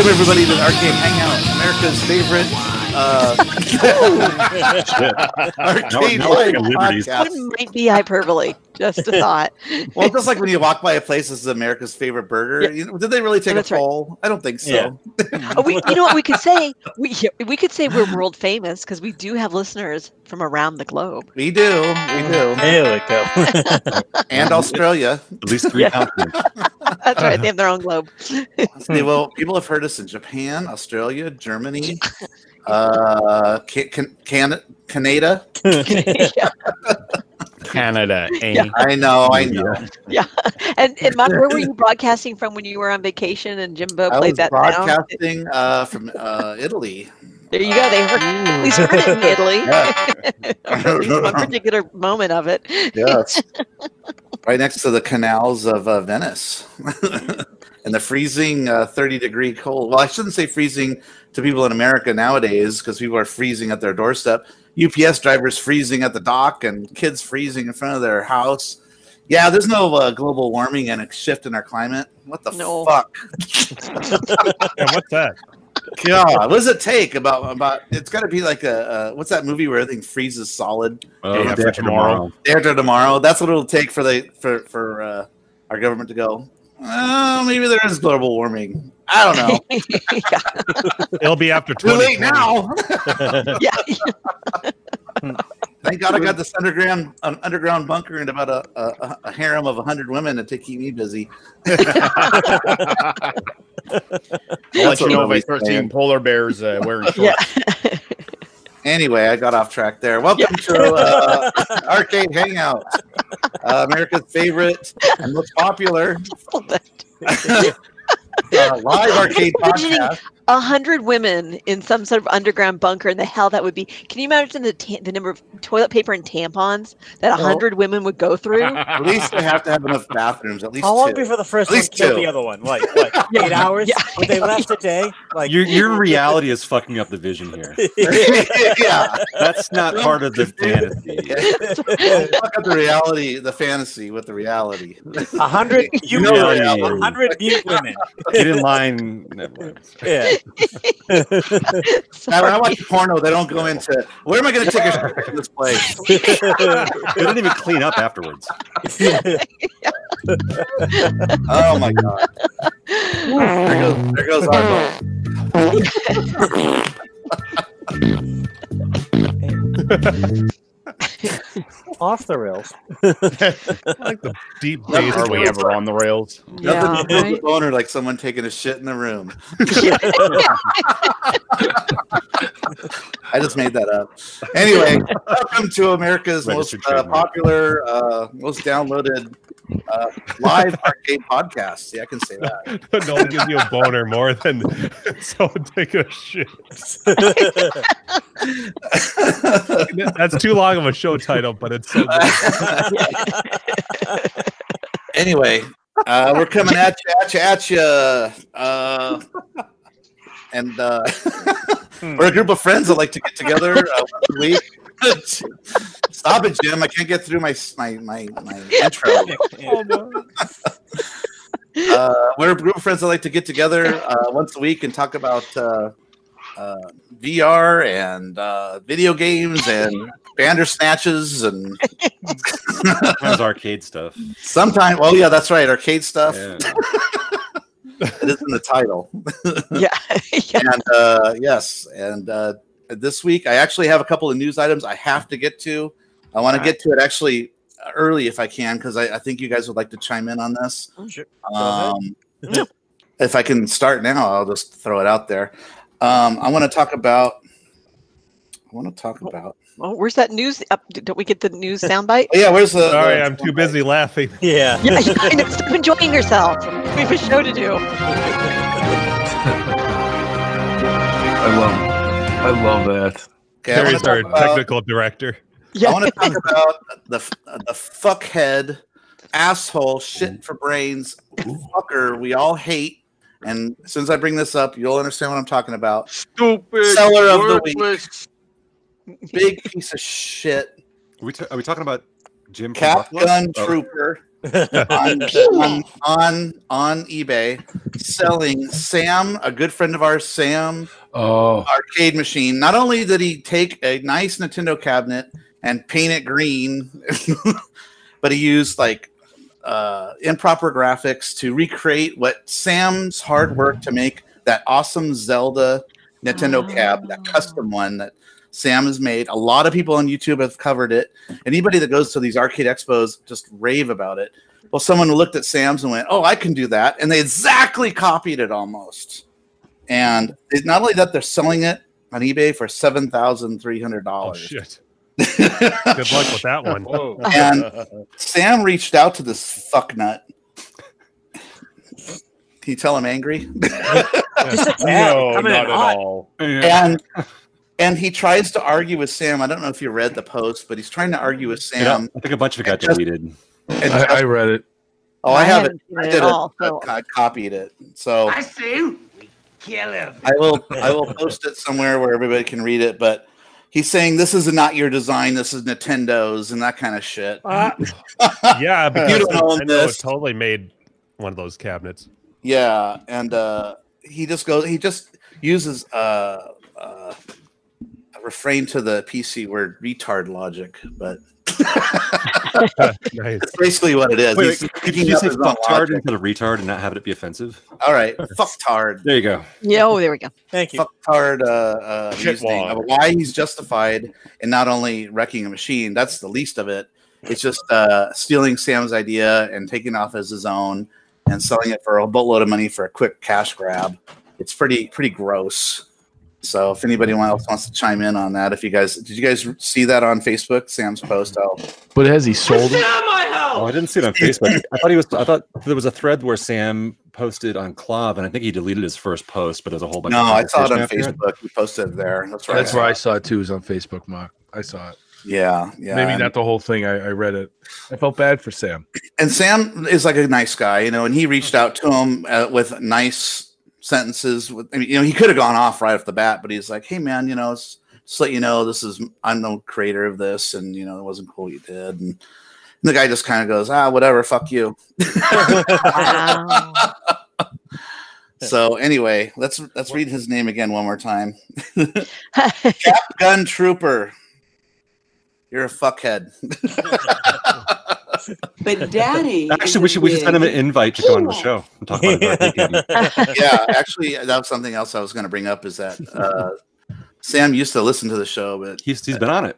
Welcome everybody to the Arcade Hangout, America's favorite arcade now we're live taking liberties. podcast. It might be hyperbole. Just a thought. Well, just like when you walk by a place, this is America's favorite burger. You know, did they really take That's a right. poll? I don't think so. Yeah. Oh, we, you know what we could say? We we could say we're world famous because we do have listeners from around the globe. We do, we do, There we go. and Australia. At least three Yeah. continents. That's right. They have their own globe. See, well, people have heard us in Japan, Australia, Germany, uh, Ca- Can- Can- Canada. Canada, eh? Yeah. I know, I know. yeah. And, and Mom, where were you broadcasting from when you were on vacation and Jimbo I played was that broadcasting uh, from uh, Italy. There you go. They heard, at least heard it in Italy. Yeah. at least one particular moment of it. Yes. right next to the canals of uh, Venice. And the freezing uh, 30 degree cold. Well, I shouldn't say freezing to people in America nowadays because people are freezing at their doorstep. UPS drivers freezing at the dock and kids freezing in front of their house. Yeah, there's no uh, global warming and a shift in our climate. What the No. fuck? And what's that? God, what does it take about about? It's got to be like a uh, what's that movie where everything freezes solid? Oh, Day day after after tomorrow. tomorrow. Day after tomorrow. That's what it'll take for the for for uh, our government to go. Oh, maybe there is global warming. I don't know. It'll be after Too late now. yeah. Thank God I got this underground an underground bunker and about a, a, a harem of hundred women to keep me busy. I'll let you know if I start seeing polar bears uh, wearing shorts. Yeah. Anyway, I got off track there. Welcome to uh, Arcade Hangout, uh, America's favorite and most popular uh, live arcade podcast. A hundred women in some sort of underground bunker and the hell that would be. Can you imagine the ta- the number of toilet paper and tampons that a Well- hundred women would go through? At least they have to have enough bathrooms. At least How long two. before the first At one least killed two. the other one? Like what? Yeah. Eight hours? Yeah. Would they last a day? Like Your your reality is fucking up the vision here. yeah. That's not part of the fantasy. Fuck up the reality, the fantasy with the reality. a hundred You you know know, a hundred mute women. Get in line. Netflix. Yeah. Now, when I watch porno, they don't go into where am I going to take a shit in this place? They don't even clean up afterwards. Oh my god! There goes, there goes our vote. Off the rails. like the deep bass. Are we ever on the rails? yeah, Nothing right? a boner like someone taking a shit in the room. I just made that up. Anyway, welcome to America's most uh, popular, uh, most downloaded uh, live arcade podcast. See, I can say that. no one gives you a boner more than someone taking a shit. That's too long of a show title, but it's so good. anyway, uh, we're coming at you, at you, at you. Uh, and uh, we're a group of friends that like to get together uh, once a week. Stop it, Jim! I can't get through my my my, my intro. Uh, we're a group of friends that like to get together uh, once a week and talk about uh, uh, VR and uh, video games and Bandersnatches and Sometimes arcade stuff. sometimes. Oh yeah, that's right, arcade stuff. Yeah. It is in the title. yeah, yeah. and uh, yes, and uh, this week I actually have a couple of news items I have to get to. I want to get to it actually early if I can because I, I think you guys would like to chime in on this. Sure. Um, if I can start now, I'll just throw it out there. Um, I want to talk about. I want to talk about. Oh, where's that news? Up? Don't we get the news soundbite? Oh, yeah, where's the? Sorry, the- I'm too busy laughing. Yeah. Yeah, I know. Stop enjoying yourself. We have a show to do. I love, I love that. Okay, Terry's our about. technical director. I want to talk about the the fuckhead asshole shit for brains fucker we all hate. And since I bring this up, you'll understand what I'm talking about. Stupid. Seller of the week. Worthless. Big piece of shit. Are we, ta- are we talking about Jim? from Cap Gun Oh, Trooper. on, on, on on eBay selling Sam, a good friend of ours, Sam, Oh, arcade machine. Not only did he take a nice Nintendo cabinet and paint it green, but he used like uh, improper graphics to recreate what Sam's hard work to make that awesome Zelda Nintendo cab, that custom one that Sam has made. A lot of people on YouTube have covered it. Anybody that goes to these arcade expos just rave about it. Well, someone looked at Sam's and went, "Oh, I can do that," and they exactly copied it almost. And it's not only that they're selling it on eBay for seven thousand three hundred dollars. Oh, shit! Good luck with that one. And Sam reached out to this fucknut. Can you tell I'm angry? Just a tad. no, not at all. and and he tries to argue with Sam. I don't know if you read the post, but he's trying to argue with Sam. Yeah, Sam. I think a bunch of it got just- deleted. And I, I read it. oh, I, have it. haven't seen I did at it. all. So I copied it. So I say, kill him. I will I will post it somewhere where everybody can read it. But he's saying this is not your design. This is Nintendo's and that kind of shit. Uh, yeah, because don't own Nintendo this. totally made one of those cabinets. Yeah, and uh, he just goes. He just uses uh, uh, a refrain to the PC word retard logic, but nice. that's basically what it is. Wait, wait, could you up say his own fucktard instead of retard and not have it be offensive? All right, fucktard. There you go. yeah, oh, there we go. Thank you. Fucktard uh, uh, reasoning of why he's justified in not only wrecking a machine. That's the least of it. It's just uh, stealing Sam's idea and taking off as his own and selling it for a boatload of money for a quick cash grab. It's pretty pretty gross. So if anybody else wants to chime in on that, if you guys did you guys see that on Facebook, Sam's post? I'll But has he sold it? out of my Oh, I didn't see it on Facebook. I thought he was. I thought there was a thread where Sam posted on KLOV, and I think he deleted his first post, but there's a whole bunch. no, of I saw it on conversation after Facebook. He posted there. That's right. That's where I saw it too. Is on Facebook, Mark. I saw it. Yeah, yeah. Maybe and- not the whole thing. I, I read it. I felt bad for Sam. and Sam is like a nice guy, you know, and he reached out to him uh, with nice sentences. With, I mean, you know, he could have gone off right off the bat, but he's like, "Hey, man, you know, it's, just let you know, this is I'm the creator of this, and you know, it wasn't cool what you did." And, the guy just kind of goes, "Ah, whatever, fuck you." So anyway, let's let's read his name again one more time. Gun Trooper, you're a fuckhead. But Daddy, Actually, we should we should send him an invite to come on the show and talk about his arcade game. yeah, actually, that was something else I was going to bring up. Is that uh, Sam used to listen to the show, but He's he's been on it.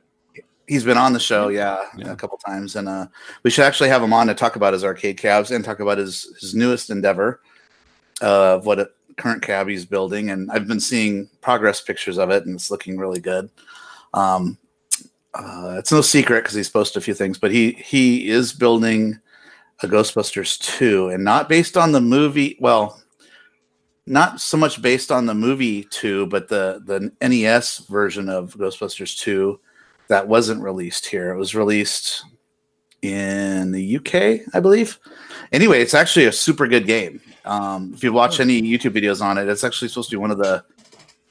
he's been on the show, yeah, Yeah. a couple times, and uh, we should actually have him on to talk about his arcade cabs and talk about his his newest endeavor uh, of what a current cab he's building. And I've been seeing progress pictures of it, and it's looking really good. Um, uh, it's no secret because he's posted a few things, but he he is building a Ghostbusters two, and not based on the movie. Well, not so much based on the movie two, but the the NES version of Ghostbusters two that wasn't released here. It was released in the UK, I believe. Anyway, it's actually a super good game. Um, if you watch any YouTube videos on it, it's actually supposed to be one of the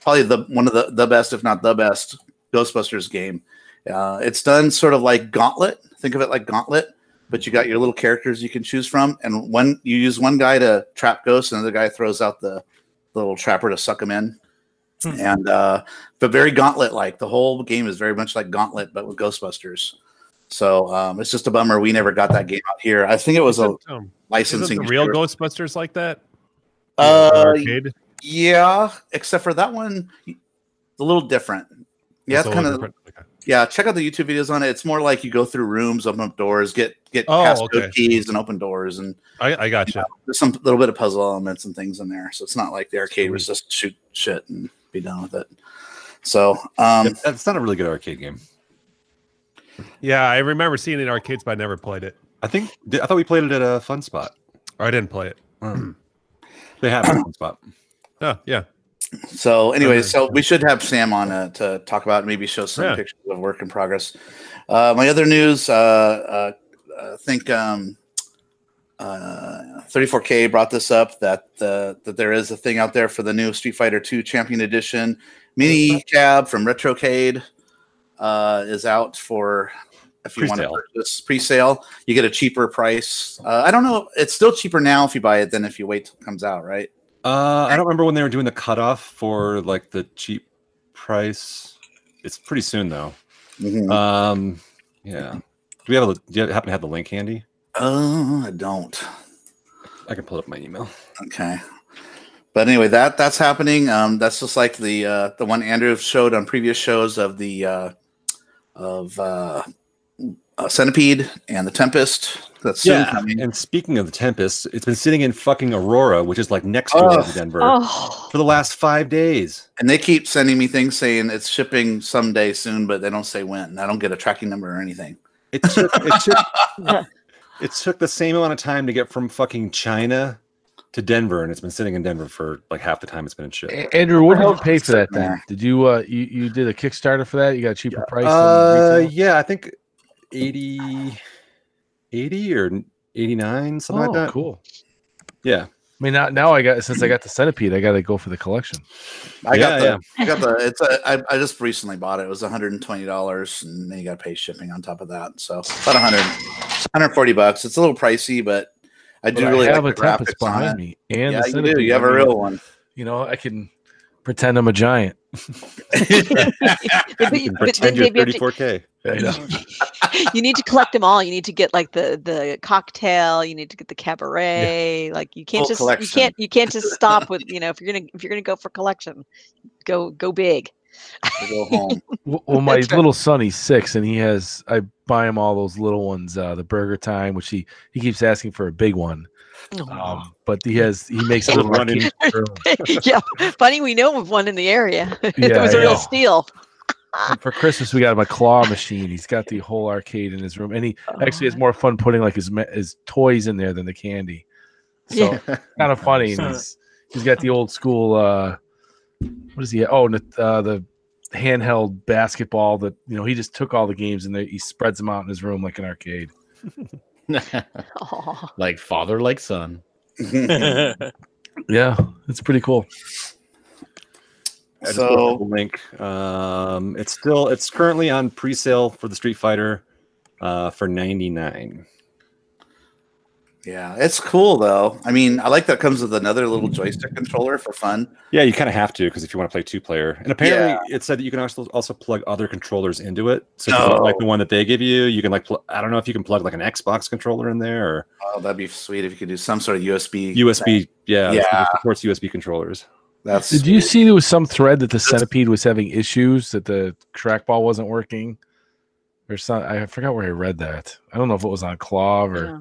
probably the one of the the best, if not the best, Ghostbusters game. Uh, it's done sort of like Gauntlet. Think of it like Gauntlet, but you got your little characters you can choose from, and one you use one guy to trap ghosts, another guy throws out the, the little trapper to suck them in. Hmm. And uh, but very Gauntlet like. The whole game is very much like Gauntlet, but with Ghostbusters. So um, it's just a bummer we never got that game out here. I think it was a Isn't, um, isn't licensing. real. Ghostbusters like that? Uh, yeah, except for that one, a little different. Yeah, It's it's kind of different. Okay. yeah. Check out the YouTube videos on it. It's more like you go through rooms, open up doors, get get Oh, passcode okay. keys, and open doors, and I, I got you. there's some little bit of puzzle elements and things in there. So it's not like the arcade was just shoot shit and be done with it. So um, It- That's not a really good arcade game. Yeah, I remember seeing it in arcades, but I never played it. I think I thought we played it at a fun spot. Or I didn't play it. Um, they have a fun spot. Oh, yeah. So, anyway, so we should have Sam on uh, to talk about, maybe show some Yeah. pictures of work in progress. Uh, my other news, uh, uh, I think um, uh, 34K brought this up that uh, that there is a thing out there for the new Street Fighter 2 Champion Edition mini cab from Retrocade uh, is out for if you want to purchase pre-sale. You get a cheaper price. Uh, I don't know. It's still cheaper now if you buy it than if you wait till it comes out, right? Uh, I don't remember when they were doing the cutoff for like the cheap price. It's pretty soon though. Mhm. Um, yeah. Do we have a? Do you happen to have the link handy? Uh, I don't. I can pull up my email. Okay. But anyway, that that's happening. Um, that's just like the uh, the one Andrew showed on previous shows of the uh, of uh, uh, Centipede and the Tempest. That's soon coming. And speaking of the Tempest, it's been sitting in fucking Aurora, which is like next door Oh. to Denver, Oh, for the last five days. And they keep sending me things saying it's shipping someday soon, but they don't say when. I don't get a tracking number or anything. It took it took it took the same amount of time to get from fucking China to Denver, and it's been sitting in Denver for like half the time it's been in ship. A- Andrew, what did you pay for that thing? Did you uh you, you did a Kickstarter for that? You got a cheaper price? Uh, retail? yeah, I think 80, 80 or 89, something oh, like that. cool. Yeah. I mean, now, now I got since I got the centipede, I got to go for the collection. I got Yeah, the yeah. I got the it's a I, I just recently bought it. It was $120 and then you got to pay shipping on top of that. So about 100 140 bucks. It's a little pricey, but I do But really I have like a the tempest graphics on behind it. me, and Yeah, the you do. You have a real one. You know, I can pretend I'm a giant. but, You but pretend you're Dave, you, have to- 34K. I know. you need to collect them all. You need to get like the the cocktail. You need to get the cabaret. Like you can't Full just you can't you can't just stop with you know if you're gonna if you're gonna go for collection, go go big. go home. Well, well, my That's right. little son, he's six, and he has. I buy him all those little ones, uh, the Burger Time, which he he keeps asking for a big one. Um, but he has he makes a little Running. yeah, funny. We know of one in the area. it Yeah, was a I real steal. And for Christmas, we got him a claw machine. He's got the whole arcade in his room, and he actually has more fun putting like his his toys in there than the candy. So kind of funny. And he's, he's got the old school. uh What is he? Oh, the, uh, the handheld basketball that you know he just took all the games and they, he spreads them out in his room like an arcade. Aw. like father, like son. Yeah, it's pretty cool. I So- looked at the link. Um, it's still it's currently on pre-sale for the Street Fighter uh, for 99. Yeah, it's cool though. I mean, I like that it comes with another little joystick controller for fun. Yeah, you kind of have to because if you want to play two player, and apparently it said that you can also also plug other controllers into it. So if like the oh. one that they give you, you can like pl- I don't know if you can plug like an Xbox controller in there or Oh, that'd be sweet if you could do some sort of USB. USB. Yeah, Yeah. it supports USB controllers. That's Did you see there was some thread that the centipede was having issues that the trackball wasn't working? Or some I forgot where I read that. I don't know if it was on KLOV or Yeah.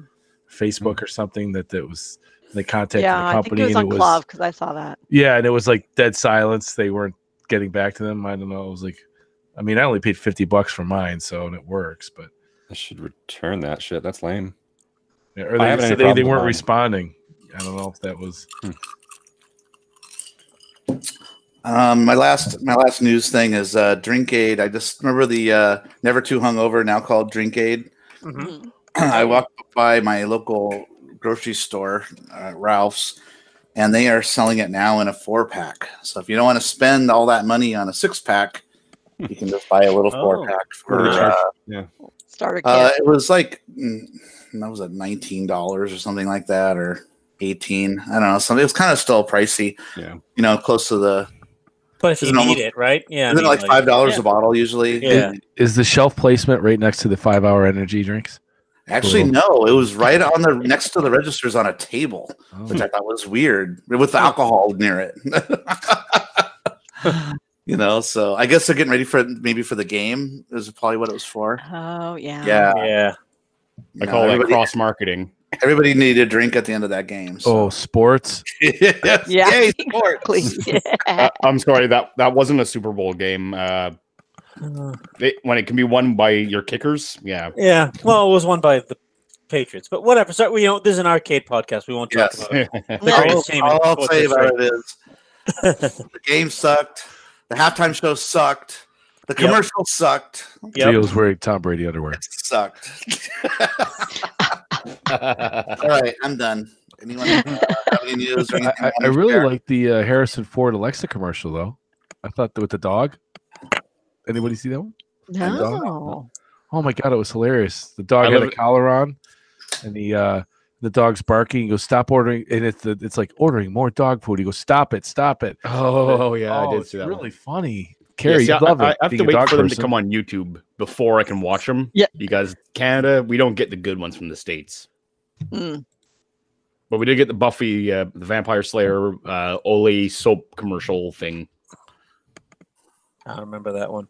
Facebook or something that that was they contacted Yeah, the I think company it was and on it was KLOV because I saw that. yeah, and it was like dead silence. They weren't getting back to them. I don't know. It was like, I mean, I only paid fifty bucks for mine, so and it works. But I should return that shit. That's lame. yeah, or I they, haven't they, they weren't mine. responding. I don't know if that was. Um, my last my last news thing is uh, Drink Aid. I just remember the uh, Never Too Hungover, now called Drink Aid. Mm. I walked by my local grocery store, uh, Ralph's, and they are selling it now in a four pack. So if you don't want to spend all that money on a six pack, you can just buy a little four Oh. pack What for. they charge? Uh, Starter kit. uh, it was like mm, that was at nineteen dollars or something like that, or eighteen. I don't know. Something. It was kind of still pricey. Yeah. You know, close to the. But if you need almost- it, right? Yeah. I Isn't it mean, like five dollars yeah. a bottle usually? Yeah. Is the shelf placement right next to the five hour energy drinks? Actually, no. It was right on the next to the registers on a table, Oh. which I thought was weird with the alcohol near it. you know, so I guess they're getting ready for maybe for the game. Is probably what it was for. oh yeah. Yeah, Yeah. you I know, call that everybody, cross marketing. everybody needed a drink at the end of that game. Oh, sports. yes. Yeah. Yay, sports. Please. Yeah. Uh, I'm sorry that that wasn't a Super Bowl game. Uh, it, when it can be won by your kickers, yeah. Yeah. Well, it was won by the Patriots, but whatever. So we don't. This is an arcade podcast. We won't talk Yes. about it. The No. All, greatest team all I'll sports say history. about it is the game sucked. The halftime show sucked. The Yep. commercial sucked. Yep. was wearing Tom Brady underwear. It sucked. All right, I'm done. Anyone uh, have any news or? I, I, I really like the uh, Harrison Ford Alexa commercial though. I thought that with the dog. Anybody see that one? No. Oh my god, it was hilarious. The dog I had a live- collar on, and the uh, the dog's barking. He goes, "Stop ordering!" And it's the, it's like ordering more dog food. He goes, "Stop it! Stop it!" Oh yeah, I Oh, did it's see that. one. Really funny. Yeah, see, you I, love it. I, I have being to a wait dog for them to come on YouTube before I can watch them. Yeah. Because Canada, we don't get the good ones from the states, Mm. but we did get the Buffy, uh, the Vampire Slayer, uh, Olay soap commercial thing. I don't remember that one.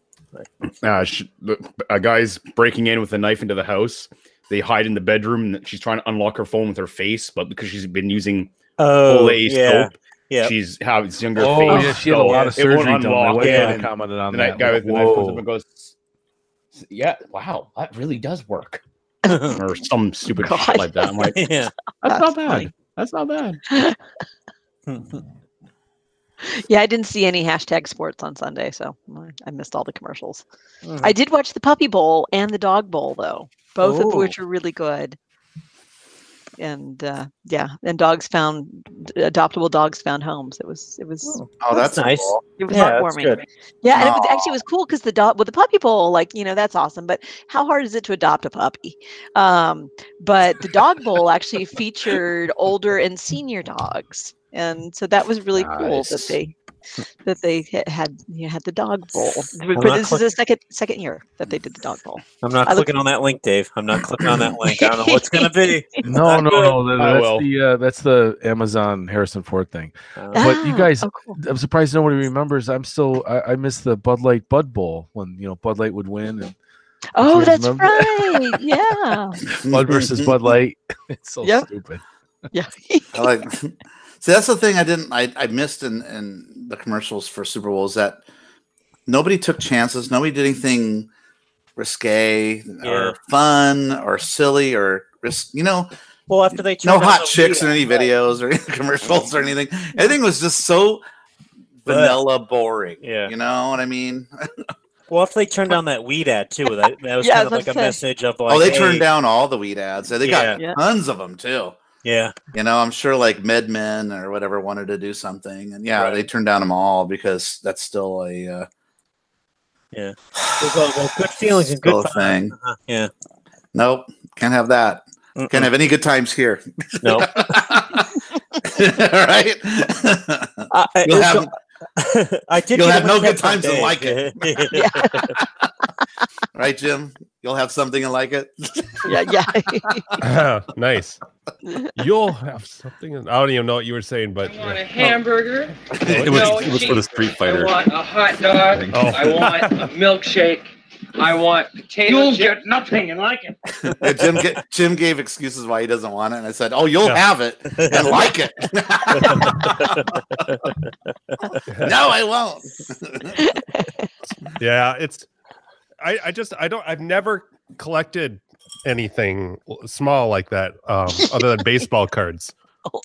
Uh, sh- the- a guy's breaking in with a knife into the house. They hide in the bedroom, and she's trying to unlock her phone with her face, but because she's been using Oh, Olay yeah. soap, Yeah. she's how it's younger Oh face. yeah, she had a lot of it won't surgery done. My yeah. commented on And that. that guy with like, the knife comes up and goes, "Yeah, wow, that really does work," or some stupid God. shit like that. I'm like, yeah. that's, That's not bad. funny. That's not bad. Yeah, I didn't see any hashtag sports on Sunday, so I- I missed all the commercials. Mhm. I did watch the Puppy Bowl and the Dog Bowl, though, both of Oh. which are really good. And uh, yeah, and dogs found adoptable dogs found homes. It was it was Oh, Oh, that's, That's nice. cool. it was Yeah, that's heartwarming. good. Yeah, and it was, actually it was cool because the dog with the puppy bowl, like you know, that's awesome. But how hard is it to adopt a puppy? Um, but the dog bowl actually featured older and senior dogs, and so that was really cool that they that they had you know, had the dog bowl. But not this is click- the second second year that they did the dog bowl. I'm not I look- clicking on that link, Dave. I'm not clicking on that link. I don't know what's gonna be. No, Not no, no. that- I That's the uh, that's the Amazon Harrison Ford thing. Uh, But you Ah, guys- oh, cool. I'm surprised nobody remembers. I'm still I, I miss the Bud Light Bud Bowl when you know Bud Light would win and oh, that's remember? right. Yeah, Bud versus Bud Light. It's so Yeah. stupid. yeah. I like. See, that's the thing I didn't. I, I missed in, in the commercials for Super Bowl is that nobody took chances. Nobody did anything risque Yeah. or fun or silly or risk. You know, well, after they no turned hot the chicks in Wii, any right. videos or commercials or anything. Everything was just so But- vanilla, boring. Yeah. you know what I mean. Well, after they turned down that weed ad too, that, that was Yeah, kind of like a say. message of like, oh, they hey, turned down all the weed ads. They got Yeah. tons of them too. Yeah, You know, I'm sure like MedMen or whatever wanted to do something, and yeah, Right. they turned down them all because that's still a uh, yeah. Well, well, well, good feelings and good thing. Uh-huh, Yeah. Nope, can't have that. Mm-mm. Can't have any good times here. No. right? I, I, You'll so- have I did. you'll have no good times and like it. Yeah. Right, Jim. You'll have something and like it. yeah, yeah. nice. You'll have something. I don't even know what you were saying, but I want a hamburger. It was, it was for the Street Fighter. I Fighter. want a hot dog. Oh. I want a milkshake. I want potato You'll get nothing and like it. And Jim, ga- Jim gave excuses why he doesn't want it, and I said, "Oh, you'll Yeah. have it and like it." no, I won't. yeah, it's. I I just I don't I've never collected anything small like that um, other than baseball cards.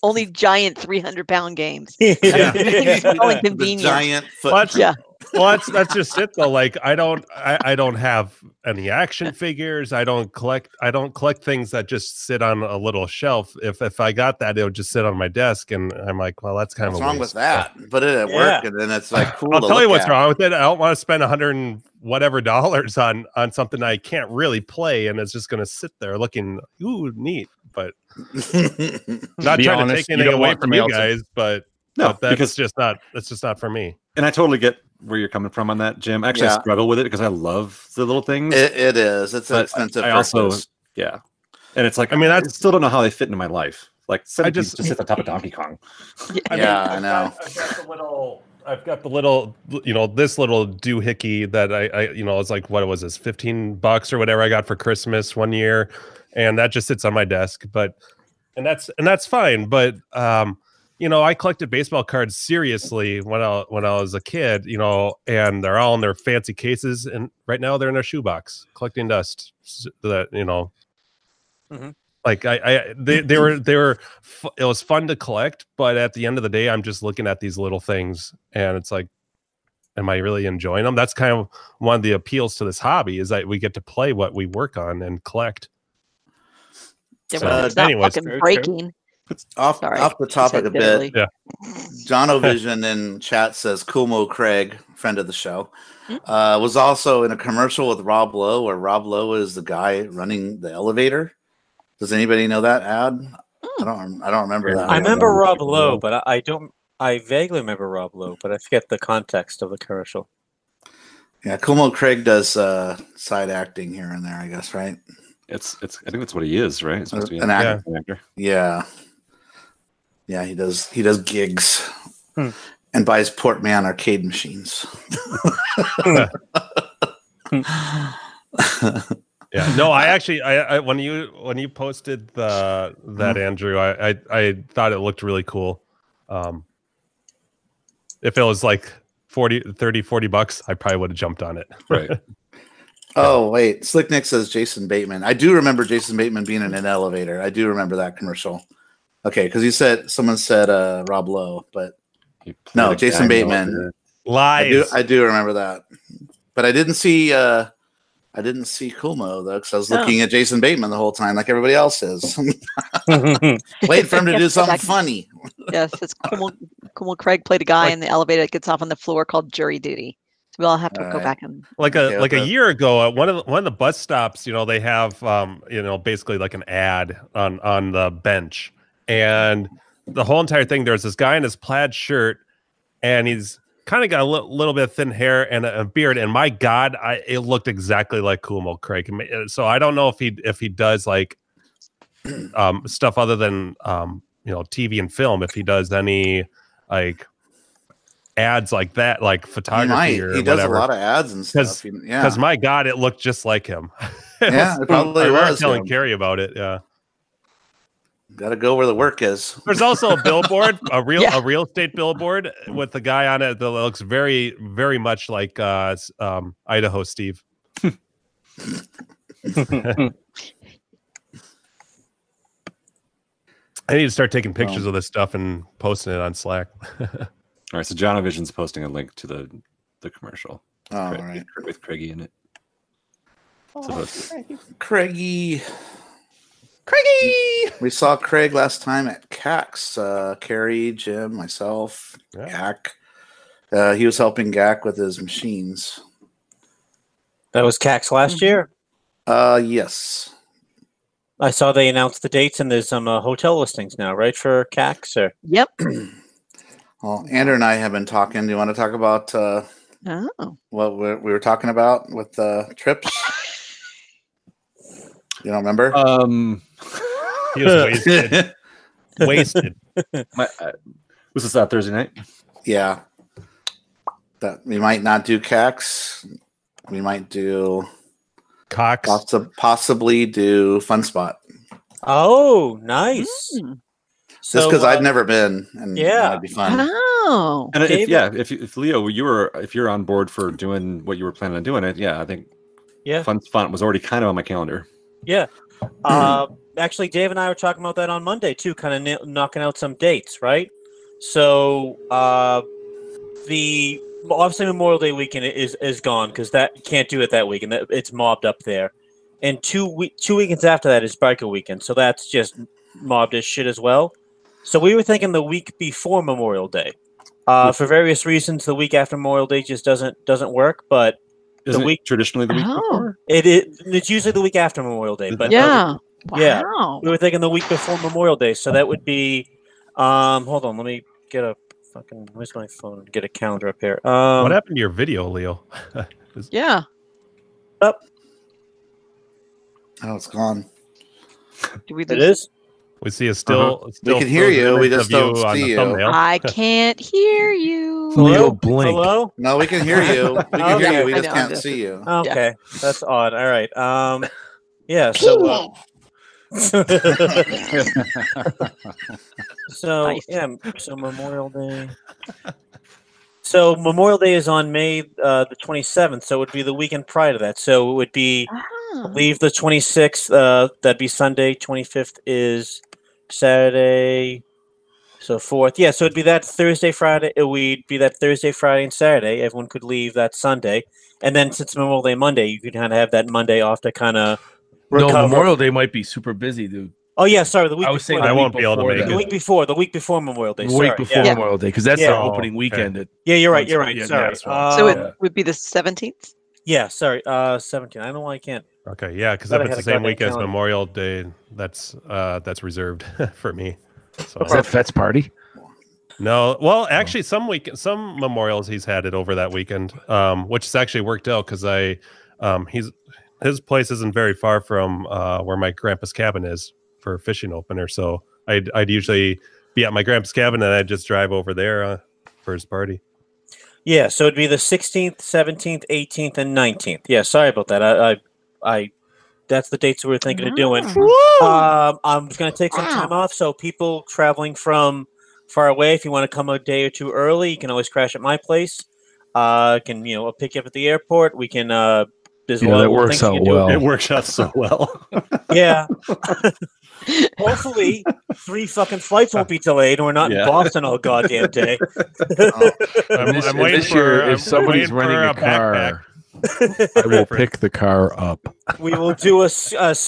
Only giant 300 pound games. Yeah. Everything's so the giant foot. But Yeah. Well, that's that's just it though. Like I don't I, I don't have any action figures. I don't collect I don't collect things that just sit on a little shelf. If if I got that, it would just sit on my desk, and I'm like, well, that's kind What's of a wrong with waste. that? Put it at work, and then it's like cool. I'll to tell you what's at. wrong with it. I don't want to spend a hundred and whatever dollars on on something I can't really play, and it's just going to sit there looking ooh neat. But not trying honest, to take anything away from you else to- guys, but No, but that's because just not that's just not for me. and I totally get where you're coming from on that, Jim. Actually, Yeah. I struggle with it because I love the little things. it, it is. It's an expensive. I also- yeah, and it's like I mean, I still don't know how they fit into my life. Like I just- just just sit on top of Donkey Kong. Yeah, I know. I've got the little. I've got the little, you know, this little doohickey that I, I, you know, it's like what was this, fifteen bucks or whatever I got for Christmas one year, and that just sits on my desk. But, and that's and that's fine. But, um, you know, I collected baseball cards seriously when I when I was a kid, you know, and they're all in their fancy cases, and right now they're in their shoebox collecting dust. s- That you know, Mhm. like I, I they, they were they were it was fun to collect but at the end of the day i'm just looking at these little things and it's like am i really enjoying them that's kind of one of the appeals to this hobby is that we get to play what we work on and collect Yeah, So, well, it's not anyways, fucking very true. breaking. Off Sorry, off the she topic said a bit. Yeah. John Ovision in chat says Kumo Craig, friend of the show, Hmm. uh, was also in a commercial with Rob Lowe, where Rob Lowe is the guy running the elevator. Does anybody know that ad? I don't. I don't remember that. I remember remember Rob Rob Lowe, Lowe. but I, I don't. I vaguely remember Rob Lowe, but I forget the context of the commercial. Yeah, Kumo Craig does uh, side acting here and there. I guess right. It's it's. I think that's what he is, right? It's supposed to be An an actor. actor. Yeah, yeah. He does. He does gigs Hmm. and buys Portman arcade machines. Yeah, no, I actually, I, I when you when you posted the that Mm-hmm. Andrew, I, I I thought it looked really cool. Um, if it was like 40, 30, 40 bucks, I probably would have jumped on it. Right. Oh wait, Slick Nick says Jason Bateman. I do remember Jason Bateman being in an elevator. I do remember that commercial. Okay, because you said someone said uh, Rob Lowe, but No, Jason Bateman. elevator. I do Lies. I do remember that. But I didn't see uh I didn't see Kumo though, because I was Oh. looking at Jason Bateman the whole time, like everybody else is. Wait for him to do something exactly. funny. Yes, it's Kumal, Kumal Craig played a guy in the elevator that gets off on the floor called jury duty. So we all have to go Alright. back and like a Okay, like a year ago, uh, one of the, one of the bus stops, you know, they have um, you know, basically like an ad on on the bench, and the whole entire thing. There's this guy in his plaid shirt, and he's kind of got a li- little bit of thin hair and a, a beard. And my God, I it looked exactly like Kumo Craig. Uh, So I don't know if he if he does like um stuff other than um you know TV and film. If he does any like ads like that, like photography or He does whatever. a lot of ads and stuff. He- Yeah. Because my God, it looked just like him. Yeah, it probably I remember was telling him. Carrie about it. Yeah. Gotta go where the work is. There's also a billboard, a real Yeah. a real estate billboard with the guy on it that looks very, very much like uh, um, Idaho Steve. I need to start taking pictures Um, of this stuff and posting it on Slack. All right. So John Vision's posting a link to the the commercial Oh, all Craig- right. with Craigie in it. Supposed to- Craigie. Craigie. We saw Craig last time at CAX. Uh, Carrie, Jim, myself, Yeah. Gak. Uh, he was helping Gak with his machines. that was CAX last year. Uh, yes. I saw they announced the dates, and there's some uh, hotel listings now, right, for CAX? Or yep. Well, Andrew and I have been talking. Do you want to talk about uh, Oh, what we we were talking about with uh, trips? You don't remember? Um, He was wasted. wasted. my, uh, was this that Thursday night? yeah. That we might not do CAX. We might do Cox. possi- possibly do Fun Spot. oh, nice. Mm. Just because uh, I've never been, and yeah. that'd be fun. oh, And if, yeah, if if Leo, you were if you're on board for doing what you were planning on doing it, yeah, I think yeah, Fun spot was already kind of on my calendar. yeah. Uh, actually, Dave and I were talking about that on Monday too, kind of n- knocking out some dates, right? So uh, the obviously Memorial Day weekend is is gone because that can't do it that weekend. That it's mobbed up there, and two week two weekends after that is biker weekend, so that's just mobbed as shit as well. So we were thinking the week before Memorial Day. Uh, for various reasons, the week after Memorial Day just doesn't doesn't work. But Isn't week- it traditionally the week Oh. before? it, it it's usually the week after Memorial Day. But uh, yeah. yeah. We were thinking the week before Memorial Day, so that would be. Um, hold on, let me get a fucking. Where's my phone? Get a calendar up here. Um, what happened to your video, Leo? Yeah. Up. Oh, it's gone. Do we it lose- is. We see a still. still can hear you, we just don't you see you. thumbnail. I can't hear you. Leo blink. Hello. No, we can hear you. We can hear Okay. you. We I just know, can't just- see you. Okay, that's odd. All right. Um, yeah. So. Uh, so Nice. yeah. So Memorial Day. So Memorial Day is on May uh, the twenty seventh. So it would be the weekend prior to that. So it would be Ah. leave the 26th uh that'd be sunday 25th is saturday so fourth yeah so it'd be that thursday friday it would be that thursday friday and saturday everyone could leave that sunday and then since memorial day monday you could kind of have that monday off to kind of No, Memorial Day might be super busy, dude. Oh yeah, sorry. The week I was before. saying the I week- won't be able to before make that. The week before, the week before Memorial Day. The sorry. week before Yeah. Memorial Day, because that's Yeah. the Oh, opening okay. weekend. yeah, you're right. You're right, right. yeah, yeah, sorry. that's right. So Uh, it would be the 17th. yeah, sorry. Uh, 17. I don't know why I can't. Okay, yeah, because Thought if it's the same goddamn week as. Memorial Day, that's uh that's reserved for me. So Is that Fet's party? no, well, actually, some week some memorials he's had it over that weekend, um, which has actually worked out because I, um, he's his place isn't very far from uh where my grandpa's cabin is for a fishing opener, so I'd I'd usually be at my grandpa's cabin and I'd just drive over there uh, for his party. Yeah, so it'd be the 16th, 17th, 18th, and 19th. Yeah, sorry about that. I, I, I that's the dates we were thinking of doing. Um, I'm just going to take some time off. So people traveling from far away, if you want to come a day or two early, you can always crash at my place. Uh, can you know I'll pick you up at the airport? We can. Uh, there's a Yeah, lot that works out can well. It works out so well. Yeah. Hopefully, three fucking flights won't be delayed, and we're not Yeah. in Boston all goddamn day. I'm, this, I'm waiting this year, for I'm if somebody's waiting renting for a car, I will pick the car up. we will do a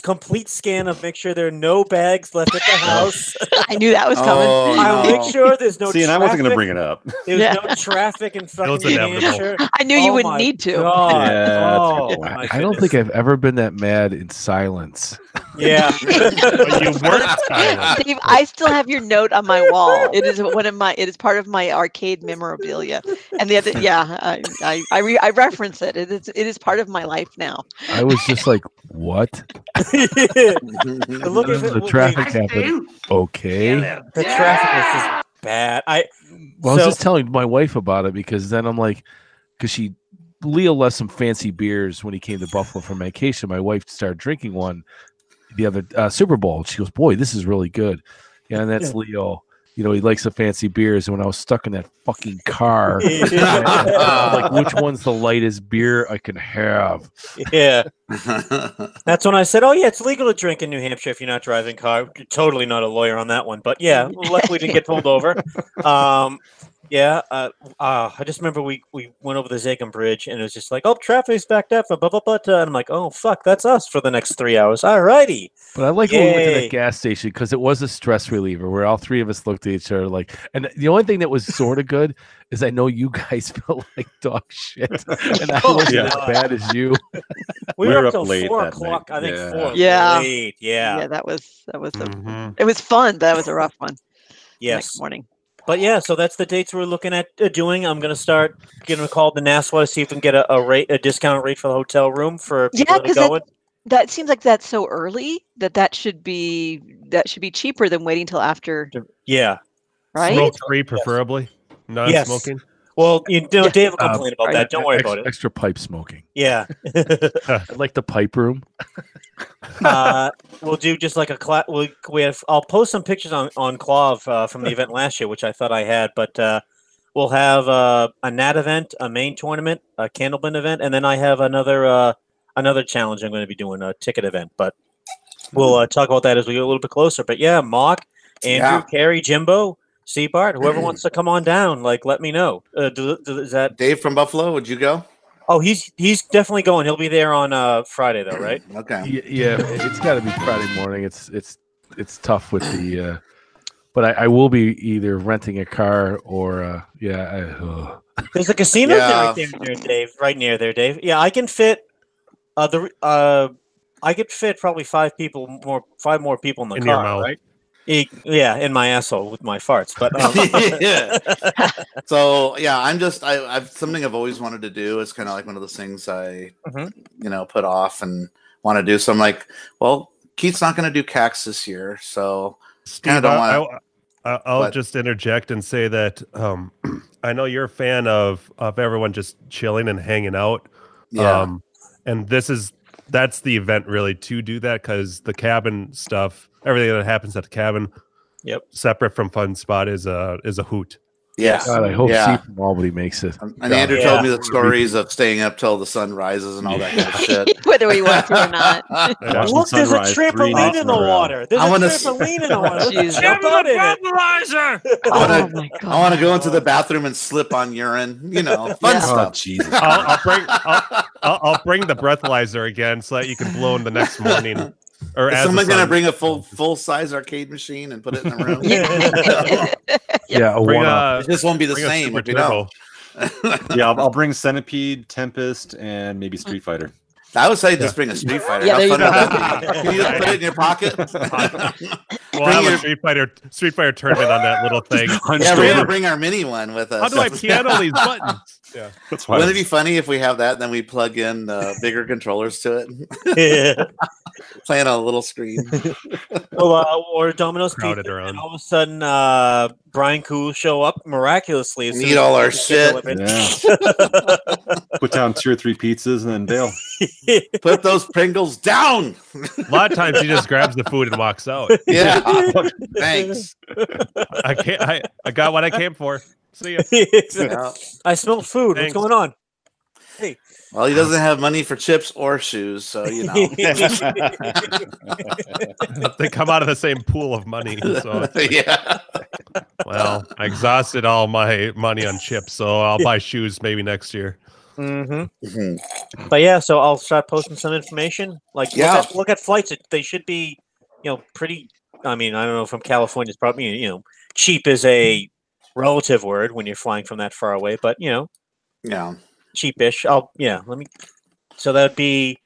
complete scan of make sure there are no bags left at the house. I knew that was coming. Oh, I'll no. make sure there's no See, and I wasn't going to bring it up. There's Yeah. no traffic in fucking was New inevitable. Hampshire. I knew you Oh wouldn't need to. Yeah, Oh, good. I don't think. I've ever been that mad in silence. Yeah. You weren't silent. Steve, I still have your note on my wall. It is one of my. It is part of my arcade memorabilia. And the other, yeah, I I I, re, I reference it. It is it is part of my life now. I was just like, "What? The look of it, The traffic happened." Okay. The traffic was just bad. I Well, I was just telling my wife about it because then I'm like, because she, Leo left some fancy beers when he came to Buffalo from vacation. My wife started drinking one the other uh, Super Bowl. She goes, "Boy, this is really good." Yeah, and that's Leo. You know, he likes the fancy beers. And when I was stuck in that fucking car, like, which one's the lightest beer I can have? yeah. That's when I said, "Oh yeah, it's legal to drink in New Hampshire if you're not driving car." Totally not a lawyer on that one, but yeah, luckily didn't get pulled over. Um, yeah, uh, uh, I just remember we we went over the Zakim Bridge and it was just like, "Oh, traffic's backed up," blah, blah, blah, blah, and I'm like, "Oh fuck, that's us for the next three hours." All righty. But I like when we went to Yay. that gas station because it was a stress reliever where all three of us looked at each other like. And the only thing that was sort of good is I know you guys felt like dog shit, and I Oh, wasn't yeah. as bad as you. We, We were were up up till late four o'clock. night. I think Yeah. four. Yeah. Late. Yeah. Yeah, that was that was a, Mhm. it was fun. That was a rough one. Yes. Next morning. But yeah, so that's the dates we're looking at uh, doing. I'm going to start getting a call to Naswa to see if we can get a, a rate, a discount rate for the hotel room for people Yeah, that are 'cause that- going. That seems like that's so early that that should be that should be cheaper than waiting till after, Yeah. right? Smoke free, preferably. Non-smoking. Well, you know, Yeah. Dave will Uh, complain about right. that. Don't worry Ex- about it. Extra pipe smoking. Yeah. I like the pipe room. uh, we'll do just like a class. We, we have. I'll post some pictures on on KLOV uh, from the event last year, which I thought I had, but uh, we'll have uh, a Nat event, a main tournament, a Candleman event, and then I have another uh, another challenge. I'm going to be doing a ticket event, but we'll uh, talk about that as we get a little bit closer. But yeah, Mock, Andrew, Yeah. Carrie, Jimbo, Seabart, whoever wants to come on down, like let me know. Uh, do, do, is that? Dave from Buffalo, would you go? Oh, he's he's definitely going. He'll be there on uh, Friday though, right? Okay. Y- Yeah, it's got to be Friday morning. It's it's it's tough with the. Uh, but I, I will be either renting a car or uh, yeah. I, ugh. There's a casino Yeah. right there, there, Dave. Right near there, Dave. Yeah, I can fit. Uh, the uh, I could fit probably five people more, five more people in the In car, right? E- yeah, in my asshole with my farts, but um, yeah. So yeah, I'm just I, I've something I've always wanted to do. It's kind of like one of those things I Mhm. you know put off and want to do. So I'm like, well, Keith's not going to do CAX this year, so Steve, don't I, wanna- I, I- I'll What? just interject and say that um, I know you're a fan of of everyone just chilling and hanging out. yeah. Um, and this is that's the event really to do that because the cabin stuff, everything that happens at the cabin, Yep. separate from Fun Spot is a is a hoot. Yeah, God, I hope Yeah. Steve from Albany makes it. And Andrew Yeah. told me the stories of staying up till the sun rises and all that kind of shit. Whether we want to or not. Yeah. Look, there's a trampoline in the in water. There's I a wanna s- trampoline in the water. Let's Jesus. jump out in it. I Oh want my to god. I want to go into the bathroom and slip on urine. You know, fun Yeah. Oh stuff. Jesus! I'll, I'll bring I'll, I'll, I'll bring the breathalyzer again so that you can blow in the next morning or Is someone gonna bring a full full size arcade machine and put it in the room? Yeah, a Bring one a, this won't be the same if you don't. Yeah, I'll, I'll bring Centipede, Tempest, and maybe hmm. Street Fighter. I would say just bring a Street Fighter. Yeah, How you fun would that be? Can you just put it in your pocket? We'll Bring have your- a Street Fighter Street Fighter tournament on that little thing. Yeah, we're gonna bring our mini one with us. How do I piano these buttons? Yeah. That's why. Wouldn't it be funny if we have that, and then we plug in uh, bigger controllers to it, yeah. playing on a little screen? Well, uh, or Domino's Crowded Pizza, around. and all of a sudden, uh, Brian Cool show up miraculously. as Need all our shit. delivered. Put down two or three pizzas and then bail. Put those Pringles down. A lot of times he just grabs the food and walks out. Yeah, thanks. I can't. I, I got what I came for. See ya. Yeah. I smell food. Thanks. What's going on? Hey. Well, he doesn't have money for chips or shoes, so you know. they come out of the same pool of money. So, yeah. well, I exhausted all my money on chips, so I'll buy shoes maybe next year. hmm Mhm. But yeah, so I'll start posting some information. Like, Yeah. look, at, look at flights. They should be, you know, pretty. I mean, I don't know. From California, it's probably you know, cheap as a relative word when you're flying from that far away. But you know, Yeah. cheapish. I'll yeah. Let me. So that would be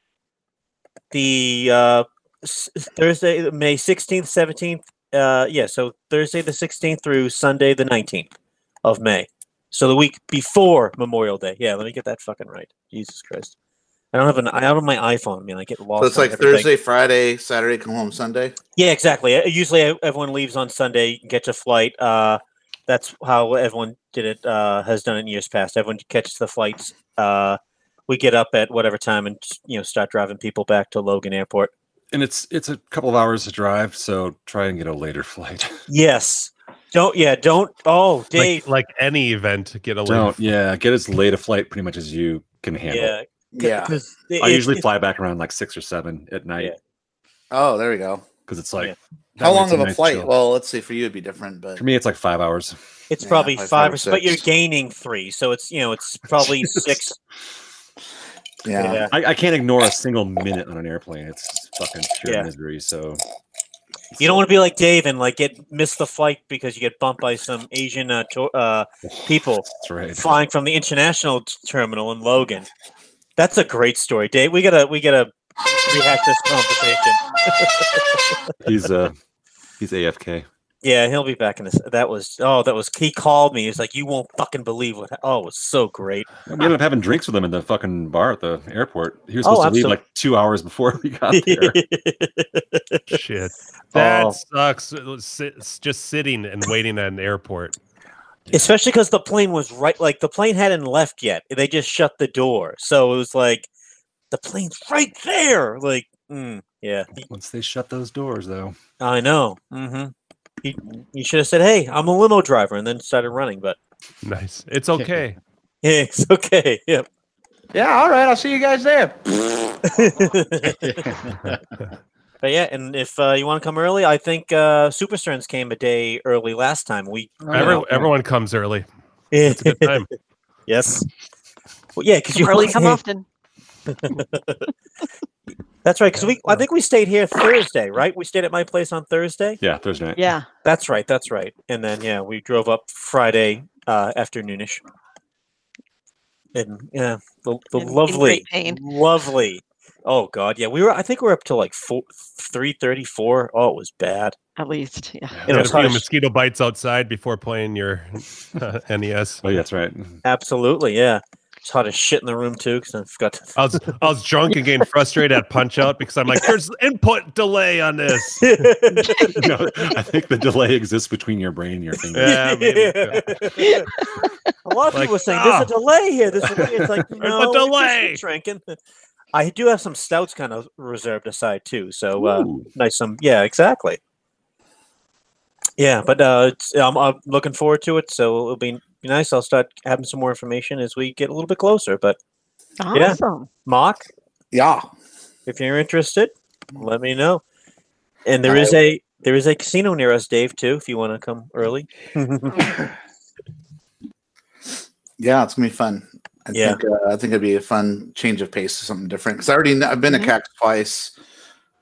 the uh, s- Thursday, May sixteenth, seventeenth. Uh, yeah. So Thursday the sixteenth through Sunday the nineteenth of May. So the week before Memorial Day. Yeah. Let me get that fucking right. Jesus Christ. I don't have an. I don't have my iPhone. I mean, I get lost. So it's like everything. Thursday, Friday, Saturday, come home Sunday. Yeah, exactly. Usually, everyone leaves on Sunday, gets a flight. Uh, that's how everyone did it. Uh, has done it in years past. Everyone catches the flights. Uh, we get up at whatever time and you know start driving people back to Logan Airport. And it's it's a couple of hours to drive, so try and get a later flight. Yes. Don't. Yeah. Don't. Oh, Dave. Like, like any event, get a Don't later. yeah, get as late a flight pretty much as you can handle. yeah. Yeah. 'cause it- I it- usually it- fly back around like six or seven at night Yeah. Oh, there we go. Because it's like Yeah. How long of a nice flight? chill. Well, let's see. For you, it'd be different, but for me, it's like five hours. It's Yeah, probably five, five or six. but you're gaining three, so it's you know it's probably six. yeah. Yeah. I, I can't ignore a single minute on an airplane. It's fucking pure Yeah. misery. So You don't want to be like Dave and like get miss the flight because you get bumped by some Asian uh, to- uh, people. right. flying from the international t- terminal in Logan. That's a great story, Dave. We gotta we gotta rehash this conversation. He's uh he's AFK. Yeah, he'll be back in this. That was oh, that was he called me. He's like, you won't fucking believe what. Oh, it was so great. We ended up having drinks with him in the fucking bar at the airport. He was Oh, supposed to leave like two hours before we got there. Shit. That Oh. sucks. It was sit- it's just sitting and waiting at an airport. Especially because the plane was right, like the plane hadn't left yet. They just shut the door, so it was like the plane's right there. Like, mm, yeah, Once they shut those doors, though, I know. Mm-hmm. You, you should have said, "Hey, I'm a limo driver," and then started running. But Nice. It's okay. yeah, it's okay. Yep. Yeah, all right. I'll see you guys there. But yeah, and if uh, you want to come early, I think uh, Super Sterns came a day early last time. We Every, everyone comes early. it's a good time. yes, well, yeah, because you Early come often. That's right. Because we, I think we stayed here Thursday, right? We stayed at my place on Thursday. yeah, Thursday night. Yeah. That's right. That's right. And then yeah, we drove up Friday uh, afternoonish. And yeah, the, the In- in lovely, great pain. lovely. Oh God, yeah, we were. I think we were up to like four, three thirty four. Oh, it was bad. At least. Yeah. It Had a was few harsh. mosquito bites outside before playing your uh, NES. Oh, yeah, that's right. Absolutely, yeah. It's hot as shit in the room too because I forgot. To... I was I was drunk and getting frustrated at Punch Out because I'm like, there's input delay on this. no, I think the delay exists between your brain and your fingers. Yeah, maybe. a lot of Like, people were saying ah. there's a delay here. There's a delay. It's like no, it's just delay. me drinking. I do have some stouts kind of reserved aside too. So uh, nice some yeah exactly yeah but uh it's, I'm, I'm looking forward to it so it'll be, be nice i'll start having some more information as we get a little bit closer but Yeah. Awesome. mock Yeah. if you're interested let me know and there is a there is a casino near us dave too if you want to come early Yeah, it's gonna be fun. I Yeah. think uh, I think it'd be a fun change of pace to something different. Because I already kn- I've been Mhm. to CAX twice.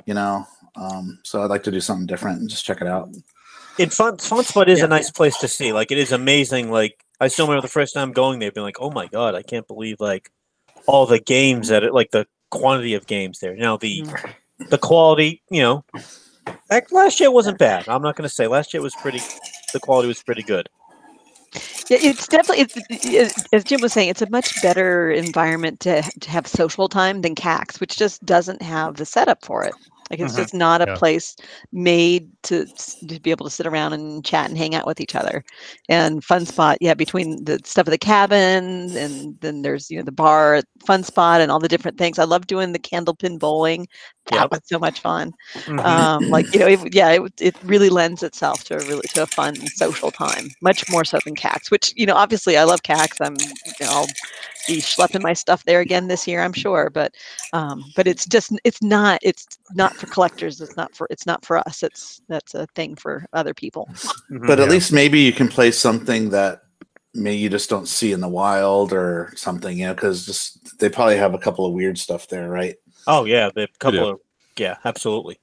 You know, Um, so I'd like to do something different and just check it out. It fun fun spot is a nice place to see. Like it is amazing. Like I still remember the first time going there, being like, "Oh my god, I can't believe like all the games that it like the quantity of games there." Now the mm. the quality, you know, like last year wasn't bad. I'm not going to say last year was pretty. The quality was pretty good. Yeah, it's definitely it's, it, as Jim was saying, it's a much better environment to to have social time than CAX, which just doesn't have the setup for it. Like it's Mhm. just not a Yeah. place made to, to be able to sit around and chat and hang out with each other. And Fun Spot, yeah, between the stuff at the cabin and then there's you know the bar, Fun Spot, and all the different things. I love doing the candlepin bowling. That Yep. was so much fun. Mhm. Um, like you know, it, yeah, it, it really lends itself to a really to a fun social time, much more so than CAX. Which you know, obviously, I love CAX. I'm, you know, I'll be schlepping my stuff there again this year, I'm sure. But, um, but it's just it's not it's not for collectors. It's not for it's not for us. It's that's a thing for other people. But at Yeah. least maybe you can play something that maybe you just don't see in the wild or something, you know, because just they probably have a couple of weird stuff there, right? Oh yeah, the couple do. of yeah, absolutely.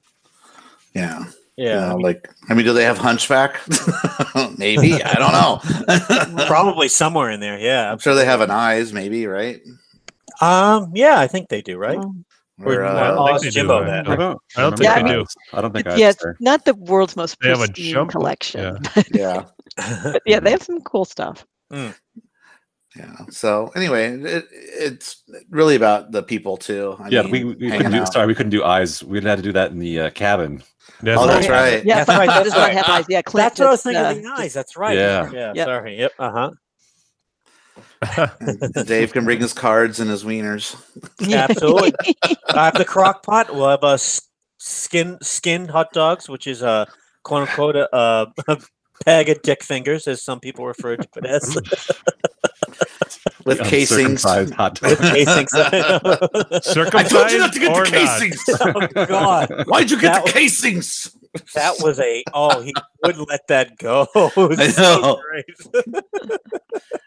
Yeah. Yeah, You I know, mean, like I mean, do they have Hunchback? maybe. I don't know. probably somewhere in there. Yeah, I'm sure they have an eyes, maybe, right? Um, yeah, I think they do, right? Um, Or, Or, uh, I don't think ask they do, Jimbo uh, that. I don't. I don't think if they I do. I don't think I. Yeah, was not the world's most They have a pristine jump- collection. yeah. but yeah, they have some cool stuff. Yeah. So anyway, it, it's really about the people too. I yeah, mean, we, we couldn't hanging do. out. Sorry, we couldn't do eyes. We had to do that in the uh, cabin. That's Oh, that's right. right. Yeah, That's right, that's is what right. have eyes. Yeah, Clint, That's what I was thinking. uh, the eyes. That's right. Yeah. Yeah. Yep. Sorry. Yep. Uh huh. Dave can bring his cards and his wieners. Absolutely. I have the crock pot. We'll have a s- skin skinned hot dogs, which is a quote unquote a, a bag of dick fingers, as some people refer to it as. With casings. Uncircumcised hot With dog. casings. I told you not to get Or the not. casings. oh God, Why'd you get That the was- casings? That was a oh he wouldn't let that go. It I know. great.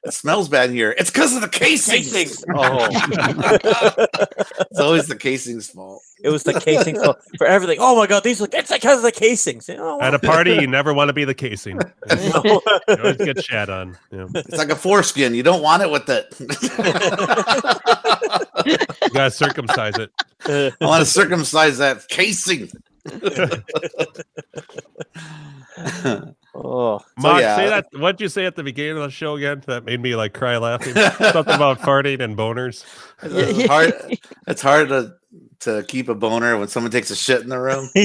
It smells bad here. It's because of the casings. Casings. Oh, It's always the casings' fault. it was the casings for, for everything. Oh my God, these look. It's because of the casings. Oh, At a party, you never want to be the casing. You always get shat on. Yeah. It's like a foreskin. You don't want it with it. You gotta circumcise it. I want to circumcise that casing. Oh, Mark, yeah. say that. What'd you say at the beginning of the show again? That made me like cry laughing. Something about farting and boners. it's hard. It's hard to to keep a boner when someone takes a shit in the room.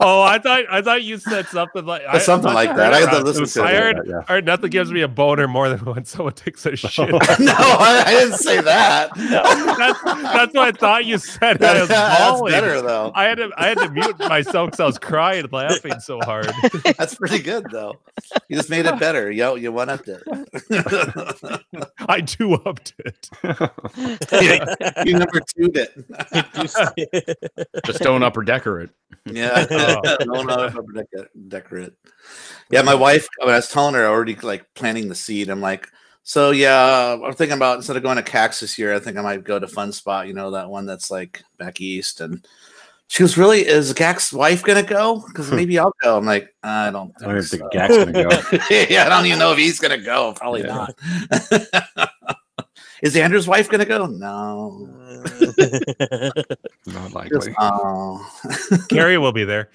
Oh, I thought I thought you said something like I, Something like that. I had to listen was- to I it. heard, Yeah. I heard nothing gives me a boner more than when someone takes a shit. no, I, I didn't say that. that's, that's what I thought you said. I was That's bawling. better though. I had to I had to mute myself because I was crying and laughing so hard. That's pretty good though. You just made it better. Yo, you one upped it. I two upped it. You number two it. Just don't upper decker it. Yeah, Oh. upper deck- decorate. Yeah, my wife. When I was telling her, already like planting the seed. I'm like, so yeah, I'm thinking about instead of going to Cax this year, I think I might go to Fun Spot. You know that one that's like back east. And she goes, "Really? Is Gak's wife gonna go? Because hmm. maybe I'll go." I'm like, I don't. I don't even Think think so. Gak's gonna go. yeah, I don't even know if he's gonna go. Probably Yeah. not. Is Andrew's wife gonna go? No. Not Just, likely. oh. Carrie will be there.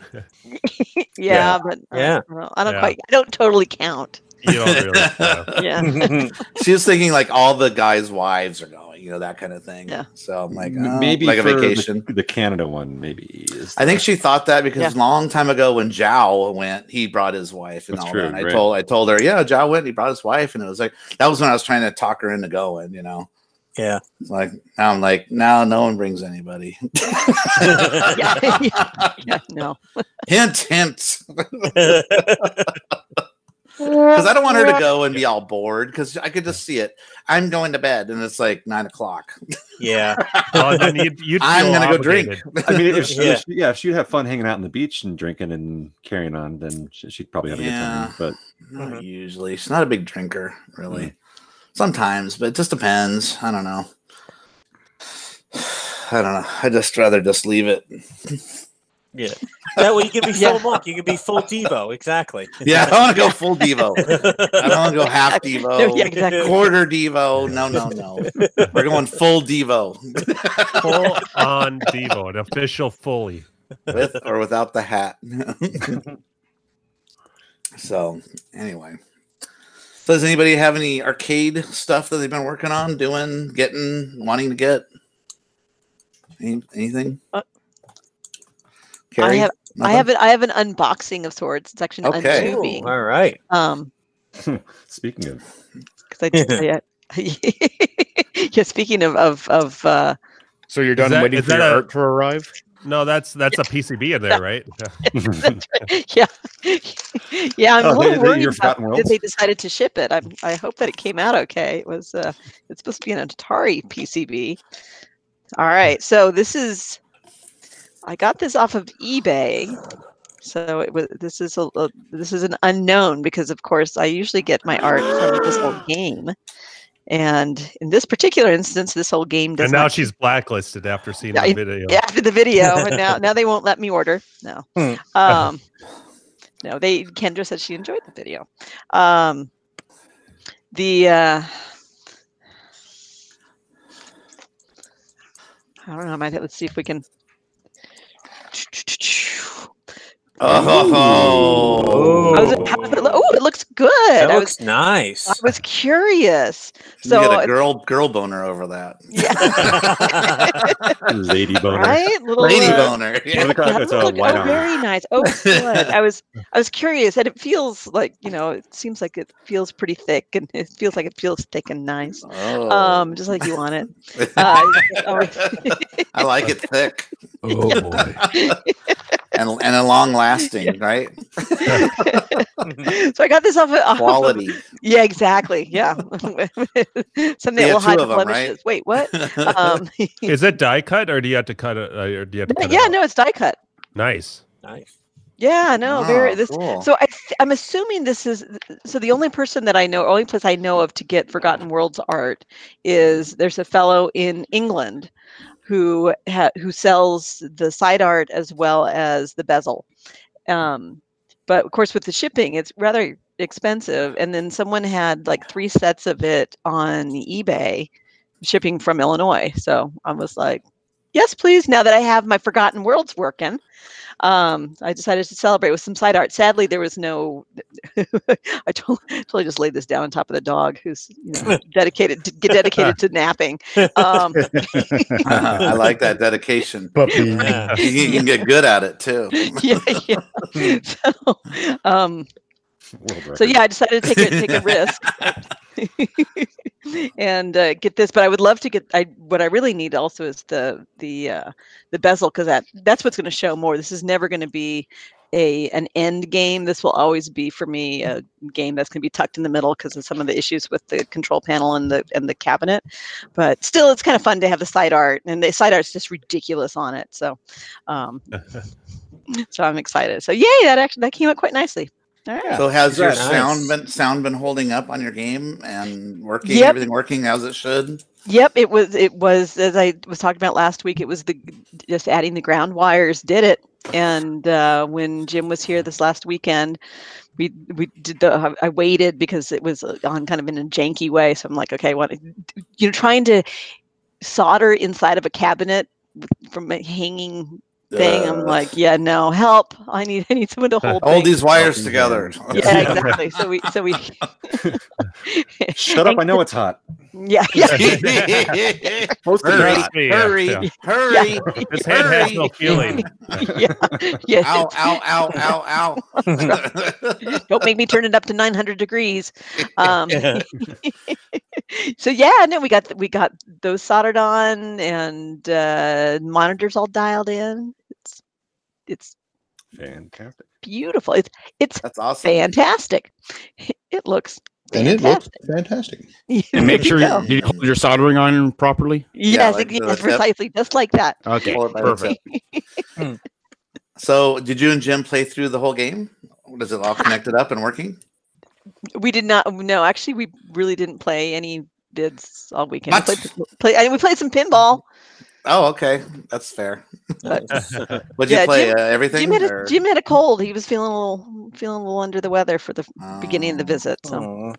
yeah, but uh, Yeah. well, I don't Yeah. quite. I don't totally count. You don't really. Yeah. she was thinking like all the guys' wives are going, you know, that kind of thing. Yeah. So I'm like, oh, maybe like a vacation. The, the Canada one, maybe. Is I think she thought that because Yeah. a long time ago when Zhao went, he brought his wife and That's all true, that. And I told I told her, yeah, Zhao went, he brought his wife, and it was like that was when I was trying to talk her into going, you know. yeah. Like now I'm like, now no one brings anybody. yeah, yeah, yeah, no. hint, hint. Because I don't want her to go and be all bored because I could just see it. I'm going to bed and it's like nine o'clock. Yeah. oh, then you'd, you'd I'm gonna go drink. I mean, if she, Yeah. if she- yeah, if she'd have fun hanging out on the beach and drinking and carrying on, then she, she'd probably have a Yeah. good time. Not Mhm. usually. She's not a big drinker, really. Sometimes, but it just depends. I don't know. I don't know. I just rather just leave it. Yeah. That way you can be Yeah. full monk. You can be full Devo. Exactly. Yeah, I want to go full Devo. I don't want to go half Devo, Yeah, exactly. quarter Devo. No, no, no. We're going full Devo Full on Devo, an official fully. with or without the hat. so, anyway. So does anybody have any arcade stuff that they've been working on, doing, getting, wanting to get? Any, anything? Uh, I Carrie? have I have an I have an unboxing of sorts. It's actually an Okay. untubing. All right. Um, Speaking of, because I, did, I yeah. Speaking of of of uh, So you're done that- waiting is for your that a- art to arrive? No, that's that's a PCB in there, right? that's yeah, yeah. I'm Oh, a they- little they- worried your about Forgotten that Worlds? they decided to ship it. I'm, I hope that it came out okay. It was uh, it's supposed to be an Atari PCB. All right, so this is I got this off of eBay. So it was this is a, a this is an unknown because of course I usually get my art from this whole game. And in this particular instance, this whole game does and now not she's blacklisted after seeing Yeah, the video. yeah, after the video, and now now they won't let me order. No, Hmm. um, no. They Kendra said she enjoyed the video. Um, the uh, I don't know. I might let's see if we can. Oh, I oh. was, how does it look? Oh, it looks good. That I looks was nice. I was curious. you So get a girl girl boner over that. yeah, lady boner. right, little Lady uh, boner. What Yeah. they call it? It's a white oh, armor. very nice. Oh, good. I was I was curious, and it feels like you know, it seems like it feels pretty thick, and it feels like it feels thick and nice, Oh. um, just like you want it. Uh, oh, I like it thick Oh boy. and and a long lasting, right? so I got this off of Quality. yeah, exactly. Yeah, something that You will have two hide of the 'em, right? Wait, what? Um, Is it die cut or do you have to cut it? Uh, or do you have to cut yeah, out? no, it's die cut. Nice. nice. Yeah, no, very. Oh, This, cool. So I, I'm assuming this is so. The only person that I know, only place I know of to get Forgotten Worlds art is there's a fellow in England who ha- who sells the side art as well as the bezel. Um, but of course, with the shipping, it's rather expensive. And then someone had like three sets of it on eBay, shipping from Illinois. So I was like, yes, please. Now that I have my Forgotten Worlds working um, I decided to celebrate with some side art. Sadly, there was no. I totally, totally just laid this down on top of the dog, who's you know, dedicated to get dedicated to napping. Um, I like that dedication. Puppy. Yeah. You, you can get good at it too. yeah, yeah. So, um, World so yeah, I decided to take a take a risk and uh, get this. But I would love to get. I what I really need also is the the uh, the bezel because that that's what's going to show more. This is never going to be a an end game. This will always be for me a game that's going to be tucked in the middle because of some of the issues with the control panel and the and the cabinet. But still, it's kind of fun to have the side art, and the side art's just ridiculous on it. So, um, so I'm excited. So yay, that actually that came out quite nicely. All right. So has your Nice. sound been sound been holding up on your game and working? Yep. Everything working as it should? Yep, it was. It was as I was talking about last week. It was the just adding the ground wires did it. And uh, when Jim was here this last weekend, we we did the. I waited because it was uh, on kind of in a janky way. So I'm like, okay, what? You know, trying to solder inside of a cabinet from a hanging thing. I'm Uh, like, yeah, no, help! I need I need someone to hold. hold things. these wires together. Yeah, exactly. So we so we. Shut up! I know it's hot. Yeah, yeah. Most of hurry, yeah, hurry, yeah. hurry! This head has no feeling. yeah, yeah. Ow! Ow! Ow! Ow! Ow! don't make me turn it up to 900 degrees um so yeah no we got we got those soldered on and uh monitors all dialed in it's it's Fantastic. beautiful it's it's That's awesome. fantastic it looks And it looks fantastic. fantastic. And make sure you, you hold your soldering iron properly. yes, like yes, tip. precisely just like that Okay, Pull it by the perfect. tip. Hmm. So, did you and Jim play through the whole game? Was it all connected up and working? we did not no actually we really didn't play any bids all weekend we played, play, I, we played some pinball Oh, okay, that's fair. But- Would you Yeah, play Jim- uh, everything? Jim had, a, Jim had a cold. He was feeling a little feeling a little under the weather for the beginning of the Oh. visit. So,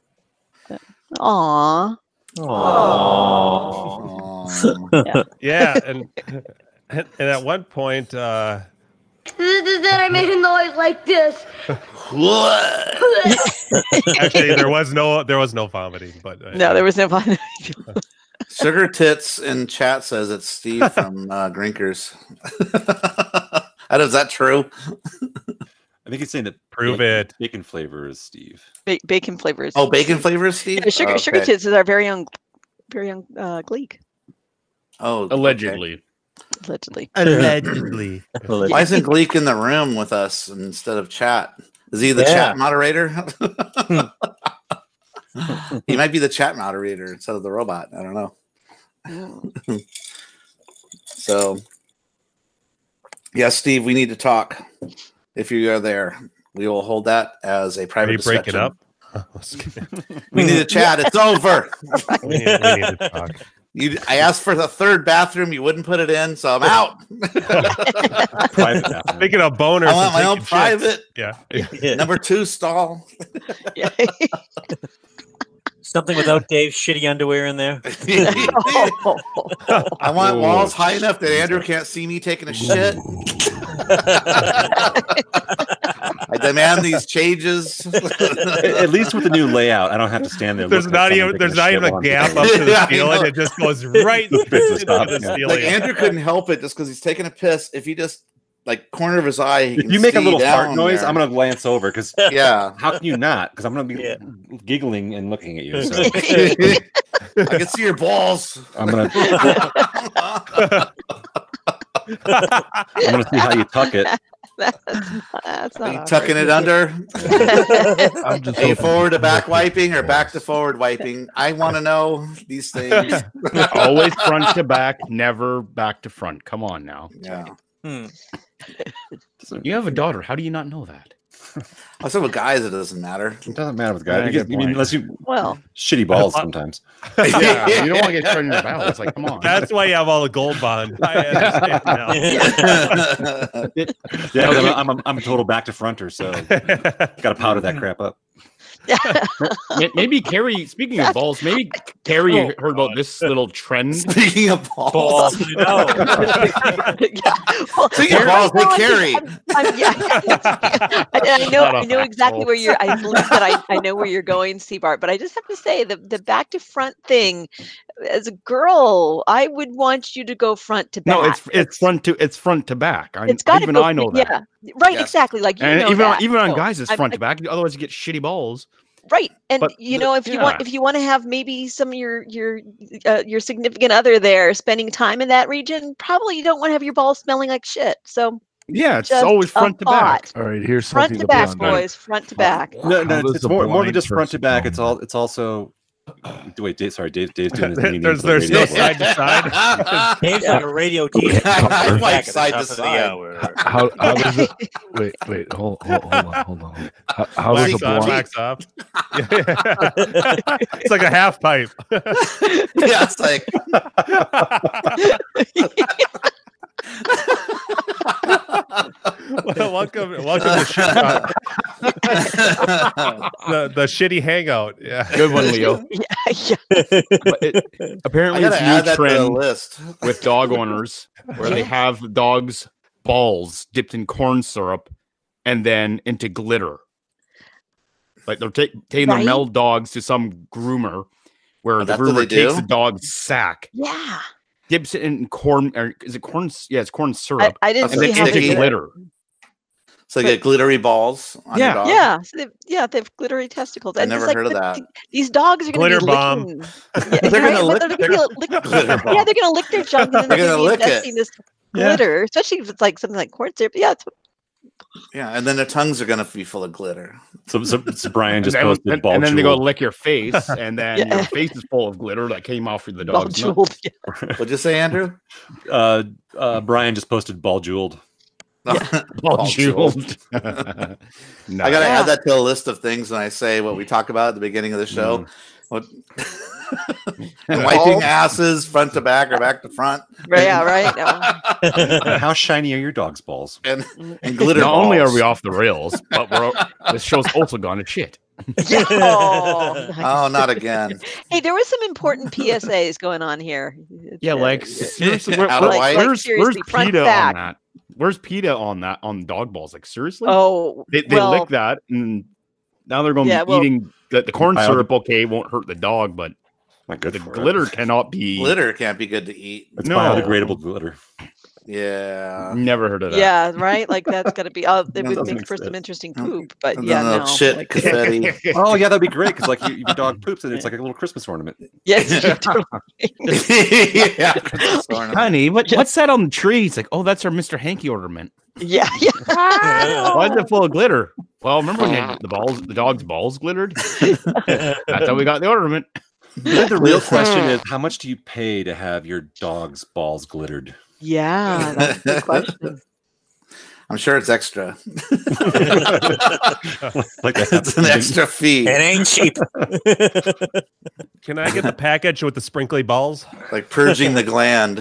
Aw. aw. Oh. Yeah, and and at one point, uh, then I made a noise like this. actually, there was no there was no vomiting, but uh, No, there was no fun. Sugar Tits in chat says it's Steve from uh, Grinkers. I don't- Is that true? I think he's saying that Prove bacon, it. Bacon flavor is Steve. Ba- bacon flavors. Oh, bacon flavor, Steve. Yeah, sugar, Oh, sugar tits is our very young, very young uh, Gleek, Oh, okay. Allegedly. allegedly. allegedly. Why isn't Gleek in the room with us instead of chat? Is he the Yeah. chat moderator? he might be the chat moderator instead of the robot. I don't know. So, yeah, Steve, we need to talk. If you are there, we will hold that as a Are private you breaking discussion. up? Oh, I was kidding. We need to chat. It's over. we, need, we need to talk. You, I asked for the third bathroom. You wouldn't put it in, so I'm out. Private bathroom. Speaking of boners, I want and my own taking shits, private Yeah. number two stall. Yeah. Something without Dave's shitty underwear in there. I want walls high enough that Andrew can't see me taking a shit. I demand these changes. At at least with the new layout, I don't have to stand there. There's not even there's not even a gap up to the ceiling. It just goes right into the yeah. like ceiling. Andrew couldn't help it just because he's taking a piss. If he just like corner of his eye, If you make a little fart noise, there. I'm gonna glance over because Yeah, how can you not? Because I'm gonna be Yeah. giggling and looking at you. So I can see your balls. I'm gonna I'm gonna see how you tuck it. that's not, that's Are you hard. tucking it under? I'm just Are you forward to back wiping or back to forward wiping? I want to know these things. Always front to back, never back to front. Come on now. Yeah. Hmm. You have a daughter. How do you not know that? I said with guys, it doesn't matter. It doesn't matter with Yeah, guys. You get- I mean, unless you Well, shitty balls sometimes. Yeah, you don't want to get thrown in the battle. It's like, come on. That's why you have all the gold bond. I understand now. Yeah, 'cause I'm, I'm, I'm a total back to fronter, so got to powder that crap up. May- Maybe Carrie. Speaking of balls, maybe Carrie Oh, heard about this little trend. Speaking of balls, Balls, you know. yeah. Well, Speaking of balls, hey, no, I'm- Carrie. I'm- I'm- yeah, I, I know, I know exactly where you're. I assholes. believe that I, I know where you're going, Seabart. But I just have to say the the back to front thing. As a girl, I would want you to go front to back. No, it's it's front to it's front to back. I, it's got even go, I know that. Yeah, right. Yes. Exactly. Like you And know even that. on, even on guys, it's front I- to back. Otherwise, you get shitty balls. Right, and But you know if you want if you want to have maybe some of your your uh, your significant other there spending time in that region, probably you don't want to have your balls smelling like shit. So Yeah, it's Just always front to back. thought. All right, here's front something to to back, boys, front to back. No, no, it's, it's more, more than just front to back. It's all. It's also. Wait, Dave, sorry, Dave. Dave's doing his There- meeting there's there's no side to side. Dave's like a radio DJ. I Back like side to side. How, how does it? Wait, wait, hold, hold, hold on, hold on. How, how does a blonde? wax off. it's like a half pipe. yeah, it's like Well, welcome, welcome to shit talk. the the shitty hangout. Yeah, Good one, Leo. yeah, yeah. It, apparently, it's a new that to the trend list. with dog owners where they have dogs' balls dipped in corn syrup and then into glitter. Like they're ta- taking Right. their male dogs to some groomer where Oh, the groomer takes do? the dog's sack, Yeah. Dips it in corn, or is it corn? s- Yeah, it's corn I, syrup, I didn't That's see like how they sticky. into did it. glitter. So you get glittery balls on Yeah. your dog. Yeah, so they've, yeah, they have glittery testicles. I And it's never like heard of that. th- These dogs are going Glitter to be bomb. licking. They're Yeah, gonna lick they're their gonna lick, glitter yeah, they're going to lick their junk and then They're they're gonna be lick it. ingesting this Yeah. glitter, especially if it's like something like corn syrup. Yeah, it's, Yeah, and then their tongues are gonna be full of glitter. So, so, so Brian And just then, posted and, ball and then they go lick your face, and then Yeah. your face is full of glitter that came off of the ball dog's nut. jeweled. What'd you say, Andrew? Uh, uh, Brian just posted ball jeweled. Ball Ball jeweled. I gotta Yeah. add that to a list of things when I say what we talk about at the beginning of the show. Mm. What and wiping asses front to back or back to front. Right, yeah, right. No. How shiny are your dog's balls? And mm. and glitter. Not only are we off the rails, but we're this show's also gone to shit. Oh, Oh, not again. Hey, there was some important PSAs going on here. Yeah, like seriously, where, where- of. Like, where's seriously, where's front PETA back. on that? Where's PETA on that on dog balls? Like seriously? Oh, they, they well, lick that and now they're going to Yeah, be well- eating the, the corn syrup. Okay, won't hurt the dog, but Not good the for it. glitter cannot be. Glitter can't be good to eat. It's No. biodegradable glitter. Yeah. Never heard of that. Yeah, right. Like that's gonna be. Oh, it would make for some interesting poop. But And yeah, then no. shit like- confetti. Oh yeah, that'd be great because like you, your dog poops and it's like a little Christmas ornament. yes, yeah. Ornament. Honey, what, what's that on the tree? It's like, oh, that's our Mr. Hanky ornament. yeah, yeah. Why is it full of glitter? Well, remember when the balls, the dog's balls glittered? That's how we got the ornament. I the real question is how much do you pay to have your dog's balls glittered? Yeah, that's a good question. I'm sure it's extra. like it's an extra fee. It ain't cheap. Can I get the package with the sprinkly balls? Like purging the gland.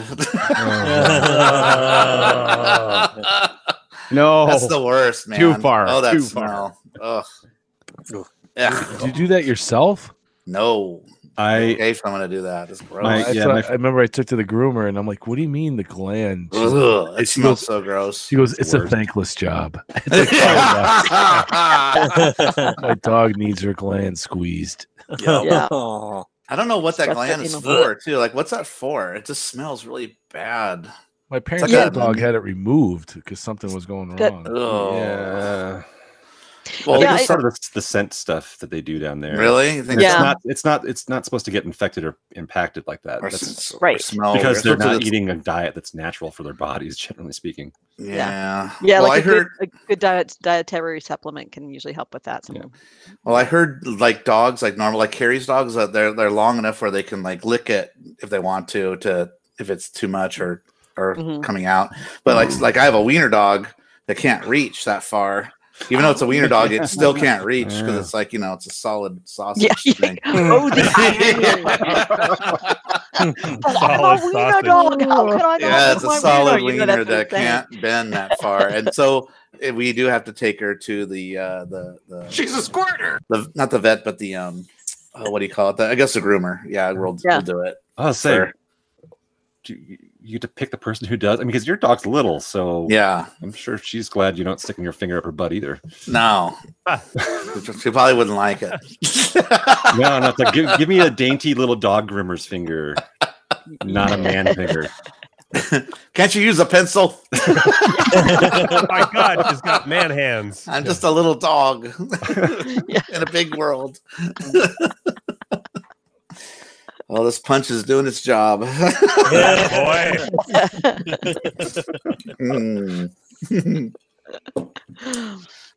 No, That's the worst, man. Too far, Oh, that too smell. Ugh. Ugh. Did you do that yourself? No. I Pay someone to do that. It's gross. My- That's yeah, what my- I, I remember I took to the groomer and I'm like, what do you mean the gland? Ugh, it she smells goes- so gross. She goes, It's it's a worst. thankless job. It's like, oh, My dog needs her gland squeezed. Yeah. I don't know what that Stuff that gland is in the- for, too. Like, what's that for? It just smells really bad. My parents' like a- dog had it removed because something was going That- wrong. Oh. yeah. Well, I Yeah, it's sort of the, the scent stuff that they do down there. really? You think It's Yeah. not. It's not. It's not supposed to get infected or impacted like that. Or, That's s- or Right. smell because or they're not that's- eating a diet that's natural for their bodies, generally speaking. Yeah. Yeah, well, like I a heard. good, a good diet dietary supplement can usually help with that. Yeah. Well, I heard like dogs, like normal, like Carrie's dogs, that they're they're long enough where they can like lick it if they want to, to if it's too much or or Mhm. coming out. But like like I have a wiener dog that can't reach that far. Even though it's a wiener dog, it still can't reach because Yeah. it's like you know it's a solid sausage Yeah, yeah. thing. Oh, the But I'm a wiener sausage. dog. How can I not? yeah, it's a solid You know, wiener that can't bend that far, and so eh, we do have to take her to the uh, the the She's a squirter. the not the vet, but the um, oh, what do you call it? The, I guess the groomer. Yeah, we'll, Yeah. we'll do it. Oh, say Sure. Do you, you get to pick the person who does. I mean, because your dog's little, so Yeah, I'm sure she's glad you don't sticking your finger up her butt either. no, she probably wouldn't like it. No, no, it's like give, give me a dainty little dog groomer's finger, not a man finger. Can't you use a pencil? oh my god, she's got man hands. I'm just a little dog in a big world. Well, this punch is doing its job. yeah, Boy.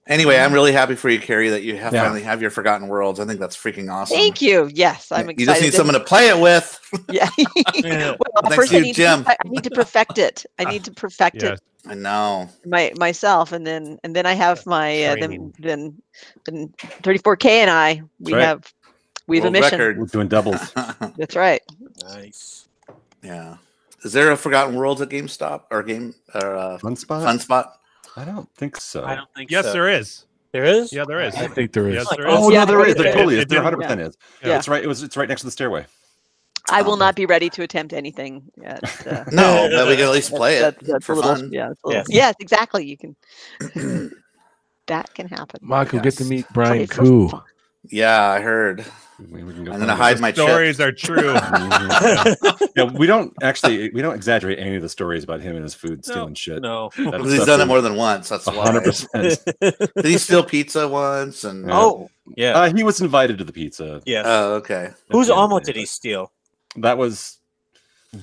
Anyway, I'm really happy for you, Carrie, that you have Yeah. finally have your Forgotten Worlds. I think that's freaking awesome. Thank you. Yes, I'm You just need someone to play it with. Yeah. Yeah. well, Thanks first to I you, need Jim. To, I need to perfect it. I need to perfect Yes. it I know. my myself, and then and then I have my uh, then then then 34k and I we right. have we have a World mission. record. We're doing doubles. That's right. Nice. yeah. Is there a Forgotten Worlds at GameStop or game or uh, Fun spot? Fun Spot? I don't think so. I don't think Yes, so. there is. There is? Yeah, there is. I think there is. Yes, there Oh is. Yeah, no, there there is. There is. totally is. There 100 percent is. Yeah. It's right. It was. It's right next to the stairway. I will Oh. not be ready to attempt anything yet. Uh, No, but we can at least play it that's, that's for a little, fun. Yeah, little, Yes. yes, exactly. You can. that can happen. Mark will get to meet Brian for Koo. Yeah, I heard. We, we can I'm find gonna it. hide my chip. Stories are true. Mhm. yeah, we don't actually we don't exaggerate any of the stories about him and his food stealing shit. No. Because he's done it more than once. That's why. 100%. Did he steal pizza once? And Yeah. Oh, yeah. Uh, he was invited to the pizza. Yeah. oh, okay. Whose yeah, omelet did he steal? That was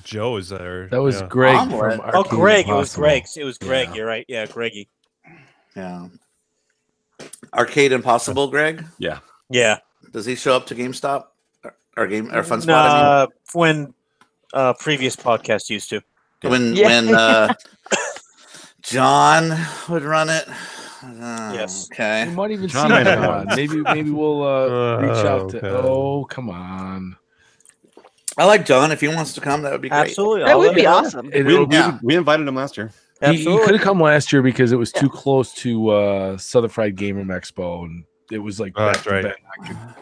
Joe's there. That was yeah. Greg Omelet. from Oh, Arcade Greg. It was Impossible. Greg's. It was Greg. Yeah. You're right. Yeah, Greggy. Yeah. Arcade Impossible, Greg. yeah. Yeah. Does he show up to GameStop or, or game or Fun Spot? I Nah, when uh, previous podcast used to. when Yeah. when uh, John would run it. Uh, Yes. We Okay. might even John see might have John. one. Maybe maybe we'll uh, reach out to. Okay. Oh come on! I like John. If he wants to come, that would be great. Absolutely. That I'll would be him awesome. It- We, it'll we, we invited him last year. He, he could have come last year because it was too close to uh, Southern Fried Gamer Expo, and it was like Oh, back that's right. back,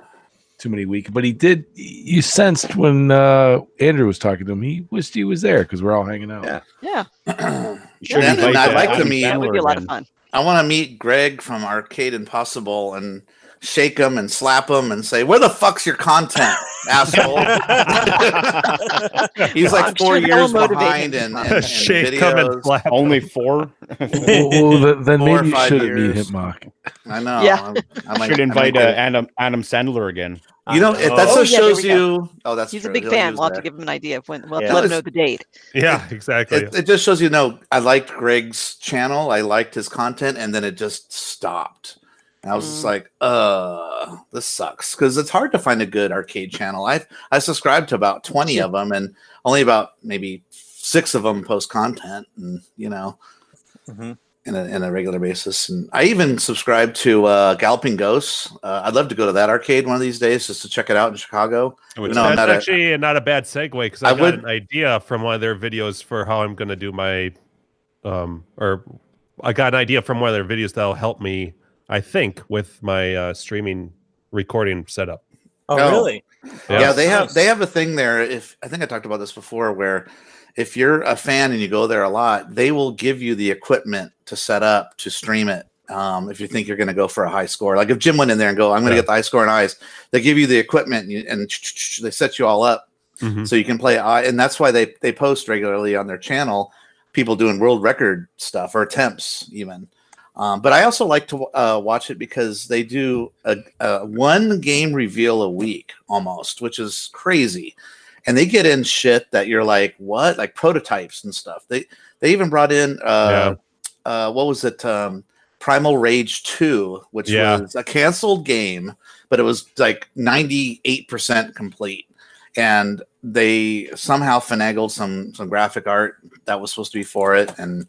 too many weeks. But he did. You sensed when uh, Andrew was talking to him, he wished he was there because we're all hanging out. Yeah. Yeah, You should And- and I'd like to meet- that would be a lot of fun. I want to meet Greg from Arcade Impossible and shake him and slap him and say, "Where the fuck's your content, asshole?" He's like I'm four sure years behind him. in, in, in Shake come and videos. slap. Only four. well, well, then Four maybe you shouldn't meet years. him, Mark. I know. Yeah. I'm- I might- should I invite uh. Adam Adam Sandler again. You know, if that Oh, just yeah, there shows go. you. Oh, that's He's true. a big He'll fan. We'll have to give him an idea of when. We'll have Yeah. to let him know the date. Yeah, exactly. It, it just shows you know I liked Greg's channel. I liked his content, and then it just stopped. And I was just Mm. like, "Uh, this sucks," because it's hard to find a good arcade channel. I I subscribed to about twenty of them, and only about maybe six of them post content, and you know, Mhm. In a in a regular basis. And I even subscribe to uh, Galloping Ghosts. Uh, I'd love to go to that arcade one of these days just to check it out in Chicago. Which- No, I'm That's not a- actually not a bad segue because I, I got would- an idea from one of their videos for how I'm going to do my, um, or I got an idea from one of their videos that'll help me. I think with my uh, streaming recording setup. Oh, No. really? Yeah, they have they have a thing there. If I think I talked about this before, where if you're a fan and you go there a lot, they will give you the equipment to set up to stream it. Um, if you think you're going to go for a high score, like if Jim went in there and go, I'm going to Yeah. get the high score in eyes, they give you the equipment and, you, and they set you all up Mhm. so you can play and that's why they they post regularly on their channel people doing world record stuff or attempts even. Um, but I also like to uh, watch it because they do a, a one game reveal a week almost, which is crazy. And they get in shit that you're like, what? Like prototypes and stuff. They they even brought in uh, uh, what was it? Um, Primal Rage Two, which Yeah. was a canceled game, but it was like 98 percent complete. And they somehow finagled some some graphic art that was supposed to be for it, and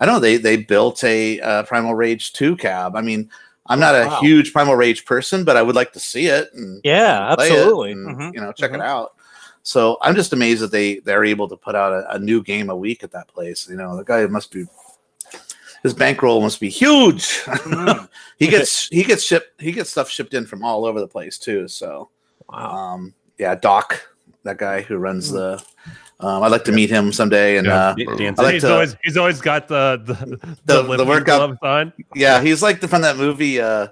I don't know they they built a uh, Primal Rage Two cab. I mean, I'm not a Wow. huge Primal Rage person, but I would like to see it and Yeah, play it absolutely. and, Mhm. You know, check Mhm. it out. So I'm just amazed that they they're able to put out a, a new game a week at that place. You know, the guy must be his bankroll must be huge. Mm. he gets he gets shipped he gets stuff shipped in from all over the place too. So Wow. um yeah, Doc, that guy who runs the um, I'd like to meet him someday and Yeah. uh Dan- like he's to- always he's always got the the The- the, the lifting workout- on. yeah, he's like the, from that movie uh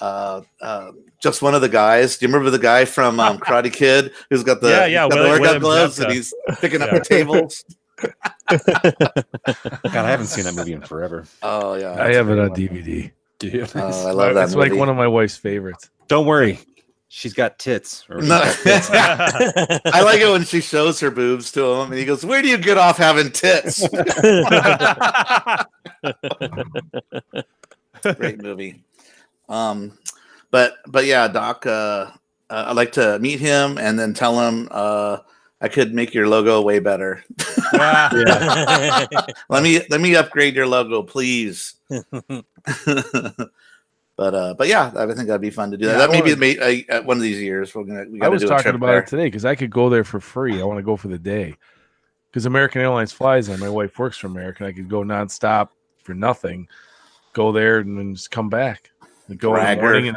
uh uh just one of the guys. Do you remember the guy from um, Karate Kid who's got the, Yeah, yeah, he's got the William- workout William gloves Zabka. and he's picking up Yeah. the tables? God, I haven't seen that movie in forever. Oh yeah, I have it on DVD. Do you? Oh, I love that It's movie. like one of my wife's favorites. Don't worry, she's got tits. No. she's got tits. I like it when she shows her boobs to him, and he goes, "Where do you get off having tits?" Great movie. Um, but but yeah, Doc. Uh, uh, I'd like to meet him and then tell him uh, I could make your logo way better. yeah. let me let me upgrade your logo, please. but uh, but yeah, I think that'd be fun to do that. Yeah, that I maybe wanna- may, uh, one of these years we're gonna. We I was do talking about there. it today because I could go there for free. I want to go for the day because American Airlines flies there. My wife works for American. I could go nonstop for nothing, go there and then just come back. And go in the morning and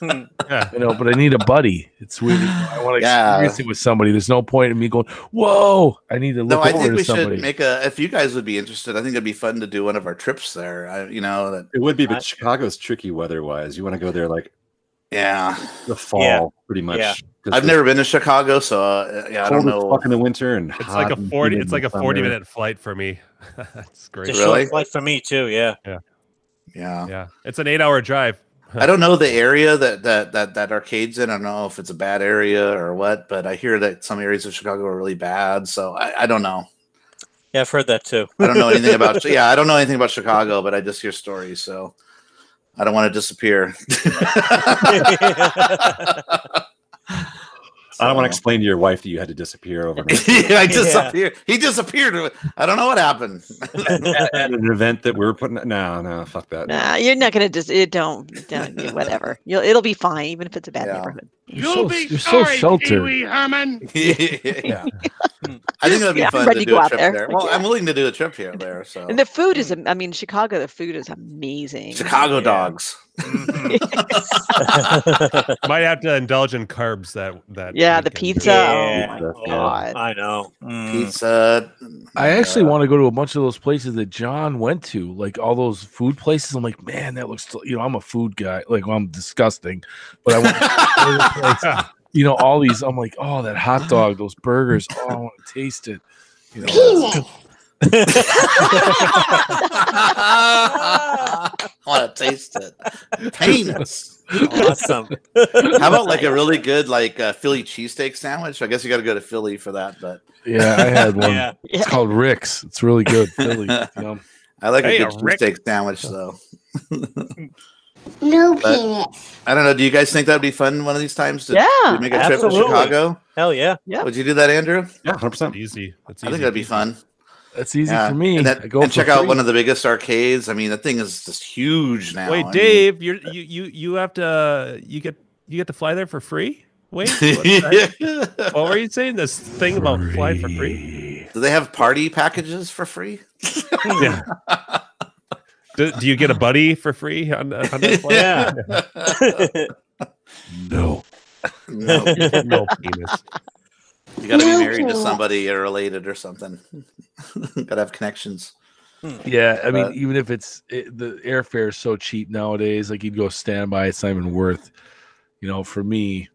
then you know. But I need a buddy. It's weird. I want to Yeah. experience it with somebody. There's no point in me going. Whoa! I need to look No, I think to we somebody. should make a. If you guys would be interested, I think it'd be fun to do one of our trips there. I, you know that. It would be, but I- Chicago's tricky weather-wise. You want to go there like Yeah, the fall, Yeah. pretty much. Yeah. 'cause I've never been to Chicago, so uh, yeah, I don't know. fuck in the winter and It's hot like a forty. It's like a forty-minute flight for me. That's great. It's a Really? short flight for me too. Yeah. Yeah, Yeah, Yeah. it's an eight hour drive. I don't know the area that that that that arcade's in. I don't know if it's a bad area or what, but I hear that some areas of Chicago are really bad. So I, I don't know. Yeah, I've heard that too. I don't know anything about. Yeah, I don't know anything about Chicago, but I just hear stories. So I don't want to disappear. I don't want to explain to your wife that you had to disappear over yeah, I disappeared. He disappeared. I don't know what happened. at, at an event that we were putting. No, no, fuck that. Nah, you're not gonna just it don't, don't yeah, whatever. You'll it'll be fine, even if it's a bad neighborhood. You'll so, you're so sheltered. Herman. yeah. I think that'd be Yeah, I'm fun ready to to do go a out trip there. there. Well, I'm willing to do a trip here and there. So And the food is, I mean, Chicago, the food is amazing. Chicago dogs. Might have to indulge in carbs that that. Yeah, the pizza. Yeah. Oh my god. I know. Mm. Pizza. I actually want to go to a bunch of those places that John went to, like all those food places. I'm like, man, that looks. You know, I'm a food guy. Like, well, I'm disgusting, but I want. to go to the place, you know, all these. I'm like, oh, that hot dog, those burgers. Oh, I want to taste it. You know, Penis. I want to taste it. Penis. Awesome. How about like a really good like uh, Philly cheesesteak sandwich? I guess you got to go to Philly for that, but yeah, I had one. Yeah. It's called Rick's. It's really good. Philly. Yum. I like Hey, a a good Rick- cheesesteak sandwich though. No But- penis. I don't know. Do you guys think that'd be fun one of these times to, Yeah, to make a trip to. Chicago? Hell yeah. Yeah. Would you do that, Andrew? Yeah, hundred percent. Easy. That's I think that'd be fun. That's easy Yeah. for me. And, I that, go and for check out one of the biggest arcades. I mean, that thing is just huge now. I Wait, mean- Dave, you're you you you have to you get you get to fly there for free. Wait, what, the- what were you saying? This thing about flying for free? Do they have party packages for free? Yeah. Do, do you get a buddy for free on, on that flight? Yeah. No. no, no penis. You got to be married to somebody or related or something. got to have connections. Hmm. Yeah, I mean, But- even if it's it, the airfare is so cheap nowadays, like you'd go standby, it's not even worth. You know, for me,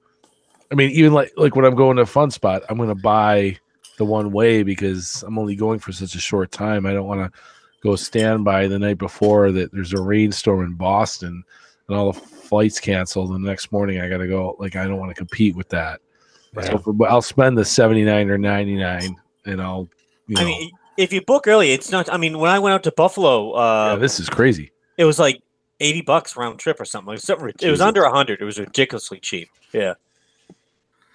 I mean, even like like when I'm going to a fun spot, I'm gonna buy the one way because I'm only going for such a short time. I don't want to go standby the night before that there's a rainstorm in Boston and all the flights canceled. And the next morning I got to go. Like I don't want to compete with that. So for, I'll spend the 79 or 99 and I'll. You know, I mean, if you book early, it's not. I mean, when I went out to Buffalo, uh, yeah, this is crazy. it was like eighty bucks round trip or something. Like something. It was under a hundred. It was ridiculously cheap. Yeah.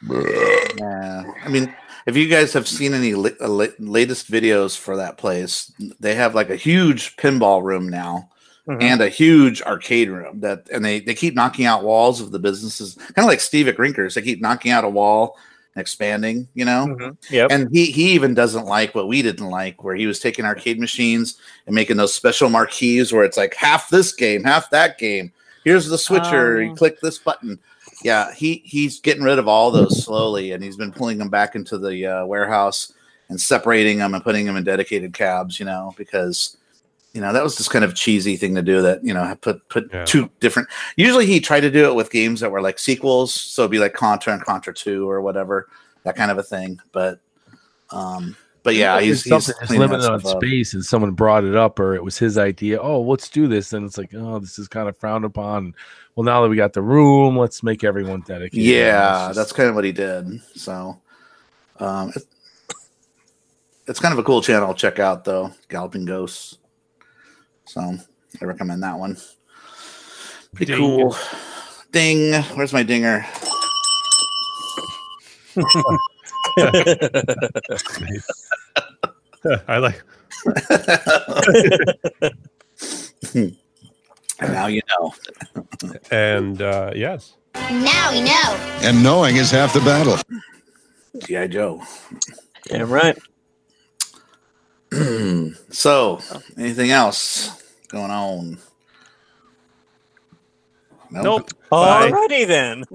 Yeah, I mean, if you guys have seen any la- uh, la- latest videos for that place, they have like a huge pinball room now Mhm. and a huge arcade room that, and they they keep knocking out walls of the businesses, kind of like Steve at grinkers They keep knocking out a wall and expanding, you know. Mhm. Yep. And he he even doesn't like what we didn't like, where he was taking arcade machines and making those special marquees where it's like half this game, half that game. Here's the switcher. You Oh. click this button. Yeah, he he's getting rid of all those slowly, and he's been pulling them back into the uh, warehouse and separating them and putting them in dedicated cabs. You know, because you know that was just kind of cheesy thing to do. That you know put put Yeah. two different. Usually he tried to do it with games that were like sequels, so it'd be like Contra and Contra Two or whatever, that kind of a thing. But um, but yeah, he's, he's something that's limited on stuff up. space, and someone brought it up, or it was his idea. Oh, let's do this, and it's like, oh, this is kind of frowned upon. Well, now that we got the room, let's make everyone dedicated. Yeah, It's that's kind of what he did. So, um, it, it's kind of a cool channel to check out, though. Galloping Ghosts. So, I recommend that one. Pretty Ding. cool. Ding. Where's my dinger? I like. and now you know. And uh, yes, Now we know. And knowing is half the battle. G.I. Joe. Yeah. Right. so, anything else going on? nope. Bye. Alrighty then.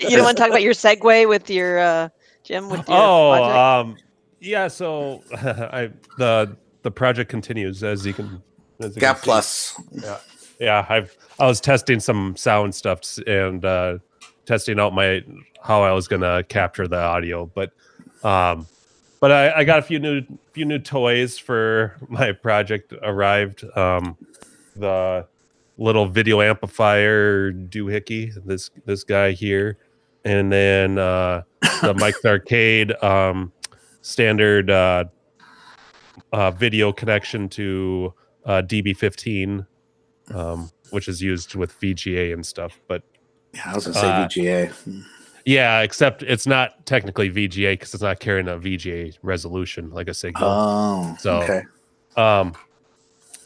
you don't want to talk about your segue with your uh, Jim with your Oh, project? um, yeah. So I the the project continues as you can. As you Gap can see. Plus. Yeah, yeah. I've I was testing some sound stuff and uh, testing out my how I was gonna capture the audio, but um, but I, I got a few new few new toys for my project arrived. Um, the little video amplifier doohickey, this this guy here, and then uh, the Mike's Arcade um, standard uh, uh, video connection to uh, DB15, um, which is used with VGA and stuff. But Yeah, I was going to say Uh, VGA. Yeah, except it's not technically VGA because it's not carrying a VGA resolution like a signal. Oh, so okay. um,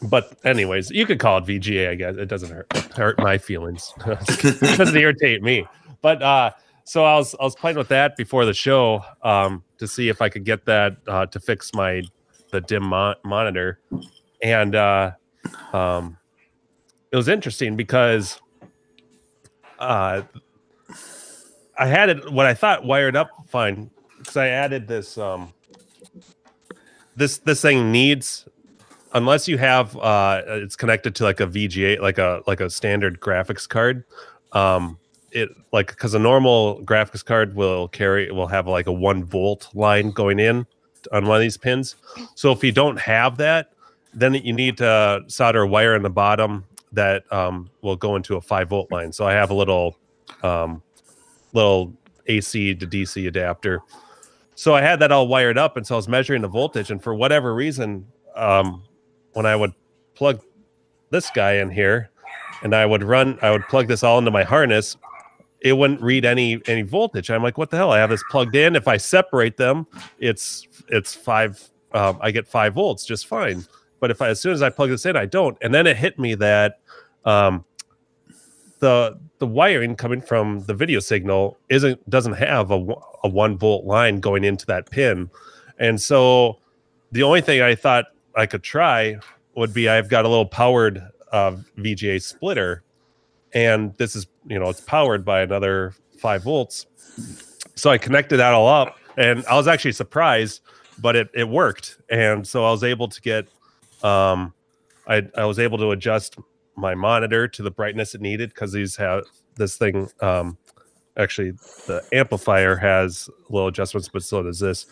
but anyways, you could call it VGA. I guess it doesn't hurt hurt my feelings. it doesn't irritate me. But uh, so I was I was playing with that before the show um, to see if I could get that uh, to fix my the dim mo- monitor, and uh, um, it was interesting because uh, I had it what I thought wired up fine because I added this um, this this thing needs unless you have uh it's connected to like a VGA like a like a standard graphics card um it like because a normal graphics card will carry will have like a one volt line going in on one of these pins. So if you don't have that then you need to solder a wire in the bottom that um, will go into a five volt line. So i have a little um, little ac to dc adapter so i had that all wired up and so i was measuring the voltage and for whatever reason um, when i would plug this guy in here and i would run i would plug this all into my harness it wouldn't read any any voltage. I'm like, what the hell? I have this plugged in. If I separate them, it's it's five. Um, I get five volts just fine. But if I as soon as I plug this in, I don't. And then it hit me that um, the the wiring coming from the video signal isn't doesn't have a a one volt line going into that pin, and so the only thing I thought I could try would be I've got a little powered uh, VGA splitter. And this is you know it's powered by another five volts. So i connected that all up and i was actually surprised but it, it worked. And so i was able to get um i i was able to adjust my monitor to the brightness it needed because these have this thing um actually the amplifier has little adjustments but so does this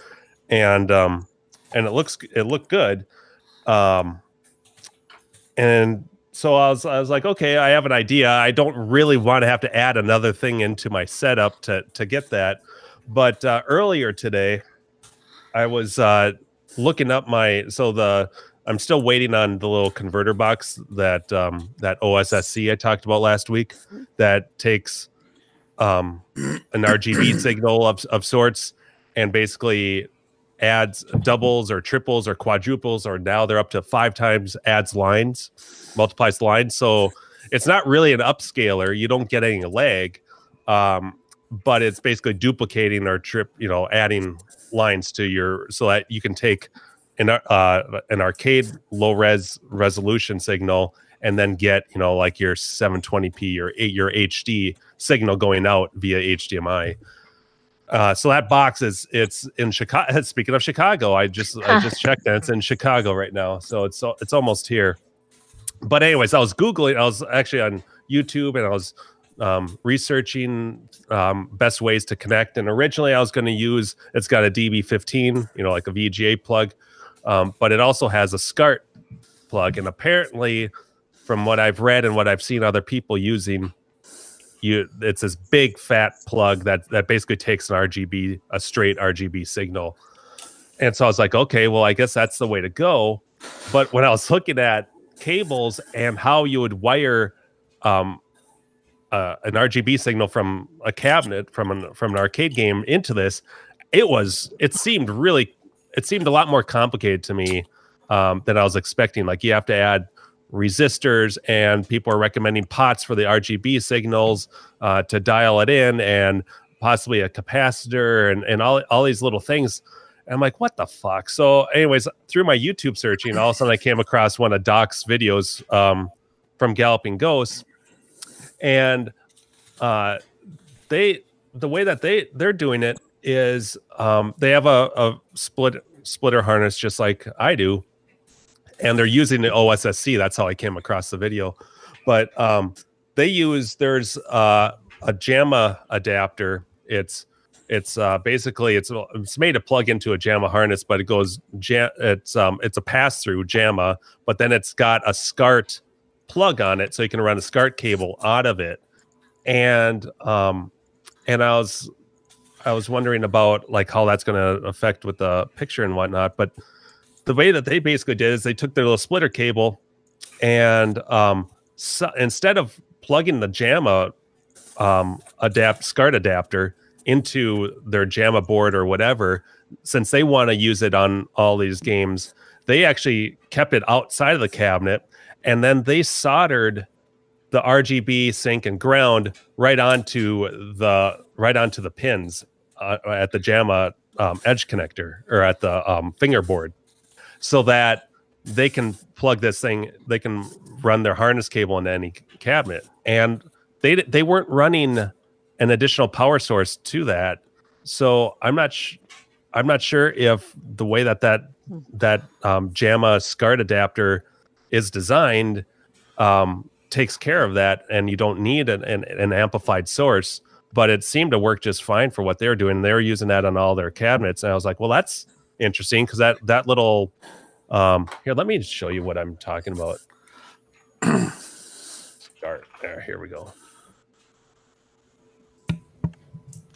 and um and it looks it looked good um and so I was I was like, okay, I have an idea. I don't really want to have to add another thing into my setup to to get that. But uh, earlier today, I was uh, looking up my so the I'm still waiting on the little converter box that um, that OSSC I talked about last week that takes um, an RGB signal of of sorts and basically adds doubles or triples or quadruples or now they're up to five times adds lines multiplies lines. So it's not really an upscaler. You don't get any lag um, but it's basically duplicating or trip you know adding lines to your so that you can take an uh, an arcade low res resolution signal and then get you know like your 720p or your HD signal going out via HDMI. Uh, so that box is it's in Chicago. Speaking of Chicago, I just I just checked and it's in Chicago right now. So it's it's almost here. But anyways, I was googling. I was actually on YouTube and I was um, researching um, best ways to connect. And originally, I was going to use it's got a DB15, you know, like a VGA plug, um, but it also has a SCART plug. And apparently, from what I've read and what I've seen other people using, you it's this big fat plug that that basically takes an RGB, a straight RGB signal. And so I was like, okay, well, I guess that's the way to go. But when I was looking at cables and how you would wire um, uh, an RGB signal from a cabinet from an from an arcade game into this, it was it seemed really it seemed a lot more complicated to me um, than I was expecting. Like you have to add resistors, and people are recommending pots for the RGB signals uh, to dial it in, and possibly a capacitor, and and all all these little things. And I'm like, what the fuck? So, anyways, through my YouTube searching, all of a sudden I came across one of Doc's videos um, from Galloping Ghosts, and uh, they the way that they they're doing it is um, they have a, a split splitter harness just like I do, and they're using the OSSC. That's how I came across the video, but um, they use there's uh, a JAMMA adapter. It's it's uh, basically it's it's made to plug into a JAMMA harness, but it goes. It's um it's a pass through JAMMA, but then it's got a SCART plug on it, so you can run a SCART cable out of it. And um, and I was I was wondering about like how that's going to affect with the picture and whatnot. But the way that they basically did is they took their little splitter cable and um, so instead of plugging the JAMMA um, adapt SCART adapter into their JAMMA board or whatever, since they want to use it on all these games, they actually kept it outside of the cabinet and then they soldered the RGB sync and ground right onto the right onto the pins uh, at the JAMMA um, edge connector or at the um, fingerboard, so that they can plug this thing. They can run their harness cable into any cabinet, and they they weren't running an additional power source to that. So I'm not sh- I'm not sure if the way that that that um, JAMMA SCART adapter is designed um, takes care of that, and you don't need an, an, an, amplified source. But it seemed to work just fine for what they're doing. They were using that on all their cabinets, and I was like, well, that's interesting because that that little um, here, let me show you what I'm talking about. Start there. Here we go.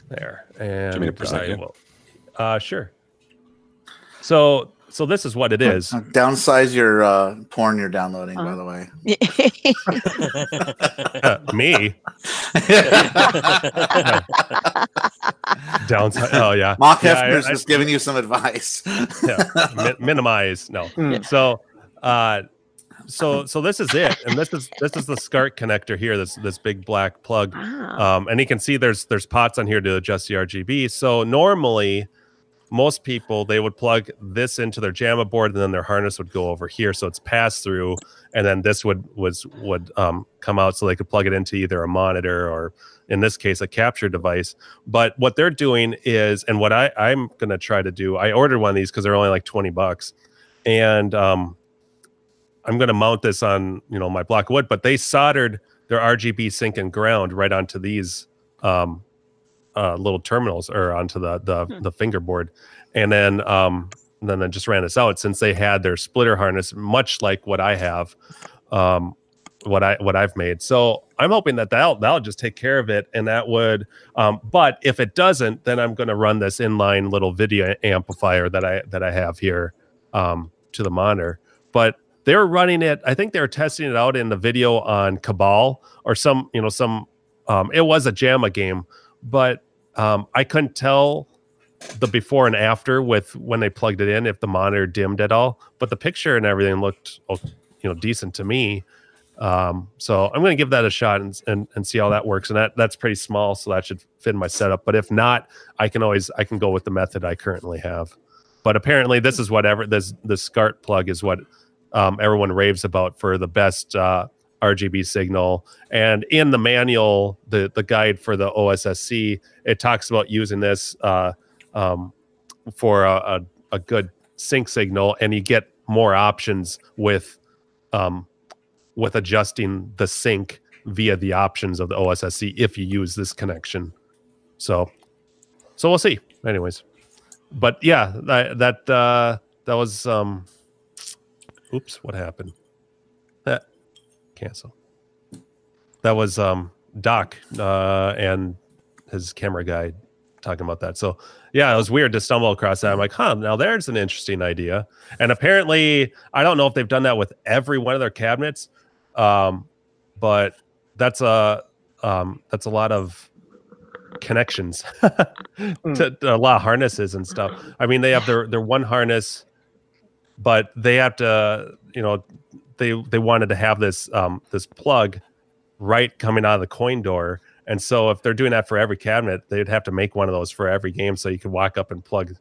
There and Give me a percent, will, uh, sure. So so this is what it is. Downsize your uh, porn you're downloading, by the way. Uh, me. Downside. Oh yeah. Mock yeah, Hefner's I- I- just giving you some advice. yeah, mi- minimize. No. Mm. So, uh, so so this is it, and this is this is the SCART connector here. This this big black plug, um, and you can see there's there's pots on here to adjust the RGB. So normally, most people they would plug this into their JAMMA board, and then their harness would go over here, so it's pass through, and then this would was would um, come out, so they could plug it into either a monitor or in this case a capture device. But what they're doing is, and what I I'm gonna try to do, I ordered one of these because they're only like twenty bucks, and um, I'm to mount this on you know my block of wood, but they soldered their RGB sync and ground right onto these um, uh, little terminals or onto the the, the fingerboard, and then um, and then I just ran this out since they had their splitter harness, much like what I have, um, what I what I've made. So I'm hoping that that'll that'll just take care of it, and that would. Um, but if it doesn't, then I'm going to run this inline little video amplifier that I that I have here um, to the monitor. But they're running it. I think they were testing it out in the video on Cabal or some, you know, some. Um, it was a JAMMA game, but um, I couldn't tell the before and after with when they plugged it in if the monitor dimmed at all. But the picture and everything looked, oh, you know, decent to me. Um, so I'm going to give that a shot and, and and see how that works. And that that's pretty small, so that should fit in my setup. But if not, I can always I can go with the method I currently have. But apparently, this is whatever this the SCART plug is what um, everyone raves about for the best uh, RGB signal. And in the manual, the the guide for the OSSC, it talks about using this uh, um, for a, a, a good sync signal, and you get more options with um, with adjusting the sync via the options of the OSSC if you use this connection. So, so we'll see. Anyways, but yeah, that that uh, that was um, oops, what happened? Cancel. That was um Doc uh and his camera guy talking about that. So yeah, it was weird to stumble across that. I'm like, huh, now there's an interesting idea. And apparently, I don't know if they've done that with every one of their cabinets. Um, but that's a um that's a lot of connections to, to a lot of harnesses and stuff. I mean, they have their their one harness but they have to you know they they wanted to have this um this plug right coming out of the coin door and so if they're doing that for every cabinet they'd have to make one of those for every game so you could walk up and plug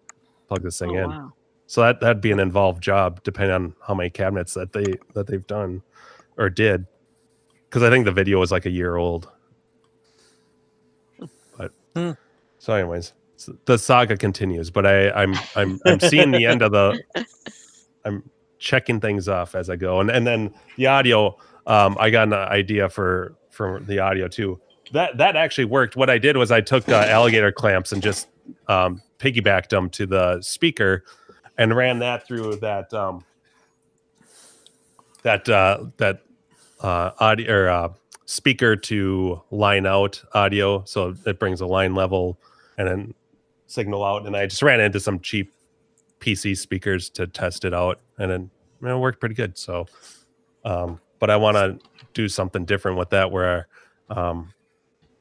plug this thing Oh, in wow. so that that'd be an involved job depending on how many cabinets that they that they've done or did because i think the video was like a year old but Hmm. so anyways the saga continues but i i'm i'm i'm seeing the end of the i'm checking things off as i go. And and then the audio um i got an idea for for the audio too. That that actually worked. What i did was i took uh, alligator clamps and just um piggybacked them to the speaker and ran that through that um that uh that uh audio or uh speaker to line out audio. So it brings a line level and then signal out. And i just ran into some cheap pc speakers to test it out and it worked pretty good so um but i want to do something different with that where um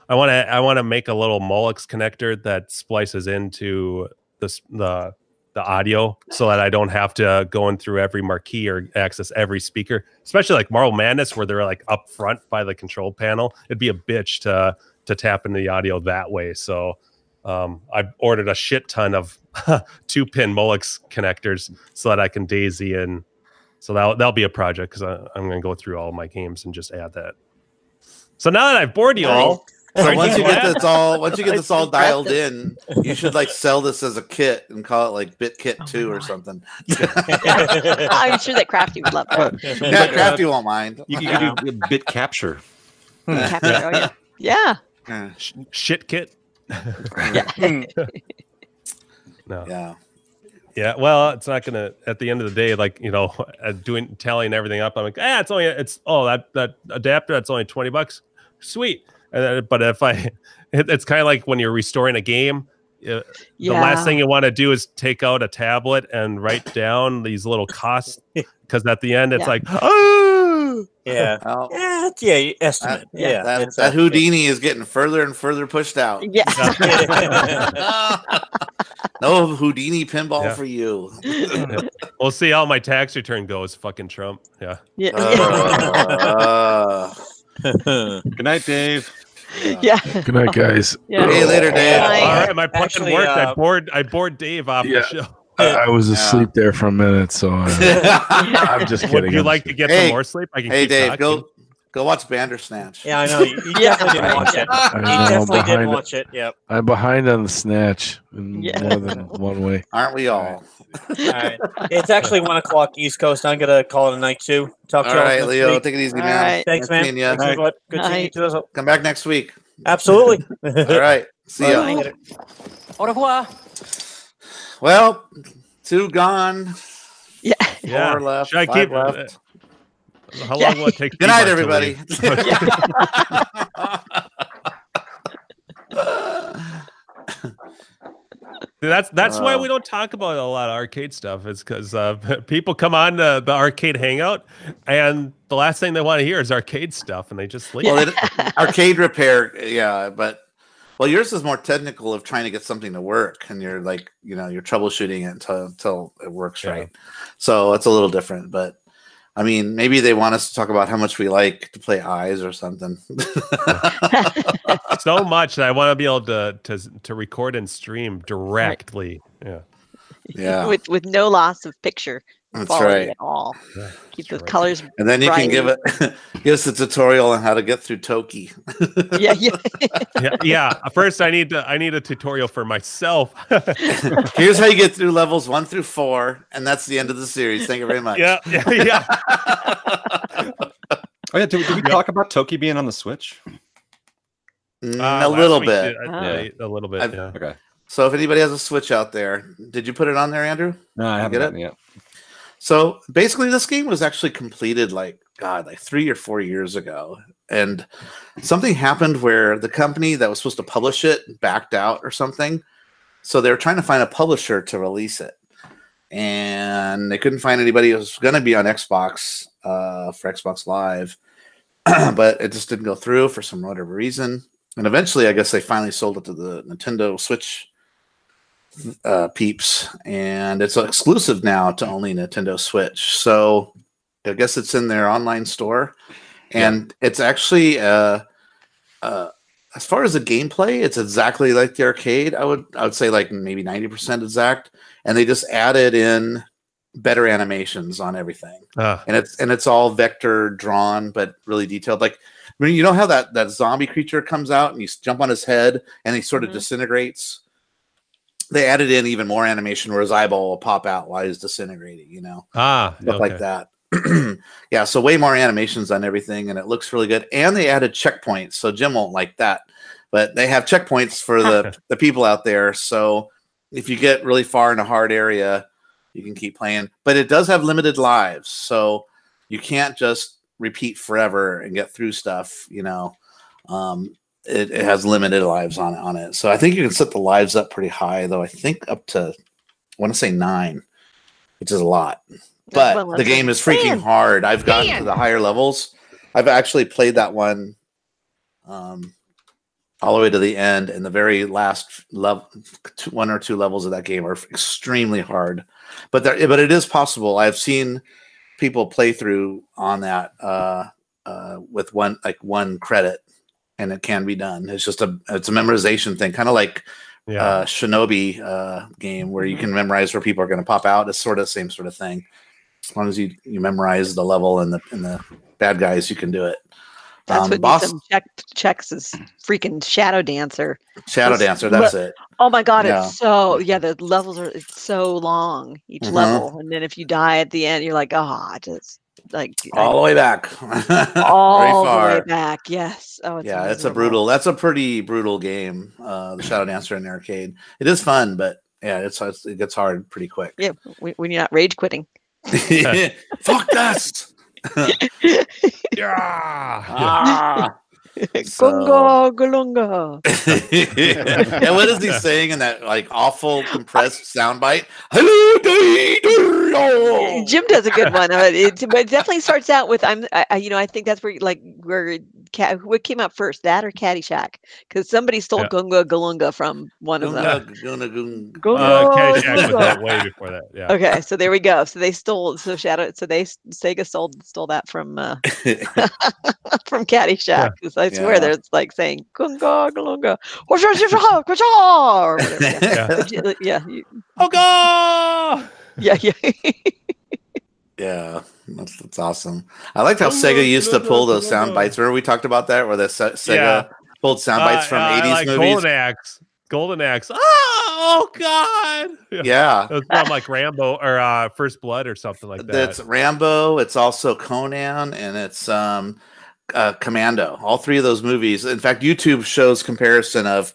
I want to I want to make a little Molex connector that splices into this the the audio so that I don't have to go in through every marquee or access every speaker, especially like Marble Madness where they're like up front by the control panel. It'd be a bitch to to tap into the audio that way. So um, I've ordered a shit ton of two pin Molex connectors so that I can daisy in. So that'll, that'll be a project because I'm going to go through all my games and just add that. So now that I've bored you all, So once you get this all, once you get this all dialed in, you should like sell this as a kit and call it like BitKit Two or something. I'm sure that Crafty would love that. yeah, Crafty won't mind. You, you can do bit capture. Capture, oh, yeah. yeah. Yeah. Shit kit. Yeah. No. Yeah. Yeah, well, it's not gonna. At the end of the day, like you know, uh, doing tallying everything up, I'm like, ah, it's only it's oh that that adapter that's only twenty bucks, sweet. And then, but if I, it, it's kind of like when you're restoring a game. Uh, The last thing you want to do is take out a tablet and write down these little costs because at the end it's Yeah. like, oh, Yeah. Well, Yeah, it's- yeah, estimate. that, yeah. that, it's, that uh, Houdini is getting further and further pushed out. Yeah. no Houdini pinball Yeah. for you. we'll see how my tax return goes. Fucking Trump. Yeah. Yeah. Uh, Good night, Dave. yeah. Good night, guys. Yeah. Hey, later, Dave. Bye. All right, my plan Actually, worked. I uh, bored. I bored Dave off Yeah. the show. I, I was Yeah. asleep there for a minute, so uh, I'm just Would kidding. you I'm like just to get Hey. some more sleep? I can hey, keep Dave, talking. go go watch Bandersnatch. yeah, I know. You, you Yeah, definitely didn't watch it. I know, I'm definitely did behind. watch it. Yep. I'm behind on the snatch in Yeah. more than one way. Aren't we all? All right. It's actually one o'clock East Coast. I'm gonna call it a night too. Talk to All you right, next Leo, week. take it easy, All man. right. Thanks, Nice man. meeting ya. Thanks, everyone. Good seeing you too. Come back next week. Absolutely. All right. See ya. Bye. Au revoir. Well, two gone. Yeah. Yeah. Four left. Should I five keep? left. How long will it take? Good night, everybody. leave? That's that's why Uh. we don't talk about a lot of arcade stuff. It's because uh, people come on the, the arcade hangout, and the last thing they want to hear is arcade stuff, and they just leave. well, it, arcade repair, yeah, but well, yours is more technical of trying to get something to work, and you're like, you know, you're troubleshooting it until until it works Yeah. right. So it's a little different, but I mean, maybe they want us to talk about how much we like to play eyes or something. so much that I want to be able to to to record and stream directly. Yeah, yeah, with with no loss of picture that's quality right. at all. Yeah, Keep that's those right. colors. And then you can give it give us a tutorial on how to get through Toki. Yeah, yeah. yeah, yeah. First, I need to I need a tutorial for myself. Here's how you get through levels one through four, and that's the end of the series. Thank you very much. yeah, yeah, yeah. Oh yeah, did, did we talk about Toki being on the Switch? Mm, Uh, a little week, bit. I-. I- a little bit. I've- yeah. Okay. So if anybody has a Switch out there, did you put it on there, Andrew? No, I haven't get it yet. So basically, this game was actually completed like God, like three or four years ago, and something happened where the company that was supposed to publish it backed out or something. So they were trying to find a publisher to release it, and they couldn't find anybody. who was going to be on Xbox uh, for Xbox Live, but it just didn't go through for some whatever reason. And eventually, I guess they finally sold it to the Nintendo Switch uh, peeps, and it's exclusive now to only Nintendo Switch. So I guess it's in their online store, and it's actually uh, uh, as far as the gameplay, it's exactly like the arcade. I would I would say like maybe ninety percent exact, and they just added in better animations on everything. Ah, and it's and it's all vector drawn but really detailed. Like I mean, you know how that that zombie creature comes out and you jump on his head and he sort of Mhm. disintegrates they added in even more animation where his eyeball will pop out while he's disintegrating you know? Ah, stuff okay. like that. Yeah so way more animations on everything and it looks really good. And they added checkpoints so jim won't like that. But they have checkpoints for the the people out there so if you get really far in a hard area you can keep playing. But it does have limited lives so you can't just repeat forever and get through stuff you know? Um it, it has limited lives on it on it. So i think you can set the lives up pretty high though i think up to i want to say nine which is a lot. But Well, the game is freaking Man. hard. I've gotten to the higher levels. I've actually played that one um all the way to the end, and the very last level, two, one or two levels of that game are extremely hard. But there, but it is possible. I've seen people play through on that uh, uh, with one like one credit, and it can be done. It's just a it's a memorization thing, kind of like Yeah. uh, Shinobi uh, game where you can memorize where people are going to pop out. It's sort of the same sort of thing. As long as you you memorize the level and the and the bad guys, you can do it. That's Um, what boss Boss- check, checks is freaking Shadow Dancer. Shadow It's Dancer. That's le- it. Oh my god, Yeah. it's so yeah. The levels are it's so long each Mhm. level, and then if you die at the end, you're like, oh, I just like I- All the way back. all Very the way back. Yes. Oh, it's yeah, it's a brutal. That's a pretty brutal game. Uh, the Shadow Dancer in the arcade. It is fun, but yeah, it's, it's it gets hard pretty quick. Yeah, when, when you're not rage quitting. Fuck this. yeah. Ah. So- Gunga galunga. and what is he saying in that like awful compressed soundbite? Hello, day, day, Jim does a good one, uh, it, but it definitely starts out with I'm, I, I- you know, I think that's where like where cat, what came out first, that or Caddyshack, because somebody stole Yeah. Gunga Galunga from one of them. Gunga, gunga, gunga. Gunga Uh, Caddyshack was that way before that. Yeah. Okay, so there we go. So they stole, so Shadow, so they Sega sold stole that from uh, from Caddyshack. 'cause I swear, Yeah. there's like saying "Gunga Galunga," or or whatever. Yeah, yeah. yeah, yeah, Oh god! yeah, yeah. Yeah, that's, that's awesome. I liked how Sega used to pull those sound bites. Remember we talked about that, where the Se- Sega Yeah. pulled sound bites Uh, from uh, 80s like movies. Golden Axe. Golden Axe. Oh, oh god. Yeah, It's from like Rambo or uh, First Blood or something like that. that's Rambo. It's also Conan, and it's um, uh, Commando. All three of those movies. In fact, YouTube shows comparison of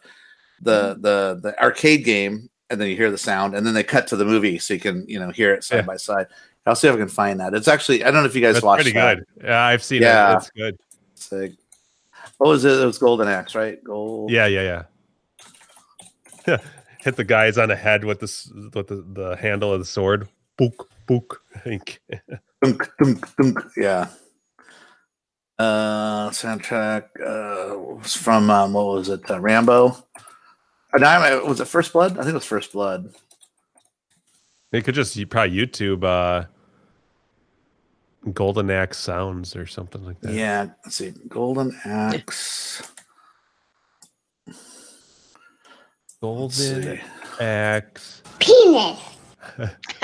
the the the arcade game, and then you hear the sound, and then they cut to the movie, so you can you know hear it side Yeah. by side. I'll see if I can find that. It's actually I don't know if you guys That's watched pretty that. good. Yeah, I've seen Yeah. it. It's good. Sick. What was it? It was Golden Axe, right? Gold. Yeah, yeah, yeah. Hit the guys on the head with the with the, the handle of the sword. Book, book. Ink. Dunk, dunk, dunk. Yeah. Uh, soundtrack uh, was from um, what was it? Uh, Rambo. Uh, no, I- was it First Blood? I think it was First Blood. They could just probably YouTube uh, Golden Axe sounds or something like that. Yeah. Let's see. Golden Axe. Golden Axe. Penis.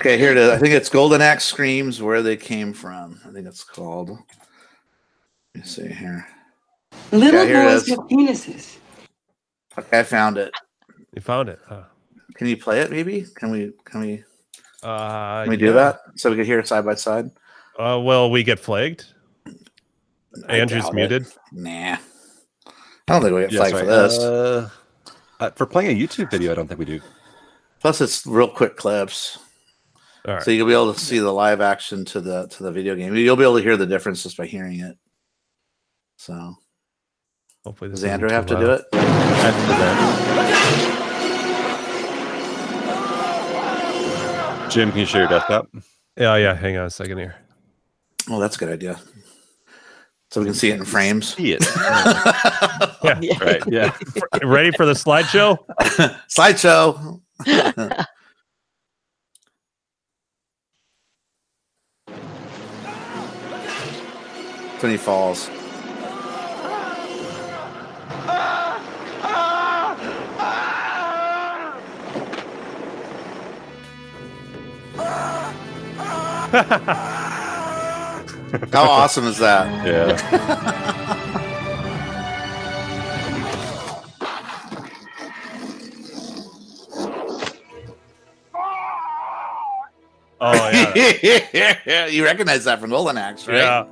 Okay, here it is. I think it's Golden Axe Screams Where They Came From. I think it's called. Let me see here. Little Yeah, here boys is. with penises. Okay, I found it. You found it. Huh? Can you play it? Maybe? Can we? Can we? Uh, Can we do that so we can hear it side by side? Uh, will we get flagged? I Andrew's doubt it. muted. Nah. I don't think we get flagged sorry. for this. Uh, uh, for playing a YouTube video, I don't think we do. Plus, it's real quick clips, All right. so you'll be able to see the live action to the to the video game. You'll be able to hear the difference just by hearing it. So, Hopefully, this does Andrew have too to do loud. it? I can do that. Jim, can you share your desktop? Yeah, yeah. Hang on a second here. Oh, that's a good idea. So we can see it in frames. See it. Yeah. right. Yeah. Ready for the slideshow? Slideshow. when he falls. How awesome is that? Yeah. Oh yeah. you recognize that from Golden Axe, right? Yeah.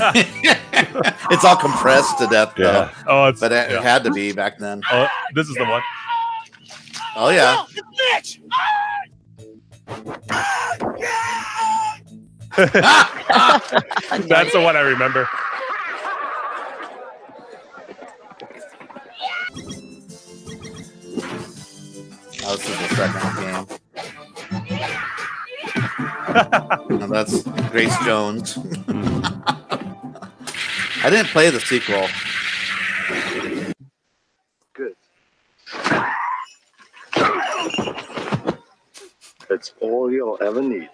it's all compressed to death, though. Oh, it's But it yeah. had to be back then. Oh, this is the one. Oh yeah. That's the one I remember. Oh, this is the second game. Now that's Grace Jones. Mm. I didn't play the sequel. Good. It's all you'll ever need.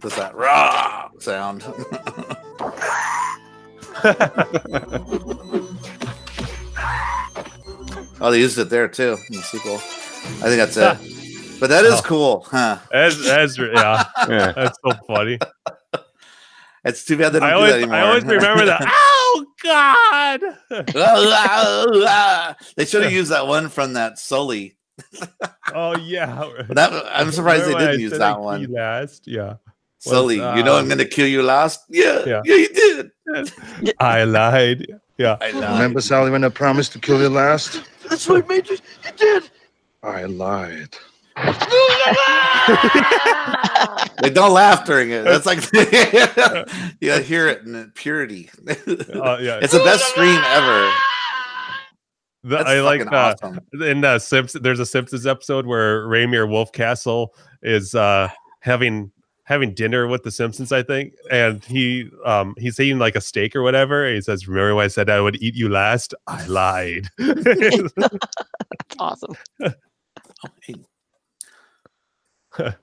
Does that raw sound? oh, they used it there too in the sequel. I think that's it. But that is Oh. cool, huh? That's, that's yeah, Yeah. that's so funny. It's too bad they don't I do always, that anymore. I always remember that. Oh God! they should have used that one from that Sully. Oh yeah. That, I'm surprised they Remember when I didn't use that one. Last, yeah. Sully, Was, you know I'm gonna kill you last. Yeah, Yeah. yeah, you did. I lied. Yeah. I lied. Remember, Sally, when I promised to kill you last? That's what made you. You did. I lied. They don't laugh during it. That's like you hear it in purity. Uh, yeah. It's the best scream ever. The- That's I like fucking uh, awesome. in uh, Simpsons. There's a Simpsons episode where Rainier Wolfcastle is uh, having having dinner with the Simpsons, I think, and he um, he's eating like a steak or whatever. And he says, "Remember when I said I would eat you last? I lied." awesome.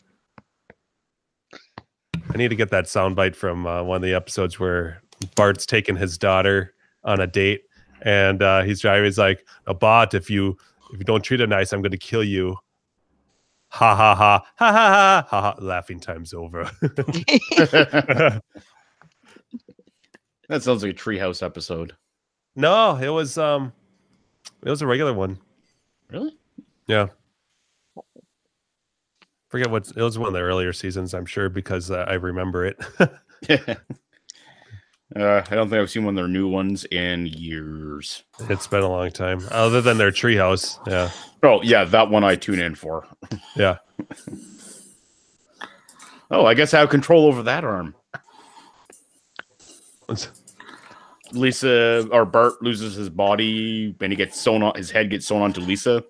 I need to get that soundbite from uh, one of the episodes where Bart's taking his daughter on a date, and uh, he's driving. He's like, "A bot, if you if you don't treat her nice, I'm going to kill you." Ha ha ha ha ha ha ha! ha. Laughing time's over. that sounds like a treehouse episode. no, it was um, it was a regular one. Really? Yeah. Forget what it was one of the earlier seasons. I'm sure because uh, I remember it. Uh, I don't think I've seen one of their new ones in years. it's been a long time. Other than their treehouse, yeah, Oh, yeah, that one I tune in for. yeah. Oh, I guess I have control over that arm. Lisa or Bart loses his body and he gets sewn on his head gets sewn onto Lisa.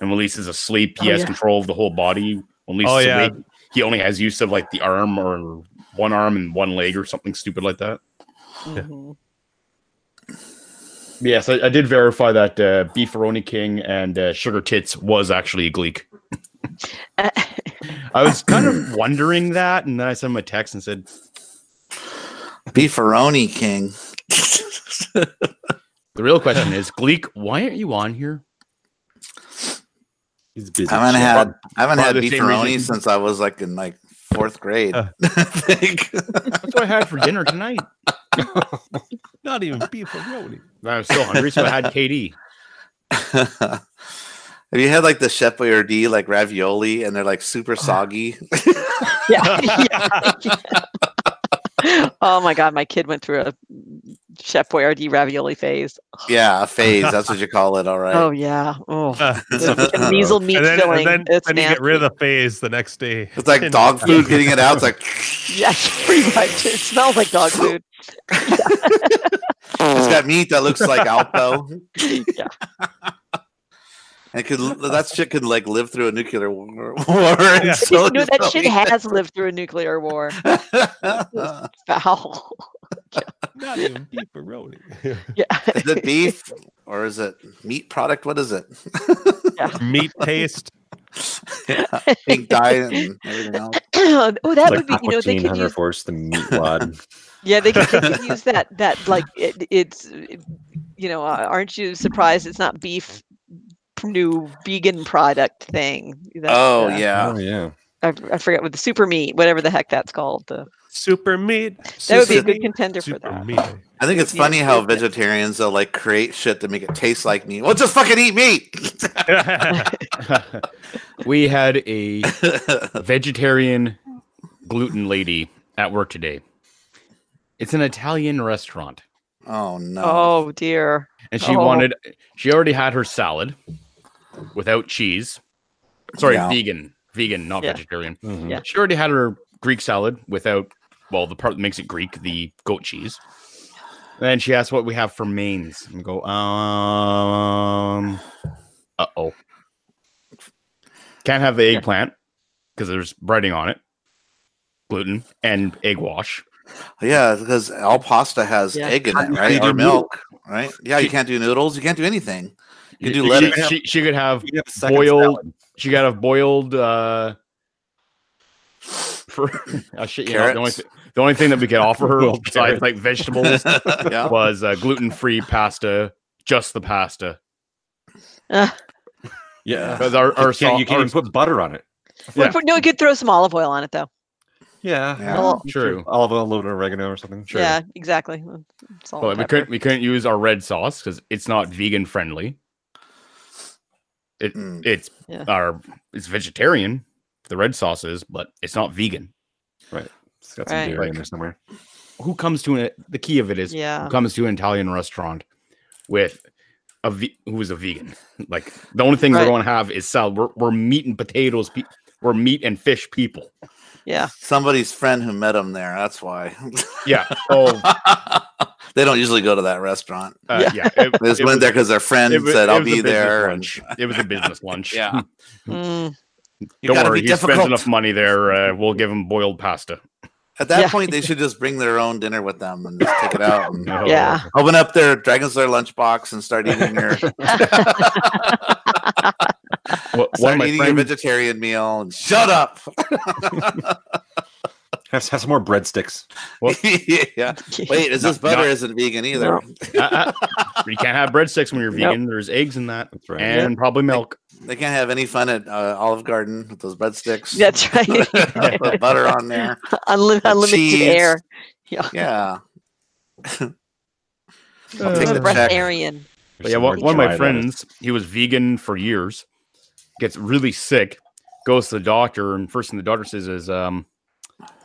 And when Lisa's asleep, he Oh, has yeah. control of the whole body. When Lisa's Oh, yeah. he only has use of like the arm or one arm and one leg or something stupid like that. Mhm. Yes, I, I did verify that uh, Beefaroni King and uh, Sugar Tits was actually a Gleek. I was kind of wondering that, and then I sent him a text and said, Beefaroni King. "The real question is, Gleek, why aren't you on here?" He's busy. I haven't had I haven't had Probably the same beefaroni since I was like in like fourth grade. Huh. I think. That's what I had for dinner tonight. Not even beefaroni. I was still hungry, so I had KD. Have you had like the Chef Boyardee like ravioli and they're like super ah. soggy? Yeah. yeah. Oh my god, my kid went through a Chef Boyardee ravioli phase. yeah, a phase. That's what you call it. All right. Oh yeah. Oh, measle meat and then, filling. and then, it's then you get rid of the phase the next day. It's like dog food getting it out. It's like Yeah, pretty much. It smells like dog food. it's got meat that looks like Alpo. Yeah. And it could that shit could like live through a nuclear war. war Yeah. and still no, that shit eat has lived through a nuclear war. Foul. Not even beef beefaroni. Yeah. Is it beef or is it meat product? What is it? Meat paste. Pink dye and everything else. oh, that like would be. You know, they could use. Force, the meat wad. Yeah, they could, they could use that. That like it, it's. You know, uh, aren't you surprised it's not beef? New vegan product thing. That, Oh uh, yeah. Oh yeah. I, I forget what the super meat, whatever the heck that's called. The, Super meat. that would be a good contender for that. meat. I think it's Yeah, funny how vegetarians they'll like create shit to make it taste like meat. Well, just fucking eat meat. we had a vegetarian gluten lady at work today. It's an Italian restaurant, oh no. Oh dear. and she Oh. wanted. She already had her salad without cheese. Sorry, Yeah. vegan, vegan, not Yeah. vegetarian. Mhm. Yeah. She already had her Greek salad without, well, the part that makes it Greek, the goat cheese. Then she asked what we have for mains. And we go, um, uh oh. Can't have the eggplant because there's breading on it. gluten and egg wash. Yeah, because all pasta has Yeah. egg in it, do you right? do Or milk, right? Yeah, you can't do noodles. You can't do anything. You can do she, lettuce. she, she could have You can have boiled. salad. She could have boiled. uh for uh, shit, you know, the only Carrots. th- the only thing that we could offer her Boiled besides like vegetables yeah. was uh, gluten free pasta, just the pasta. Uh, Yeah. Because our, our you can't, you can't our- even put butter on it. Yeah. No, we could throw some olive oil on it though. Yeah. Yeah. Well, True. Olive oil, a little bit of oregano or something. Sure. Yeah, exactly. Salt, Well, we couldn't we couldn't use our red sauce because it's not vegan friendly. It Mm. it's Yeah. our it's vegetarian. The red sauce is, but it's not vegan. Right. It's got some Right. dairy in there somewhere. Who comes to an, the key of it is Yeah. who comes to an Italian restaurant with a ve- who is a vegan. Like the only thing Right. we're going to have is salad. We're, we're meat and potatoes. Pe- we're meat and fish people. Yeah. Somebody's friend who met him there. That's why. Yeah. Oh, they don't usually go to that restaurant. uh, yeah. It, They just it went was- there because their friend it was- said, it "I'll be business there." and- It was a business lunch. Yeah. Mm, Don't worry, be he spends difficult. enough money there. Uh, we'll give him boiled pasta. At that Yeah. point, they should just bring their own dinner with them and just take it out. And No. Yeah. Open up their Dragon's Lair lunchbox and start eating your Well, one start of my eating your friends, vegetarian meal. And shut up. Have, have some more breadsticks. yeah. Wait, is this butter not- isn't vegan either? No. uh, uh, you can't have breadsticks when you're Nope. vegan. There's eggs in that, That's right. and probably milk. They can't have any fun at uh, Olive Garden with those breadsticks. That's right. Put butter on there. Unlim- The unlimited cheese. air. Yeah. Yeah. I'm take a the breatharian. But yeah, one, one of my dry friends, he was vegan for years, gets really sick, goes to the doctor, and first thing the doctor says is, um,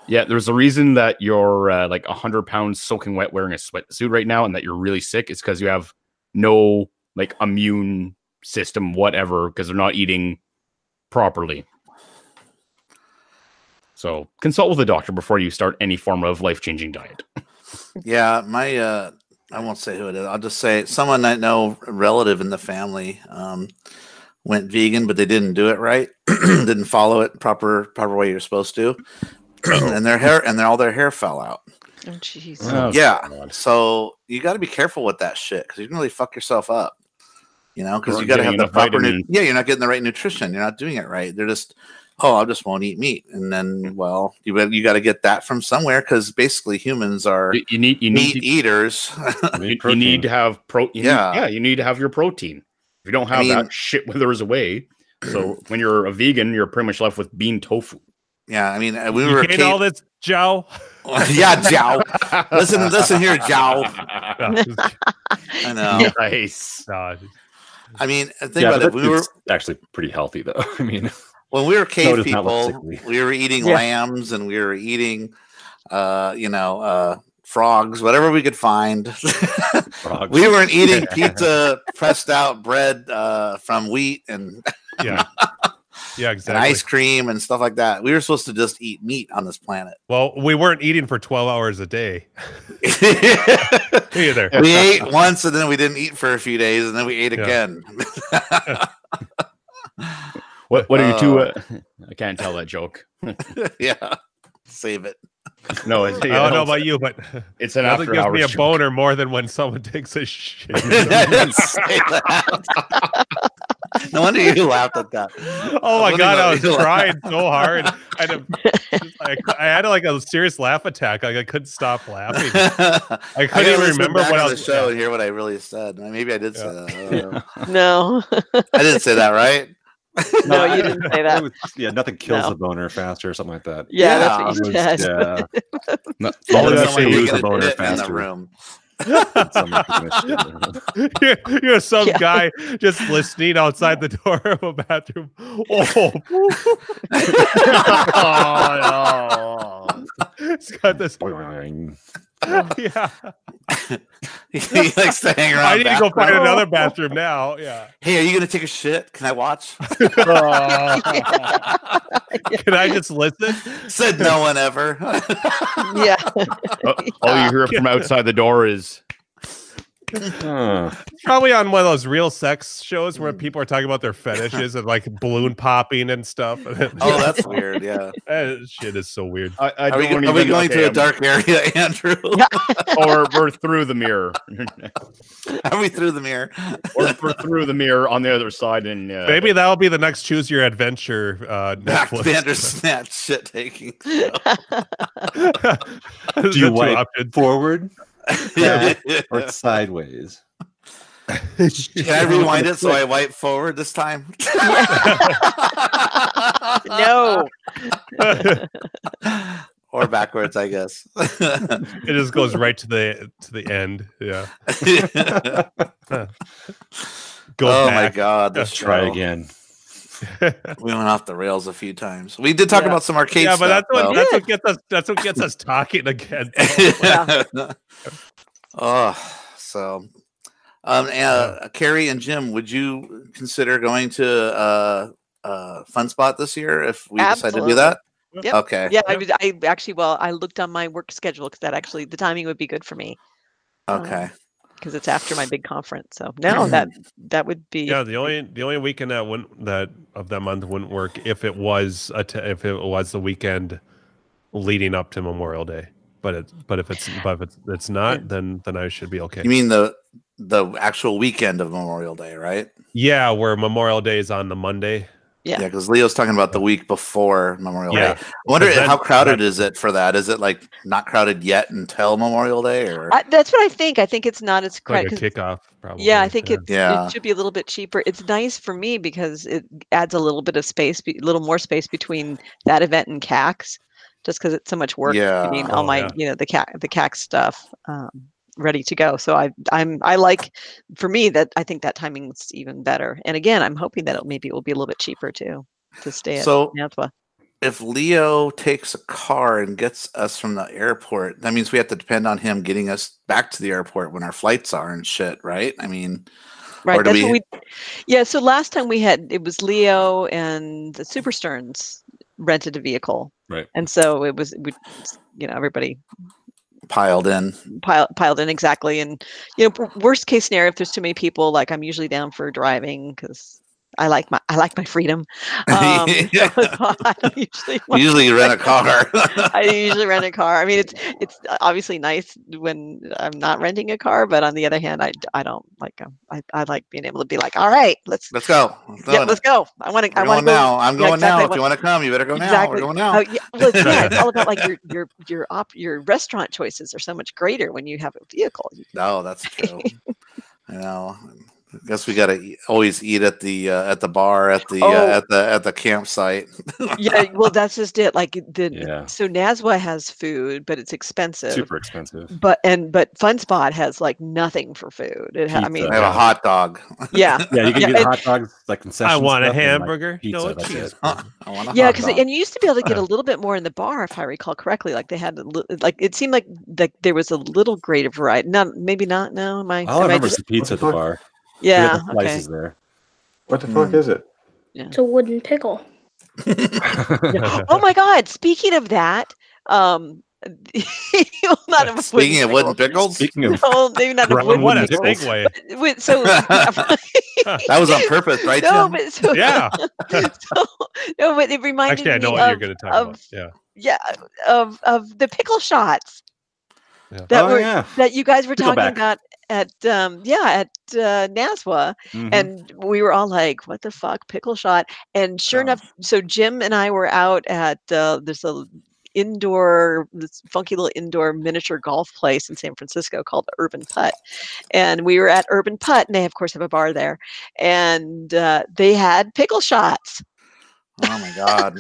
yeah, there's a reason that you're uh, like 100 pounds soaking wet wearing a sweatsuit right now, and that you're really sick. It's because you have no like immune system, whatever, because they're not eating properly. So consult with a doctor before you start any form of life changing diet. Yeah, my uh I won't say who it is. I'll just say someone I know, relative in the family, um, went vegan, but they didn't do it right. didn't follow it proper proper way you're supposed to. and their hair and their, all their hair fell out. Oh, jeez. Oh, yeah. God. So you got to be careful with that shit because you can really fuck yourself up. You know, because you got to have the proper. Nu- yeah, you're not getting the right nutrition. You're not doing it right. They're just, oh, I just won't eat meat, and then mm. well, you got- you got to get that from somewhere because basically humans are You, you need you need meat to, eaters. you, you need to have pro. You Yeah. need, yeah, you need to have your protein. If you don't have mean- that, shit withers away. So when you're a vegan, you're pretty much left with bean tofu. yeah, I mean, uh, we you were. hate ca- all this, Joe. yeah, Jow. Listen, listen here, Jow. I know. nice. no, I mean, think Yeah, about it. We were actually pretty healthy though. I mean, when we were cave does people. We were eating Yeah. lambs and we were eating, uh, you know, uh, frogs, whatever we could find. frogs. we weren't eating pizza, pressed out bread uh, from wheat and, yeah, yeah, and exactly. ice cream and stuff like that. We were supposed to just eat meat on this planet. Well, we weren't eating for twelve hours a day we ate once and then we didn't eat for a few days and then we ate Yeah. again. What what are you two? Uh, Uh, I can't tell that joke. yeah. Save it. No, it's, I don't know about you, but It's an after gives me a hours joke. boner more than when someone takes a shit. I didn't say that. no wonder you laughed at that. Oh my god, I was you laughed trying so hard. I had, a, I, I had like a serious laugh attack. Like I couldn't stop laughing. I I couldn't gotta even remember back what to I the was. show yeah. and hear what I really said. Maybe I did say that. I don't know. No. I didn't say that, right? No, you didn't say that. was- yeah, nothing kills No. the boner faster or something like that. Yeah, Yeah, that's what you It was- said. yeah. No, All all it I is say is is- lose the Get a boner bit in the faster. room. Someone taking a shit. you're, you're some Yeah. guy just listening outside the door of a bathroom. Oh, oh, it's got this. Boing. Yeah, he likes to hang around. I need to go find another bathroom now. Yeah, Hey, are you gonna take a shit? Can I watch? can I just listen? Said no one ever. Yeah. no. All you hear from outside the door is Huh. Probably on one of those real sex shows Mm. where people are talking about their fetishes and like balloon popping and stuff. Oh, that's weird. Yeah. That shit is so weird. I, I Are we, don't are we going okay, to a I'm- dark area, Andrew? or we're through the mirror, Are we through the mirror? or we're through the mirror on the other side, and uh, Maybe that'll be the next choose your adventure uh Back Netflix. Bandersnatch shit taking. Do The you two wipe options. forward back, or sideways? Can I rewind it so I wipe forward this time? no. or backwards, I guess. it just goes right to the to the end. Yeah. Goes oh my god! Let's Try again. We went off the rails a few times. We did talk Yeah. about some arcade yeah, stuff. but that's what though. that's what gets us that's what gets us talking again. yeah. oh, so um, and, uh, Carrie and Jim, would you consider going to uh, uh, Fun Spot this year if we decide to do that? Yep. Okay. Yeah, I, would- I actually, well, I looked on my work schedule because that actually the timing would be good for me Okay. Because it's after my big conference. So no, that that would be Yeah, the only the only weekend that wouldn't that of that month wouldn't work if it was a t- if it was the weekend leading up to Memorial Day. But it but if it's but if it's, it's not, then then I should be okay. You mean the the actual weekend of Memorial Day, right? yeah, where Memorial Day is on the Monday. Yeah. Yeah, because Leo's talking about the week before Memorial Yeah. Day. I wonder then- how crowded is it for that? Is it like not crowded yet until Memorial Day, or I, that's what I think. I think it's not as Like crowded. a 'cause- kickoff, probably. Yeah, I think it, Yeah. it should be a little bit cheaper. It's nice for me because it adds a little bit of space, a little more space between that event and CAX, just because it's so much work Yeah. getting all Oh, my, yeah. you know, the CAC, the CAX stuff um, ready to go. So I, I'm, I like, for me, that I think that timing's even better. And again, I'm hoping that it, maybe it will be a little bit cheaper too to stay at So- Naswa. if Leo takes a car and gets us from the airport, that means we have to depend on him getting us back to the airport when our flights are and shit, right? I mean, Right. or do That's what we- we. Yeah. So last time we had it was Leo and the Super Sterns rented a vehicle, Right. and so it was we, you know, everybody piled in. piled piled in exactly. And you know, worst case scenario, if there's too many people, like I'm usually down for driving because I like my I like my freedom. Um, Yeah. so I usually Usually you rent a car. I usually rent a car. I mean, it's it's obviously nice when I'm not renting a car, but on the other hand, I, I don't like um, I, I like being able to be like, all right, let's Let's go. Let's yeah, go. let's go. I want to I want to go now. I'm yeah, going exactly. now. If you want- to come, you better go now. We're going now. Oh, yeah, well, it's, yeah, it's all about like your your your op your restaurant choices are so much greater when you have a vehicle. No, that's true. I know. I guess we gotta always eat at the uh, at the bar at the Oh. uh, at the at the campsite. yeah, well, that's just it. Like the Yeah. so Naswa has food, but it's expensive. Super expensive. But and but Fun Spot has like nothing for food. It ha- I mean, I have a hot dog. yeah, Yeah, you can Yeah, get it- hot dogs like concession. I want a stuff and, like, hamburger. pizza, no cheese. it. I want a yeah, because and you used to be able to get a little bit more in the bar, if I recall correctly. Like they had a li- like it seemed like like there was a little greater variety. Not maybe not. No, am I? All I am remember just- is the pizza at the bar. We yeah. had the Okay. there. What the fuck is it? It's a wooden pickle. oh my God! Speaking of that, um, well, not of Speaking of wooden pickles, Speaking of No, maybe not of Ron, wooden what a pickles. segue. But with- so that was on purpose, right, no, Jim? but so, Yeah. so, no, but it reminded Actually, I me what of, you're going to talk of about. Yeah. yeah of of the pickle shots Yeah. that Oh, were yeah. that you guys were talking Pickleback. about at um yeah at uh, Naswa Mhm. and we were all like what the fuck pickle shot and sure Oh. enough so Jim and I were out at uh, there's a indoor this funky little indoor miniature golf place in San Francisco called Urban Putt and we were at Urban Putt and they of course have a bar there and uh, they had pickle shots Oh my god!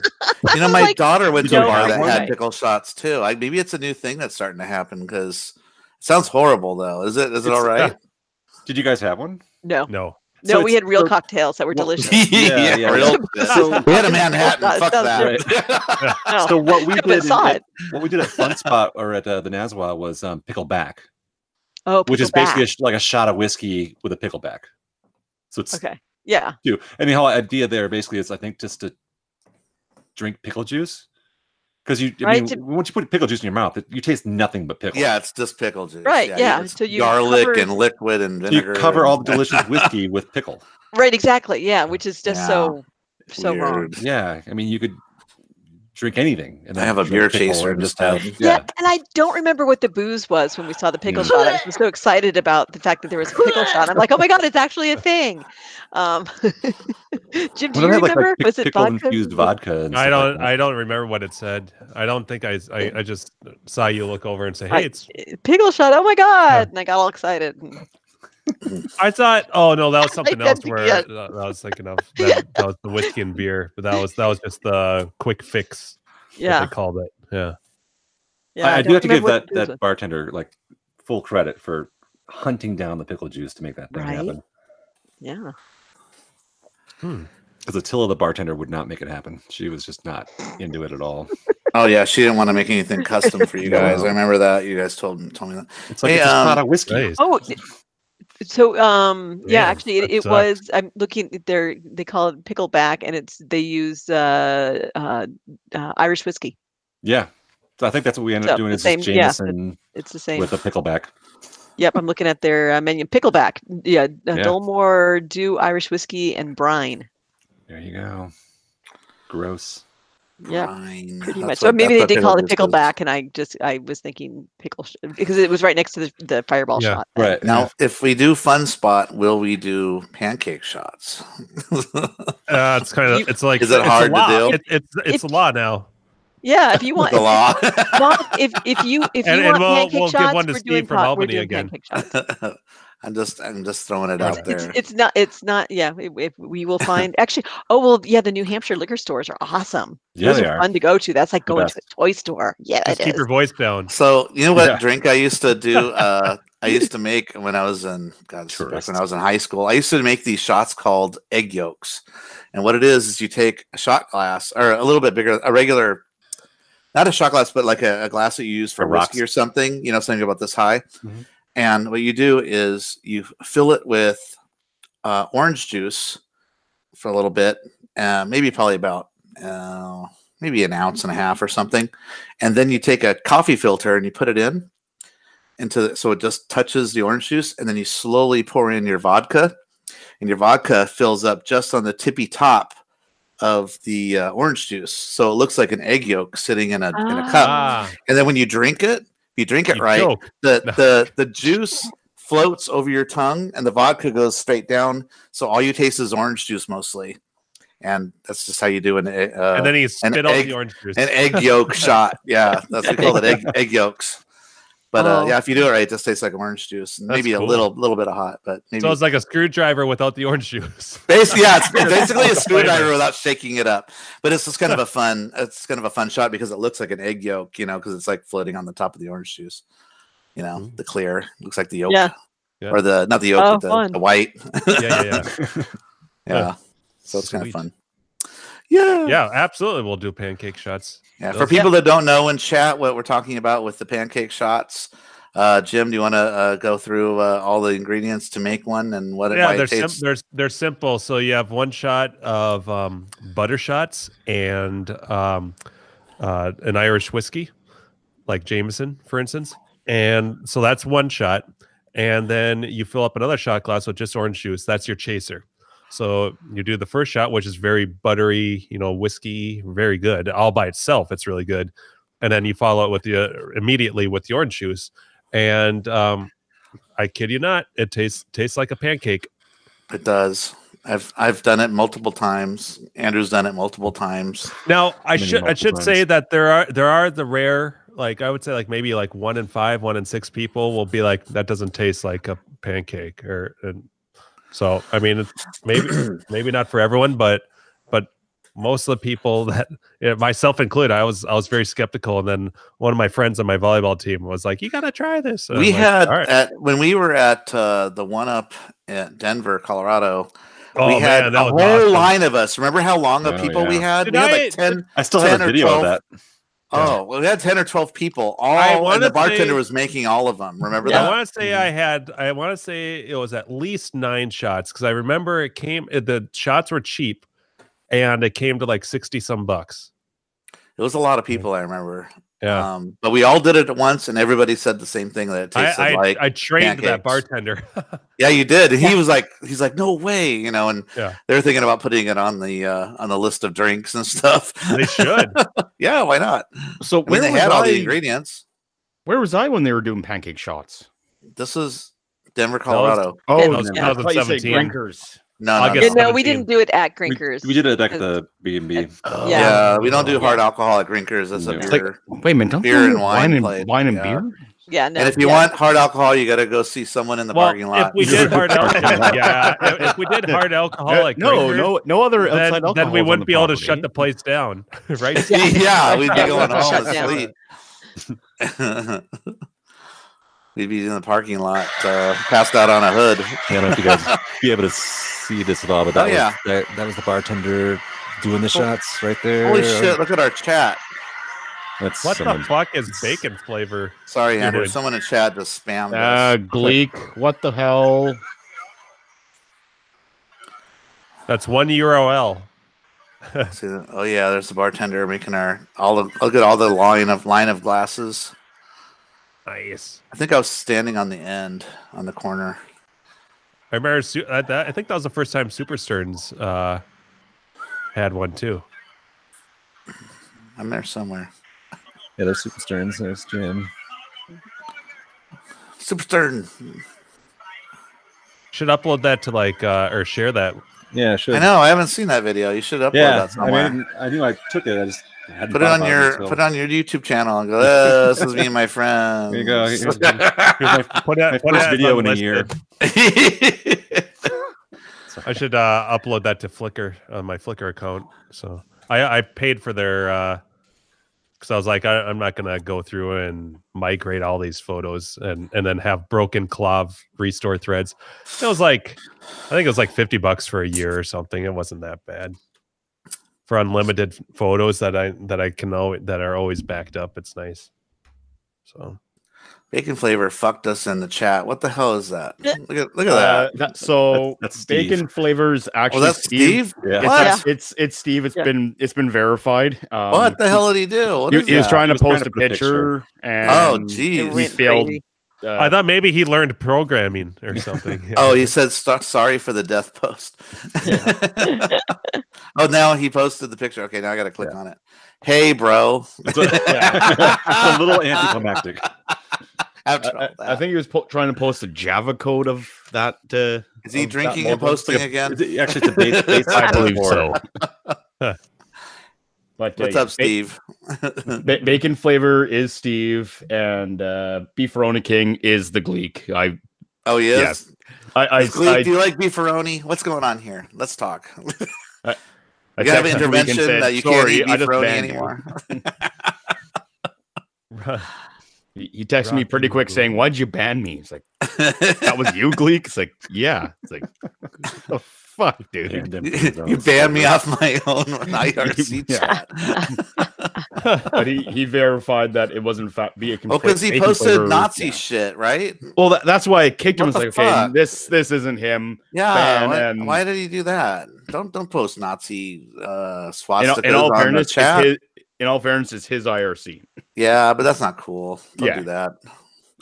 You know, my like, daughter went to a no bar that had pickle shots too. Like maybe it's a new thing that's starting to happen because it sounds horrible though. Is it? Is it It's- all right? Did you guys have one? no No. no So we had real for- cocktails that were well, delicious Yeah, yeah. real. So- we had a Manhattan. That Fuck sounds that. No. So what we Yeah, but did, saw at, it. what we did at Fun Spot or at uh, the Naswa was um, pickleback, oh which is pickleback. basically a like a shot of whiskey with a pickleback. So it's okay yeah two. And the whole idea there basically is, I think, just to drink pickle juice. Because you, I Right, mean, to- once you put pickle juice in your mouth, it, you taste nothing but pickle. Yeah, it's just pickle juice. Right, yeah, it's so you garlic cover- and liquid and So you vinegar. cover all the delicious whiskey with pickle. Right, exactly. Yeah, which is just Yeah, so so wrong. Weird. Yeah, I mean, you could drink anything. And I have a beer chaser and just just have. Yeah. yeah. and I don't remember what the booze was when we saw the pickle shot. I was so excited about the fact that there was a pickle shot. I'm like, oh my god, it's actually a thing. Um, Jim, do Well, you they had, like, remember? like pick- was it vodka? infused vodka? And I don't. Like. I don't remember what it said. I don't think I. I, I just saw you look over and say, "Hey, I- it's." Pickle shot. Oh my god! And I got all excited. I thought. Oh no, that was something else. Where get- that, that I was thinking of. That, that was the whiskey and beer, but that was that was just the quick fix. Yeah. they called it. Yeah. Yeah, I, I do have to give that what the booze that was. bartender like full credit for hunting down the pickle juice to make that thing Right. happen. Yeah. Because Attila, the bartender, would not make it happen. She was just not into it at all. Oh yeah, she didn't want to make anything custom for you guys. No. I remember that. You guys told told me that. It's like Hey, it's just um, not a whiskey. Nice. Oh, it- so um, yeah, Man, actually, it, that it sucks. was. I'm looking. They're they call it pickleback, and it's they use uh, uh, uh Irish whiskey. Yeah. So I think that's what we ended up So, doing the is same- just yeah, Jameson It's the same. with a pickleback. Yep, I'm looking at their uh, menu. Pickleback. Yeah, uh, Yeah. Tullamore Dew Irish whiskey and brine. There you go. Gross. Yeah, Brine. pretty That's much. So what- maybe that's they what did call it juice is. pickleback, and I just I was thinking pickle sh- because it was right next to the, the fireball Yeah. shot. Right. Now, if we do fun spot, will we do pancake shots? Uh, it's kind of. It's like. Is it it's a hard to law. do? It, it's it's If- a law now. Yeah, if you want, the if, law. Bob, if if you if you And- want and we'll- pancake we'll give shots, one to we're Steve doing from pot- we're Albany doing again. pancake shots. I'm just I'm just throwing it out there. it's not it's not yeah if, if we will find actually oh well yeah the New Hampshire liquor stores are awesome Yeah, those they are, are. fun to go to that's like going to best. a toy store yeah Just it keep is your voice down. So you know what Yeah. drink I used to do? Uh, I used to make when I was in God, this back when I was in high school. I used to make these shots called egg yolks, and what it is is you take a shot glass or a little bit bigger, a regular, not a shot glass, but like a, a glass that you use for For whiskey rocks. or something. You know, something about this high, Mhm. And what you do is you fill it with uh, orange juice for a little bit, uh, maybe probably about. Uh, maybe an ounce and a half or something. And then you take a coffee filter and you put it in into the, so it just touches the orange juice. And then you slowly pour in your vodka. And your vodka fills up just on the tippy top of the uh, orange juice. So it looks like an egg yolk sitting in a in a cup. Ah, and then when you drink it you drink it you right the the the juice floats over your tongue and the vodka goes straight down so all you taste is orange juice mostly and that's just how you do an uh, and then he an spit out egg- the orange juice. an egg yolk shot. Yeah, that's what we call it egg egg yolks. But uh, Oh. yeah, if you do it right, it just tastes like orange juice, and That's maybe a cool. little little bit of hot, but maybe So it's like a screwdriver without the orange juice. basically yeah, it's basically a screwdriver without shaking it up. But it's just kind of a fun. It's kind of a fun shot because it looks like an egg yolk, you know, because it's like floating on the top of the orange juice. You know, the clear looks like the yolk, Yeah. Yeah. or the not the yolk, Oh, but the, the white. Yeah, yeah, yeah. yeah. So it's kind of fun. Yeah. Yeah, absolutely. We'll do pancake shots. Yeah, for Those- people that don't know in chat what we're talking about with the pancake shots, uh, Jim, do you want to uh, go through uh, all the ingredients to make one and what yeah, why they're it sim- they're they're simple. So you have one shot of um, butter shots and um, uh, an Irish whiskey, like Jameson, for instance. And so that's one shot, and then you fill up another shot glass with just orange juice. That's your chaser. So you do the first shot, which is very buttery, you know, whiskey, very good. All by itself, it's really good. And then you follow it with the uh, immediately with the orange juice, and um, I kid you not, it tastes tastes like a pancake. It does. I've I've done it multiple times. Andrew's done it multiple times. Now I Many should I multiple should say that there are there are the rare like I would say like maybe like one in five, one in six people will be like that doesn't taste like a pancake or and so I mean maybe maybe not for everyone, but but most of the people that yeah, myself included, I was I was very skeptical, and then one of my friends on my volleyball team was like, "You got to try this." And we like, had "All right." at when we were at uh, the one up at Denver, Colorado. Oh, we had man, that a whole awesome. line of us. Remember how long of Oh, people we had? Did we had I- like ten. I still have a video 12. of that. Oh, well, we had ten or twelve people. All I and the bartender say- was making all of them. Remember I that? I want to say I had. I want to say it was at least nine shots because I remember it came. it- The shots were cheap, and it came to like sixty some bucks. It was a lot of people. I remember. Yeah. Um, but we all did it at once, and everybody said the same thing that it I, tasted I, like. I trained that bartender. Yeah, you did. And he was like, he's like, no way, you know. And Yeah. they were thinking about putting it on the uh, on the list of drinks and stuff. They should. yeah, why not? So I mean, they was had all the ingredients. Where was I when they were doing pancake shots? This is Denver, was- Colorado. Oh, That was I you said 2017. Grinkers. No, no, August no. No, we 17. didn't do it at We, Grinkers. we did it at the B and B. Oh. Yeah. Yeah, we don't do hard alcohol at Grinkers. That's a beer. Like, Wait a minute, don't Beer and do wine and, played, wine and yeah. beer? Yeah, no. and if you yeah. want hard alcohol, you got to go see someone in the well, parking lot. if we did hard alcohol, yeah, if if we did hard alcohol, uh, like no, no, no other then, outside then we wouldn't the be able to shut the place down, right? yeah, we'd be going Shut home down. asleep. We'd be in the parking lot, uh, passed out on a hood. I don't know if you guys be able to see this at all, but that Oh, was yeah. that, that was the bartender doing the shots right there. Holy shit! Look at our chat. That's What the fuck is bacon flavor? Sorry, Andrew. Dude. Someone in chat just spammed Uh, us. Gleek, what the hell? That's one euro L. See? Oh yeah, there's the bartender making our all the look at all the line of line of glasses. Nice. I think I was standing on the end on the corner. I remember. Uh, that, I think that was the first time Super Sterns uh, had one too. I'm there somewhere. Yeah, there's Super Sterns. There's Jim. Super Stern. Should upload that to like uh, or share that. Yeah, sure. I know. I haven't seen that video. You should upload Yeah, that I mean, I knew I took it. I just hadn't put it on your until- put it on your YouTube channel and go. "Uh, this is me and my friends. There you go. Here's, here's my, Put that, my put first that video in a year. I should uh, upload that to Flickr on my Flickr account. So I I paid for their because I was like I, I'm not gonna go through and migrate all these photos and and then have broken KLOV restore threads. It was like I think it was like 50 bucks for a year or something. It wasn't that bad for unlimited photos that I that I can know that are always backed up. It's nice. So Bacon flavor fucked us in the chat. What the hell is that? Look at look at Uh, that. that so That's- that's bacon flavors actually Oh, that's Steve. Yeah. It's, What? it's, it's it's Steve. It's Yeah. been it's been verified. Um, what the hell did he do? He, he was that? trying to He was trying post to a put a picture, and Oh, It jeez. he failed. crazy. Uh, I thought maybe he learned programming or something. Oh, he said sorry for the death post. oh, now he posted the picture. Okay, now I got to click on it. Hey, bro. It's a, yeah. it's a little anticlimactic. After I, all I that. think he was po- trying to post a Java code of that. Uh, Is he drinking and posting again? It's- Actually, it's a base, base I believe so. But What's uh, up, Steve? ba- bacon flavor is Steve, and uh, beefaroni king is the Gleek. I oh, he is? Yes. I I, Gleek, I, do you like beefaroni? What's going on here? Let's talk. I You have an texted him week and intervention said, that you can't "Sorry, eat beefaroni anymore. He he texted me pretty quick saying, "Why'd you ban me?" It's like that was you, Gleek. It's like, yeah. It's like, the fuck, dude. Banned you from his own you banned me off my own IRC Yeah. chat. but he, he verified that it wasn't fa- bacon. Oh, because he posted. Nazi Yeah. shit, right? Well, that, that's why I kicked him. What I was the like, okay, this this isn't him. Yeah. Why, and why did he do that? Don't don't post Nazi uh, in, all- swastikas in all on fairness, it's chat. his, in all fairness, it's his IRC. Yeah, but that's not cool. Don't Yeah. do that.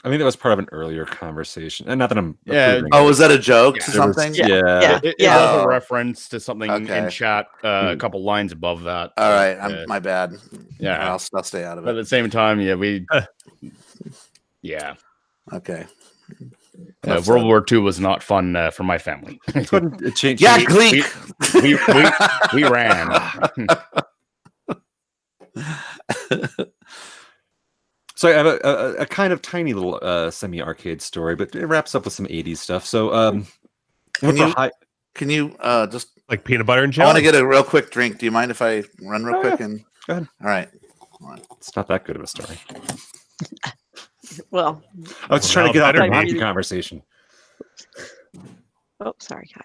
I think that was part of an earlier conversation, and not that I'm. Yeah. Oh, it. was that a joke Yeah. to There was- something? yeah. Yeah. It, it Yeah. was a reference to something in chat, uh, a couple lines above that. All right, I'm, Uh, my bad. yeah. I'll, I'll stay out of but at the same time, yeah, we, yeah, Okay. uh, World. War II was not fun uh, for my family. It couldn't- it changed. Yeah, we- Gleek. we, we, we ran. So I have a, a, a kind of tiny little uh, semi-arcade story, but it wraps up with some '80s stuff. So, um, Can you- high, Can you uh, just? like peanut butter and jelly? I want to get a real quick drink. Do you mind if I run real Oh, quick yeah. and? Go ahead. All right. it's not that good of a story. Well, I was just trying to get Well, out the better hockey conversation. oh, sorry, Kaya.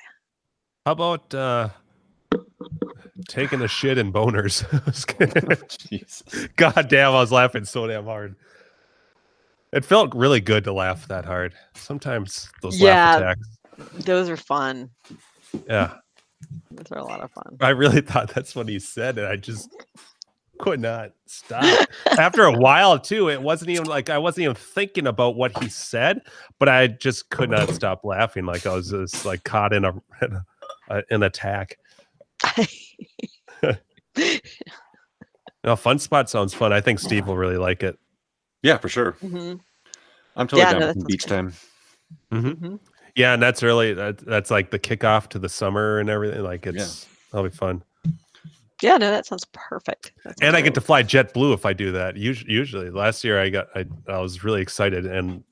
How about uh, taking a shit in boners? Oh, Jesus. God damn, I was laughing so damn hard. It felt really good to laugh that hard. Sometimes those Yeah. laugh attacks. Those are fun. Yeah. Those are a lot of fun. I really thought that's what he said, and I just could not stop. After a while, too, it wasn't even like I wasn't even thinking about what he said, but I just could not stop laughing. Like I was just like caught in a, in a an attack. No, fun spot sounds fun. I think Steve will really like it. Yeah, for sure. Mhm. I'm totally Yeah, down no, with beach good. time. Mhm. Yeah, and that's really that, that's like the kickoff to the summer and everything. Like it's that'll be fun. Yeah, no, that sounds perfect. That And sounds I get to fly JetBlue if I do that. Usually, usually last year I got I, I was really excited and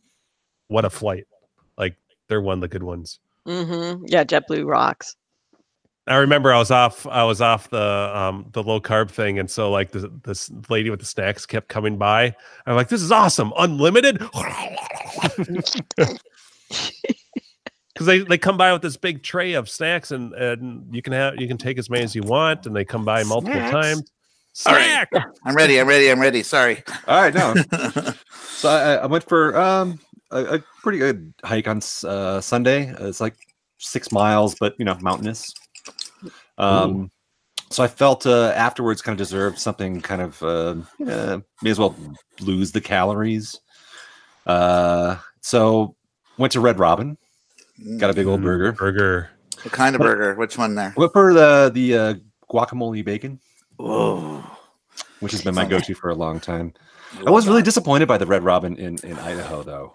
what a flight! Like they're one of the good ones. Mm-hmm. Yeah, JetBlue rocks. I remember I was off I was off the um the low carb thing, and so like this this lady with the snacks kept coming by. I'm like, this is awesome, unlimited. Because they, they come by with this big tray of snacks and, and you can have you can take as many as you want, and they come by multiple Snacks? times. All right. Snack! I'm ready. I'm ready. I'm ready. Sorry. All right, no. so I, I went for um a, a pretty good hike on uh, Sunday. It's like six miles, but you know, mountainous. Um, so I felt uh, afterwards kind of deserved something kind of uh, uh, may as well lose the calories. Uh, so went to Red Robin, got a big old burger. Burger. What kind of burger? Which one there? Went for the the uh, guacamole bacon. Whoa. which has been my go-to for a long time. I was really disappointed by the Red Robin in, in Idaho though,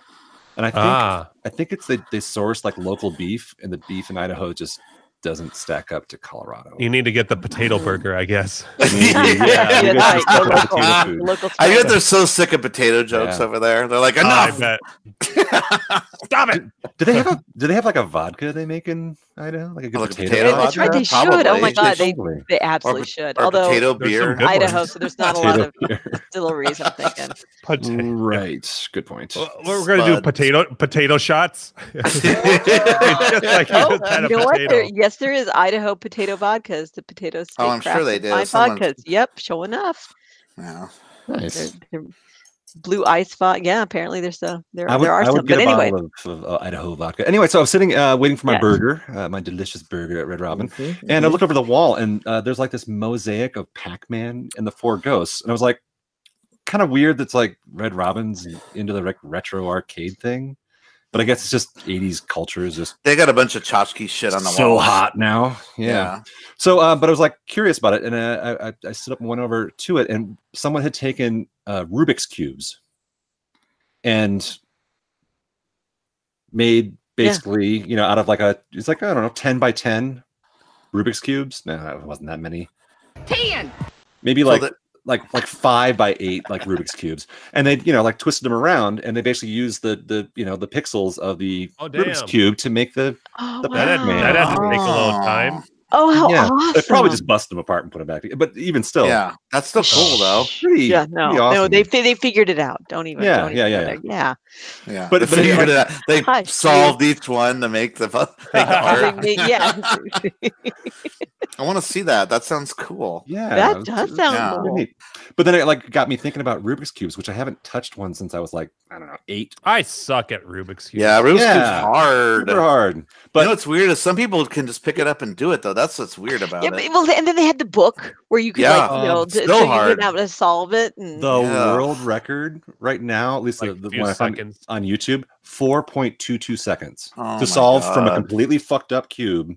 and I think Ah. I think it's they they source like local beef, and the beef in Idaho just doesn't stack up to Colorado. You need to get the potato mm-hmm. burger, I guess. yeah, Yeah, maybe right, local- potato local I bet they're so sick of potato jokes Yeah. over there. They're like, I enough. bet. Stop it! Do they have a do they have like a vodka they make in Idaho? Like a good Like a potato, potato vodka? That's right. They Probably. should. Oh my god, they Totally. they absolutely Or- should. Or Although potato beer. Idaho, so there's not a lot of beer. distilleries. I'm thinking. Potato. right. Good point. Well, We're gonna do potato potato shots. It's just like Oh, a you know what? There, potato. yes, there is Idaho potato vodkas. The potato steak Oh, I'm sure they crafted do. fine Someone- vodkas. Yep, sure enough. Yeah. They're, Nice. they're blue ice vodka. Yeah, apparently there's a there would, there are I some. get But a anyway, of, of uh, Idaho vodka. Anyway, so I was sitting uh, waiting for my Yes. burger, uh, my delicious burger at Red Robin, Mm-hmm, and I look over the wall, and uh, there's like this mosaic of Pac-Man and the Four Ghosts, and I was like, kind of weird. That's like Red Robin's into the rec- retro arcade thing, but I guess it's just '80s culture is just They got a bunch of tchotchke shit on the wall. so wall. hot now. Yeah. So, uh, but I was like curious about it, and uh, I, I, I stood up and went over to it, and someone had taken uh, Rubik's cubes and made Yeah. basically, you know, out of like a, it's like I don't know, ten by ten Rubik's cubes. No, it wasn't that many. Ten. Maybe So like that- like like five by eight like Rubik's cubes, and they you know like twisted them around, and they basically used the the you know the pixels of the Oh, Rubik's cube to make the oh, the wow. That had, that had to take a little Oh. time. oh how yeah, awesome! they probably just busted them apart and put them back. But even still, Yeah. That's still cool though. pretty, yeah no pretty no they fi- they figured it out. Don't even Yeah, don't yeah, even yeah, go there. yeah. Yeah. But- But but they figured it out. They Hi, solved each one to make the, make the art. Yeah, I want to see that. That sounds cool. Yeah, that does sound yeah. cool. But then it like got me thinking about Rubik's cubes, which I haven't touched one since I was like I don't know eight. I suck at Rubik's cubes. Yeah, Rubik's Yeah. Cube's hard. Super hard. But But you know what's weird is some people can just pick it up and do it though. That's what's weird about Yeah, but, it. well, and then they had the book where you could like Yeah. you know Um, t- still so you hard. would have to solve it. And the Yeah. world record right now, at least Like the, the few one I found on YouTube, four point two two seconds Oh to solve from a completely fucked up cube.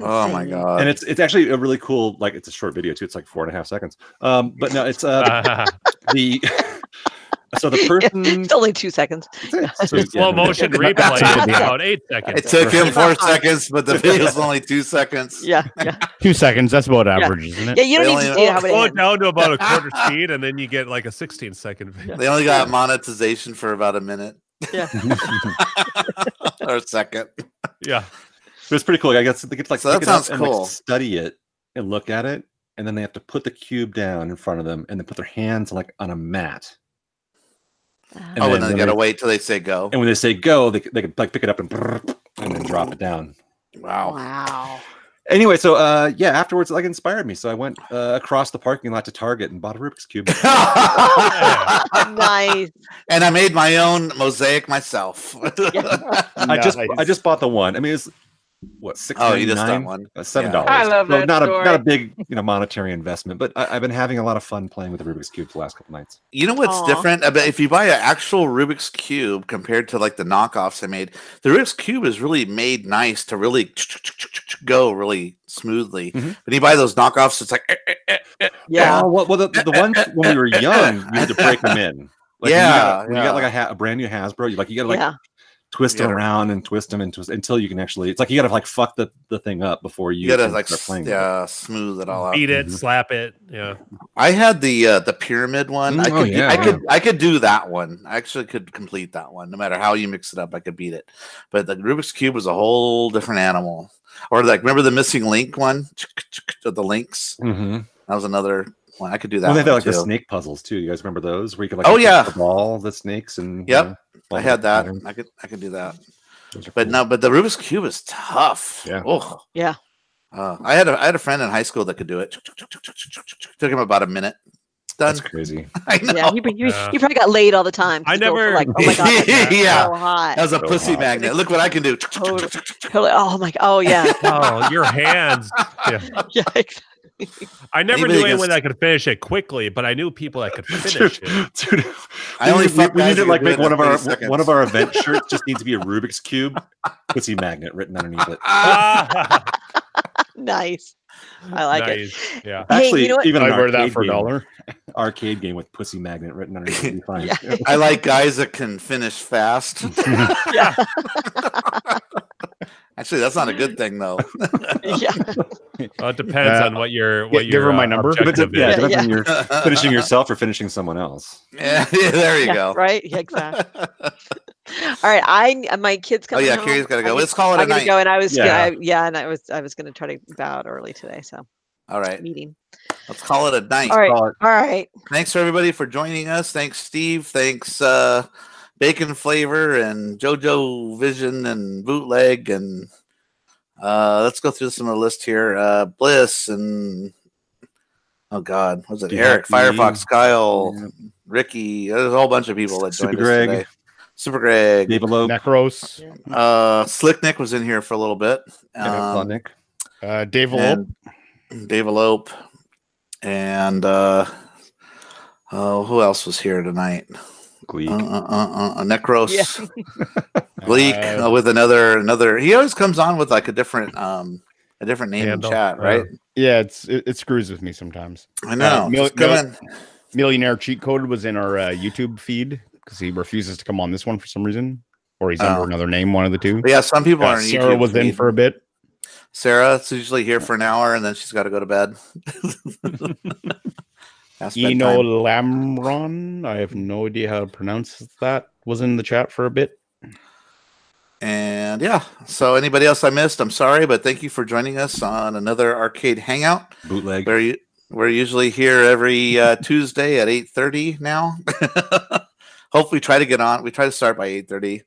Oh my god. and it's it's actually a really cool like it's a short video too. It's like four and a half seconds. Um, but no, it's uh the so the person It's only two seconds. so, Slow no, motion replay is about eight seconds. it took him four seconds, but the video video's only two seconds. Yeah, yeah, Two seconds. That's about average, isn't it? yeah. You don't They need to only- see how many. Slow it down to about a quarter speed, and then you get like a 16 second video. They only got monetization for about a minute Yeah. or a second. Yeah. But it's pretty cool. I guess they get to like So that pick it sounds and like, cool. study it and look at it, and then they have to put the cube down in front of them and then put their hands like on a mat. And oh, then, and then they gotta they- wait till they say go. And when they say go, they, they can like pick it up and and then drop it down. Wow. wow. Anyway, so uh yeah, afterwards it like inspired me. So I went uh, across the parking lot to Target and bought a Rubik's cube. nice. and I made my own mosaic myself. I just I just bought the one. I mean, it's what six Oh, you just that one. Uh, Seven Yeah. dollars. I love that not a not a big you know monetary investment, but I, I've been having a lot of fun playing with the Rubik's cube the last couple nights. You know what's Aw. different? If you buy an actual Rubik's cube compared to like the knockoffs I made, the Rubik's cube is really made nice to really go really smoothly. Mhm. When you buy those knockoffs, it's like eh, eh, eh, Yeah. Oh, well, well the, the ones when we were young, you had to break them in. Like when you Yeah, got, when you got like a, ha- a brand new Hasbro, you like you gotta like yeah. Twist them around and twist them and twist until you can actually. It's like you gotta like fuck the, the thing up before you, you gotta like start playing. with it. yeah smooth it all out. Beat it, Mhm. slap it. Yeah. I had the uh, the pyramid one. I Mm, oh, could yeah, I yeah. could I could do that one. I actually could complete that one. No matter how you mix it up, I could beat it. But the Rubik's cube was a whole different animal. Or like remember the missing link one? The links. Mhm. That was another one. I could do that. Well, they one had like the snake puzzles too. You guys remember those? Where you could like Oh, yeah. the ball, the snakes, and you Yep. know, I had that. patterns. I could I could do that. But cool. no, but the Rubik's cube is tough. Yeah. Oh. Yeah. Uh, I had a I had a friend in high school that could do it. Took him about a minute. Done. That's crazy. I know. Yeah, you, you, Yeah. you probably got laid all the time. I girls were never- like, oh my god, Yeah. so hot. As a So pussy hot. magnet. Look what I can do. Totally, totally. Oh my, oh yeah, Oh, your hands. Yeah. yeah. exactly. I never Anybody knew gets- anyone that could finish it quickly, but I knew people that could finish it. Dude, I only we, we need to like make one of our seconds. one of our event shirts just needs to be a Rubik's cube pussy magnet written underneath it. Nice. I like it. nice. Yeah. Hey, Actually, you know even an I wear that arcade for a game, dollar. arcade game with pussy magnet written underneath it. fine. Yeah. I like guys that can finish fast. Yeah. Actually, that's not a good thing though. yeah. Well, it depends Uh, on what your gi- what you're give her my uh, number. But it- objective yeah, it is. depends Yeah. on you're finishing yourself or finishing someone else. yeah, yeah, there you Yeah, go. Right. Yeah, exactly. All right. I my kids come. Oh yeah, home. Carrie's gotta go. need- Let's call it a I'm gonna night. go, and I was Yeah. yeah, I, yeah, and I was I was gonna try to bow out early today, so All right, meeting. let's call it a night. All right. All right. Thanks for everybody for joining us. Thanks, Steve. Thanks, uh, Bacon Flavor and JoJo Vision and Bootleg and uh, let's go through some of the list here. Uh, Bliss and oh God, was it Dude, Eric, Happy. Firefox, Kyle, Yeah. Ricky? There's a whole bunch of people that Super joined Greg. us today. Super Greg. Dave Loeb, Necros. Uh, Slick Nick was in here for a little bit. yeah, Um, Nick. Uh, Dave Elope. Dave Elope, and uh, oh, who else was here tonight? Gleek. Uh, uh, uh, uh, Necros, Yeah. Gleek, Uh, uh, with another another. He always comes on with like a different um a different name Handle, in chat, uh, right? Yeah, it's it, it screws with me sometimes. I know. Mil- Mil- Millionaire cheat code was in our uh, YouTube feed because he refuses to come on this one for some reason, or he's Oh. under another name. One of the two. Yeah, some people Uh, are. Sarah was in for a bit. Sarah's usually here for an hour, and then she's got to go to bed. Past Eno bedtime. Lamron. I have no idea how to pronounce that. Was in the chat for a bit. And yeah, so anybody else I missed, I'm sorry, but thank you for joining us on another arcade hangout. Bootleg. We're we're usually here every uh, Tuesday at 8:30 now. Hopefully, try to get on. We try to start by 8:30.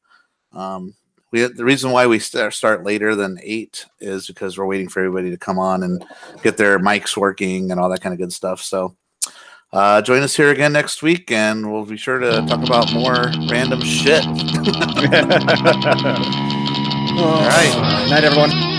Um, we the reason why we start start later than eight is because we're waiting for everybody to come on and get their mics working and all that kind of good stuff. So. Uh, join us here again next week, and we'll be sure to talk about more random shit. all right. Night, everyone.